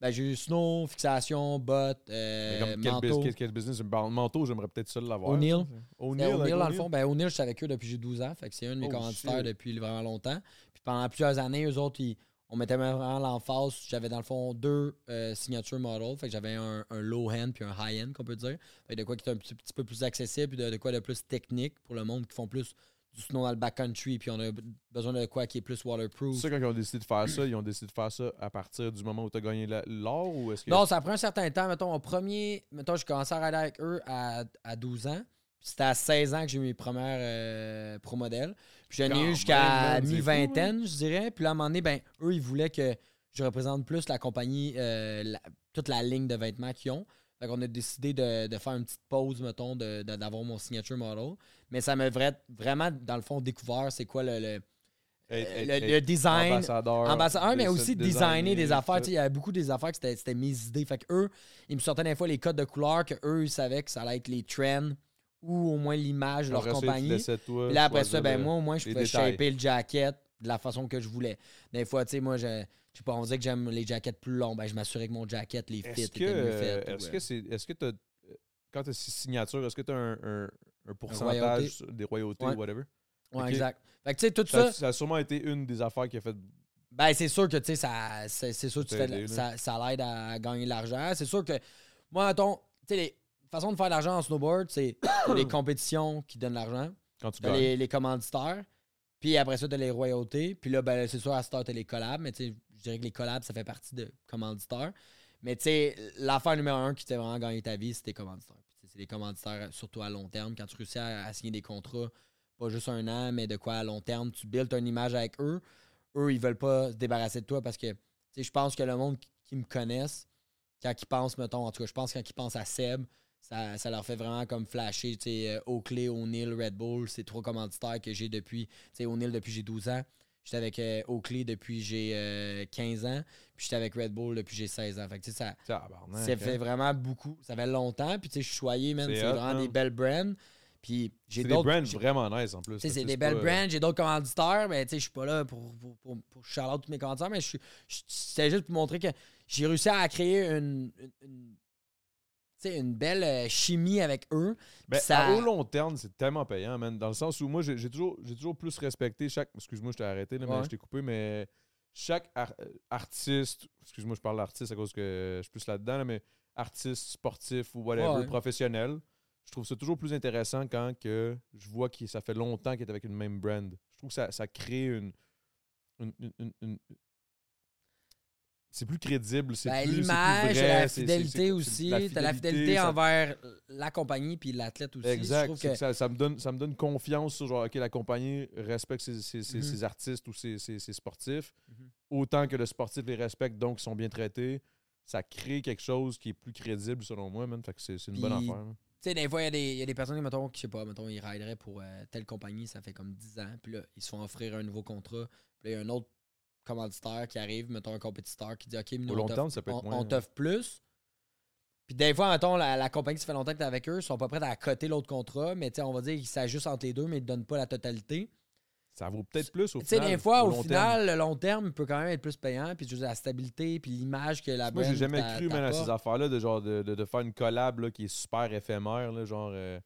Ben, j'ai eu snow, fixation, bottes, euh, comme quel, bus- manteau. quel- quel business? Manteau, j'aimerais peut-être ça l'avoir. O'Neill. ça. O'Neill, O'Neill, dans le fond. Ben, O'Neill, je suis avec eux depuis j'ai 12 ans. Fait que c'est un de mes Oh, commanditaires shit. depuis vraiment longtemps. Puis pendant plusieurs années, eux autres, ils- on mettait vraiment l'emphase. J'avais dans le fond deux euh, signature models. Fait que j'avais un, un low-end puis un high-end, qu'on peut dire. Fait que de quoi qui est un petit, petit peu plus accessible puis de, de quoi de plus technique pour le monde qui font plus du snow dans le backcountry. Puis on a besoin de quoi qui est plus waterproof. C'est ça, quand ils ont décidé de faire ça, ils ont décidé de faire ça à partir du moment où tu as gagné l'or ou est-ce que. Non, ça prend un certain temps. Mettons, au premier, mettons, je commençais à rider avec eux à, à 12 ans. C'était à 16 ans que j'ai eu mes premières euh, pro modèles. Puis j'en ai eu jusqu'à man, c'est fou, mi-vingtaine, je dirais. Puis là, à un moment donné, ben, eux, ils voulaient que je représente plus la compagnie, euh, la- toute la ligne de vêtements qu'ils ont. Fait qu'on a décidé de, de faire une petite pause, mettons, d'avoir mon signature model. Mais ça m'a vra- vraiment, dans le fond, découvert c'est quoi le, le- design, Ambassadeur. ambassadeur, mais aussi de- designer des affaires. Il y avait beaucoup des affaires que c'était mes idées. Fait que eux, ils me sortaient des fois les codes de couleurs que eux, ils savaient que ça allait être les trends ou au moins l'image de leur ça, compagnie. laissaient toi Puis là, après ça, ben le- moi, au moins, je pouvais shaper le jacket de la façon que je voulais. Des fois, tu sais, moi, je, je sais pas, on disait que j'aime les jackets plus longs. Ben, je m'assurais que mon jacket, les fits Est-ce que, étaient mieux faits. est-ce ou, que c'est, est-ce que t'as, quand tu as signature, est-ce que tu as un, un, un pourcentage royauté. des royautés Ouais. ou whatever? Ouais, exact. Fait que, tu sais, tout Ça, ça, ça a sûrement été une des affaires qui a fait. Ben, c'est sûr que, tu sais, ça, c'est, sûr que tu Ça fais aidé, ça, ça l'aide à gagner de l'argent. C'est sûr que, moi, mettons, tu sais, les façons de faire de l'argent en snowboard, c'est les compétitions qui donnent l'argent, Quand tu les, les commanditaires, puis après ça, t'as les royautés, puis là, ben, c'est sûr, à ce temps, t'as les collabs, mais tu sais, je dirais que les collabs, ça fait partie de commanditaires. Mais tu sais, l'affaire numéro un qui t'a vraiment gagné ta vie, c'est tes commanditaires. C'est les commanditaires, surtout à long terme, quand tu réussis à, signer des contrats, pas juste un an, mais de quoi à long terme, tu builds une image avec eux. Eux, ils veulent pas se débarrasser de toi parce que, je pense que le monde qui, me connaissent, quand ils pensent, mettons, en tout cas, je pense quand ils pensent à Seb, ça, ça leur fait vraiment comme flasher, tu sais, euh, Oakley, O'Neill, Red Bull, c'est trois commanditaires que j'ai depuis, tu sais, O'Neill depuis j'ai 12 ans. J'étais avec euh, Oakley depuis j'ai euh, 15 ans, puis j'étais avec Red Bull depuis j'ai 16 ans. Fait que, tu sais, ça, ça hein. fait vraiment beaucoup. Ça fait longtemps. Puis, tu sais, je suis choyé, man. C'est vraiment des belles brands. Puis j'ai C'est des d'autres. brands vraiment nice en plus. c'est des belles pas, euh, brands, j'ai d'autres commanditaires, mais tu sais, je suis pas là pour, pour, pour, pour shout out tous mes commanditaires, mais c'était juste pour montrer que j'ai réussi à créer une, une belle euh, chimie avec eux. Ben, ça- à au long terme, c'est tellement payant, man. Dans le sens où moi, j'ai toujours, toujours plus respecté chaque. Excuse-moi, je t'ai arrêté, là, mais je t'ai coupé, mais chaque ar- euh, artiste, excuse-moi, je parle d'artiste à cause que je suis plus là-dedans, là, mais artiste, sportif ou whatever, Ouais. professionnel, je trouve ça toujours plus intéressant quand que je vois que ça fait longtemps qu'il est avec une même brand. Je trouve que ça, ça crée une. une- une- une- une- c'est plus crédible, c'est Ben, plus. L'image, la fidélité aussi. de T'as la fidélité ça- envers la compagnie puis l'athlète aussi. Je Exact. que- que ça, ça me donne, ça me donne confiance sur genre, OK, la compagnie respecte ses, ses- ses- Mhm. ses artistes ou ses, sportifs, Mhm. autant que le sportif les respecte, donc ils sont bien traités. Ça crée quelque chose qui est plus crédible, selon moi, man. Fait que c'est une bonne affaire. Tu sais, des fois, il y, a des- il y a des personnes, mettons, qui, je sais pas, mettons, ils rideraient pour euh, telle compagnie, ça fait comme 10 ans, puis là, ils se font offrir un nouveau contrat, puis là, il y a un autre commanditaire qui arrive, mettons, un compétiteur qui dit, OK, nous, Au on long terme, ça peut être on- moins, on t'offre plus. Puis des fois, mettons, la, la compagnie, ça fait longtemps que t'es avec eux, ils sont pas prêts à coter l'autre contrat, mais tu sais, on va dire qu'ils s'ajustent entre les deux, mais ils te donnent pas la totalité. Ça vaut peut-être plus au Tu sais, final. des fois, au, terme. final, le long terme peut quand même être plus payant, puis juste la stabilité, puis l'image que la Moi, j'ai jamais cru, man, à ces affaires-là, de, genre, de, de, de faire une collab là, qui est super éphémère. Là, genre, euh,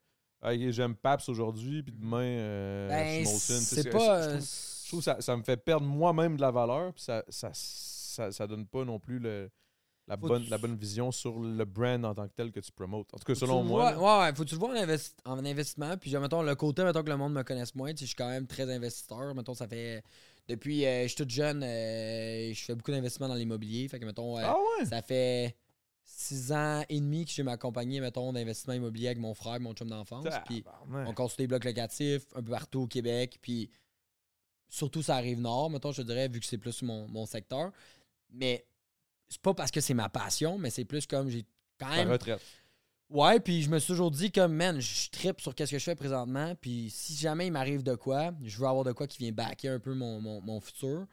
j'aime Paps aujourd'hui, puis demain, euh, Ben. Tu c'est pas... Je trouve, je trouve que ça, ça me fait perdre moi-même de la valeur, puis ça, ça, ça, ça donne pas non plus le, la, bonne, tu- la bonne vision sur le brand en tant que tel que tu promotes. En tout cas, Faut selon moi. vois- ouais, ouais, faut que tu le vois en, investi- en investissement. Puis, genre, mettons, le côté, mettons, que le monde me connaisse moins. Tu sais, je suis quand même très investisseur. Mettons, ça fait. Depuis, euh, je suis toute jeune, euh, je fais beaucoup d'investissements dans l'immobilier. Fait que, mettons, euh, Ah ouais? ça fait six ans et demi que j'ai ma compagnie, mettons, d'investissement immobilier avec mon frère, mon chum d'enfance. Puis, Tabarnak. on construit des blocs locatifs un peu partout au Québec. Puis, surtout, ça arrive nord, mettons, je dirais, vu que c'est plus mon, mon secteur. Mais c'est pas parce que c'est ma passion, mais c'est plus comme j'ai quand même. retraite. Ouais, puis je me suis toujours dit comme, man, je tripe sur qu'est-ce que je fais présentement. Puis si jamais il m'arrive de quoi, je veux avoir de quoi qui vient backer un peu mon, mon, mon futur.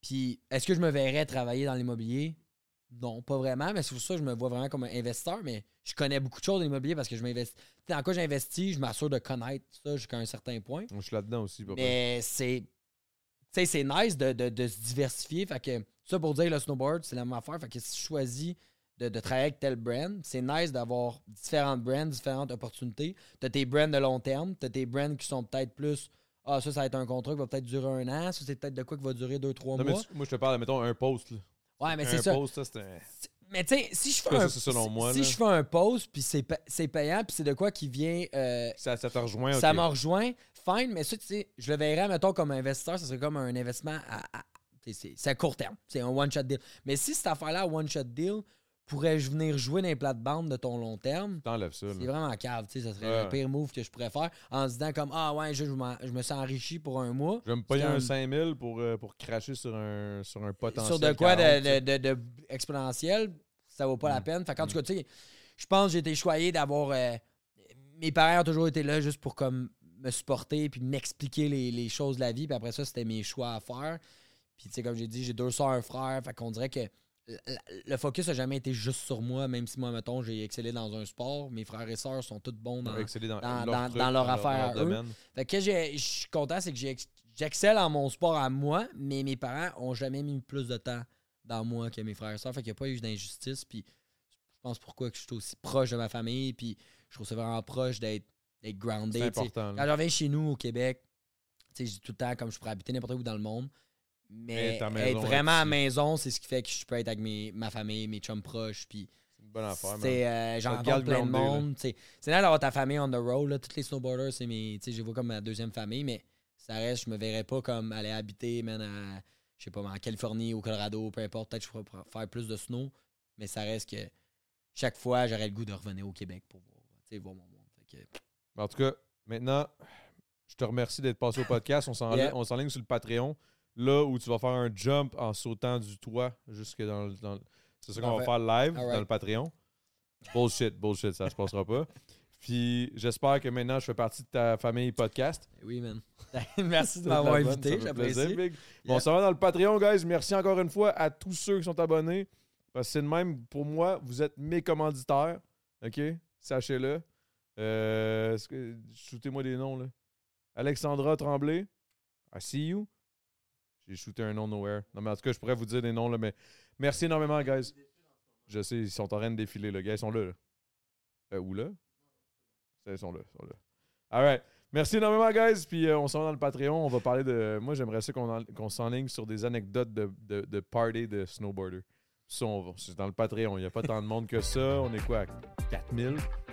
Puis est-ce que je me verrais travailler dans l'immobilier? Non, pas vraiment, mais c'est pour ça que je me vois vraiment comme un investisseur. Mais je connais beaucoup de choses dans l'immobilier parce que je m'investis. Dans quoi j'investis, je m'assure de connaître ça jusqu'à un certain point. Je suis là-dedans aussi. papa. Mais c'est. Tu sais, c'est nice de, de- de se diversifier. Fait que ça pour dire le snowboard, c'est la même affaire. Fait que si je choisis de, de travailler avec tel brand, c'est nice d'avoir différentes brands, différentes opportunités. T'as tes brands de long terme, t'as tes brands qui sont peut-être plus. Ah, ça, ça va être un contrat qui va peut-être durer un an. Ça, c'est peut-être de quoi qui va durer deux, trois Non, mais mois. tu- moi, je te parle, mettons, un post. Là. Ouais, mais c'est un ça. post, ça, c'est un. Mais tu sais, si je fais un. selon si- moi, si là? je fais un post, puis c'est pa- c'est payant, puis c'est de quoi qui vient. euh, Ça, ça te rejoint. ça ok. m'a rejoint. Fine, mais ça, tu sais, je le verrais, mettons, comme investisseur, ça serait comme un investissement à. c'est à court terme. C'est un one-shot deal. Mais si cette affaire-là, one-shot deal, pourrais-je venir jouer dans les plates-bandes de ton long terme? T'enlèves ça. C'est vraiment cave, tu sais, ça serait Ouais. le pire move que je pourrais faire en se disant comme Ah ouais, je, je je me suis enrichi pour un mois. Je vais me payer un comme- 5000 pour, euh, pour cracher sur un, sur un potentiel. Sur de quoi 40, de, de, de- de exponentiel, ça vaut pas la Mm. peine. Fait qu'en tout cas, tu sais, je pense que j'ai été choyé d'avoir. euh, mes parents ont toujours été là juste pour comme me supporter puis m'expliquer les, les choses de la vie. Puis après ça, c'était mes choix à faire. Puis tu sais, comme j'ai dit, j'ai deux soeurs, un frère. Fait qu'on dirait que le- focus a jamais été juste sur moi, même si moi, mettons, j'ai excellé dans un sport. Mes frères et sœurs sont tous bons On dans, dans, dans- leur dans- truc, dans leur affaire eux. fait que je suis content, c'est que j'excelle en mon sport à moi, mais mes parents ont jamais mis plus de temps dans moi que mes frères et sœurs. Fait qu'il n'y a pas eu d'injustice. Puis je pense pourquoi que je suis aussi proche de ma famille. Puis je trouve ça vraiment proche d'être d'être grounded. Important. là. Quand je reviens chez nous au Québec, tu sais, je dis tout le temps comme je pourrais habiter n'importe où dans le monde. Mais être vraiment à la maison, c'est ce qui fait que je peux être avec mes, ma famille, mes chums proches. Puis C'est une bonne affaire. man. euh, j'en Ça te rencontre garde plein de là. monde. C'est nice d'avoir ta famille on the road. Là. Tous les snowboarders, c'est mes. tu sais, Je les vois comme ma deuxième famille, mais ça reste, je me verrais pas comme aller habiter, man, à, je sais pas, en Californie, au Colorado, peu importe. Peut-être que je pourrais faire plus de snow, mais ça reste que chaque fois, j'aurais le goût de revenir au Québec pour voir, voir mon monde. Fait que- En tout cas, maintenant, je te remercie d'être passé au podcast. On s'enligne Yeah. sur le Patreon, là où tu vas faire un jump en sautant du toit jusque dans le. dans C'est ça qu'on va faire live dans le Patreon. Bullshit, bullshit, ça se passera pas. Puis j'espère que maintenant je fais partie de ta famille podcast. Oui, man. Merci de m'avoir invité, j'apprécie. Bon, Yeah. ça va dans le Patreon, guys. Merci encore une fois à tous ceux qui sont abonnés. Parce que c'est de même, pour moi, vous êtes mes commanditaires. OK? Sachez-le. Euh, Shootez-moi des noms, là. Alexandra Tremblay. I see you. J'ai shooté un nom nowhere. Non, mais en tout cas, je pourrais vous dire des noms, là, mais merci énormément, guys. Je sais, ils sont en train de défiler, là. Gars, ils sont là, là. Euh, où, là? Ils sont là, ils sont là. All right. Merci énormément, guys. Puis euh, on s'en va dans le Patreon. On va parler de. Moi, j'aimerais ça qu'on qu'on s'enligne sur des anecdotes de, de, de party de snowboarder. Ça, on va- c'est dans le Patreon. Il n'y a pas tant de monde que ça. On est quoi? à 4000?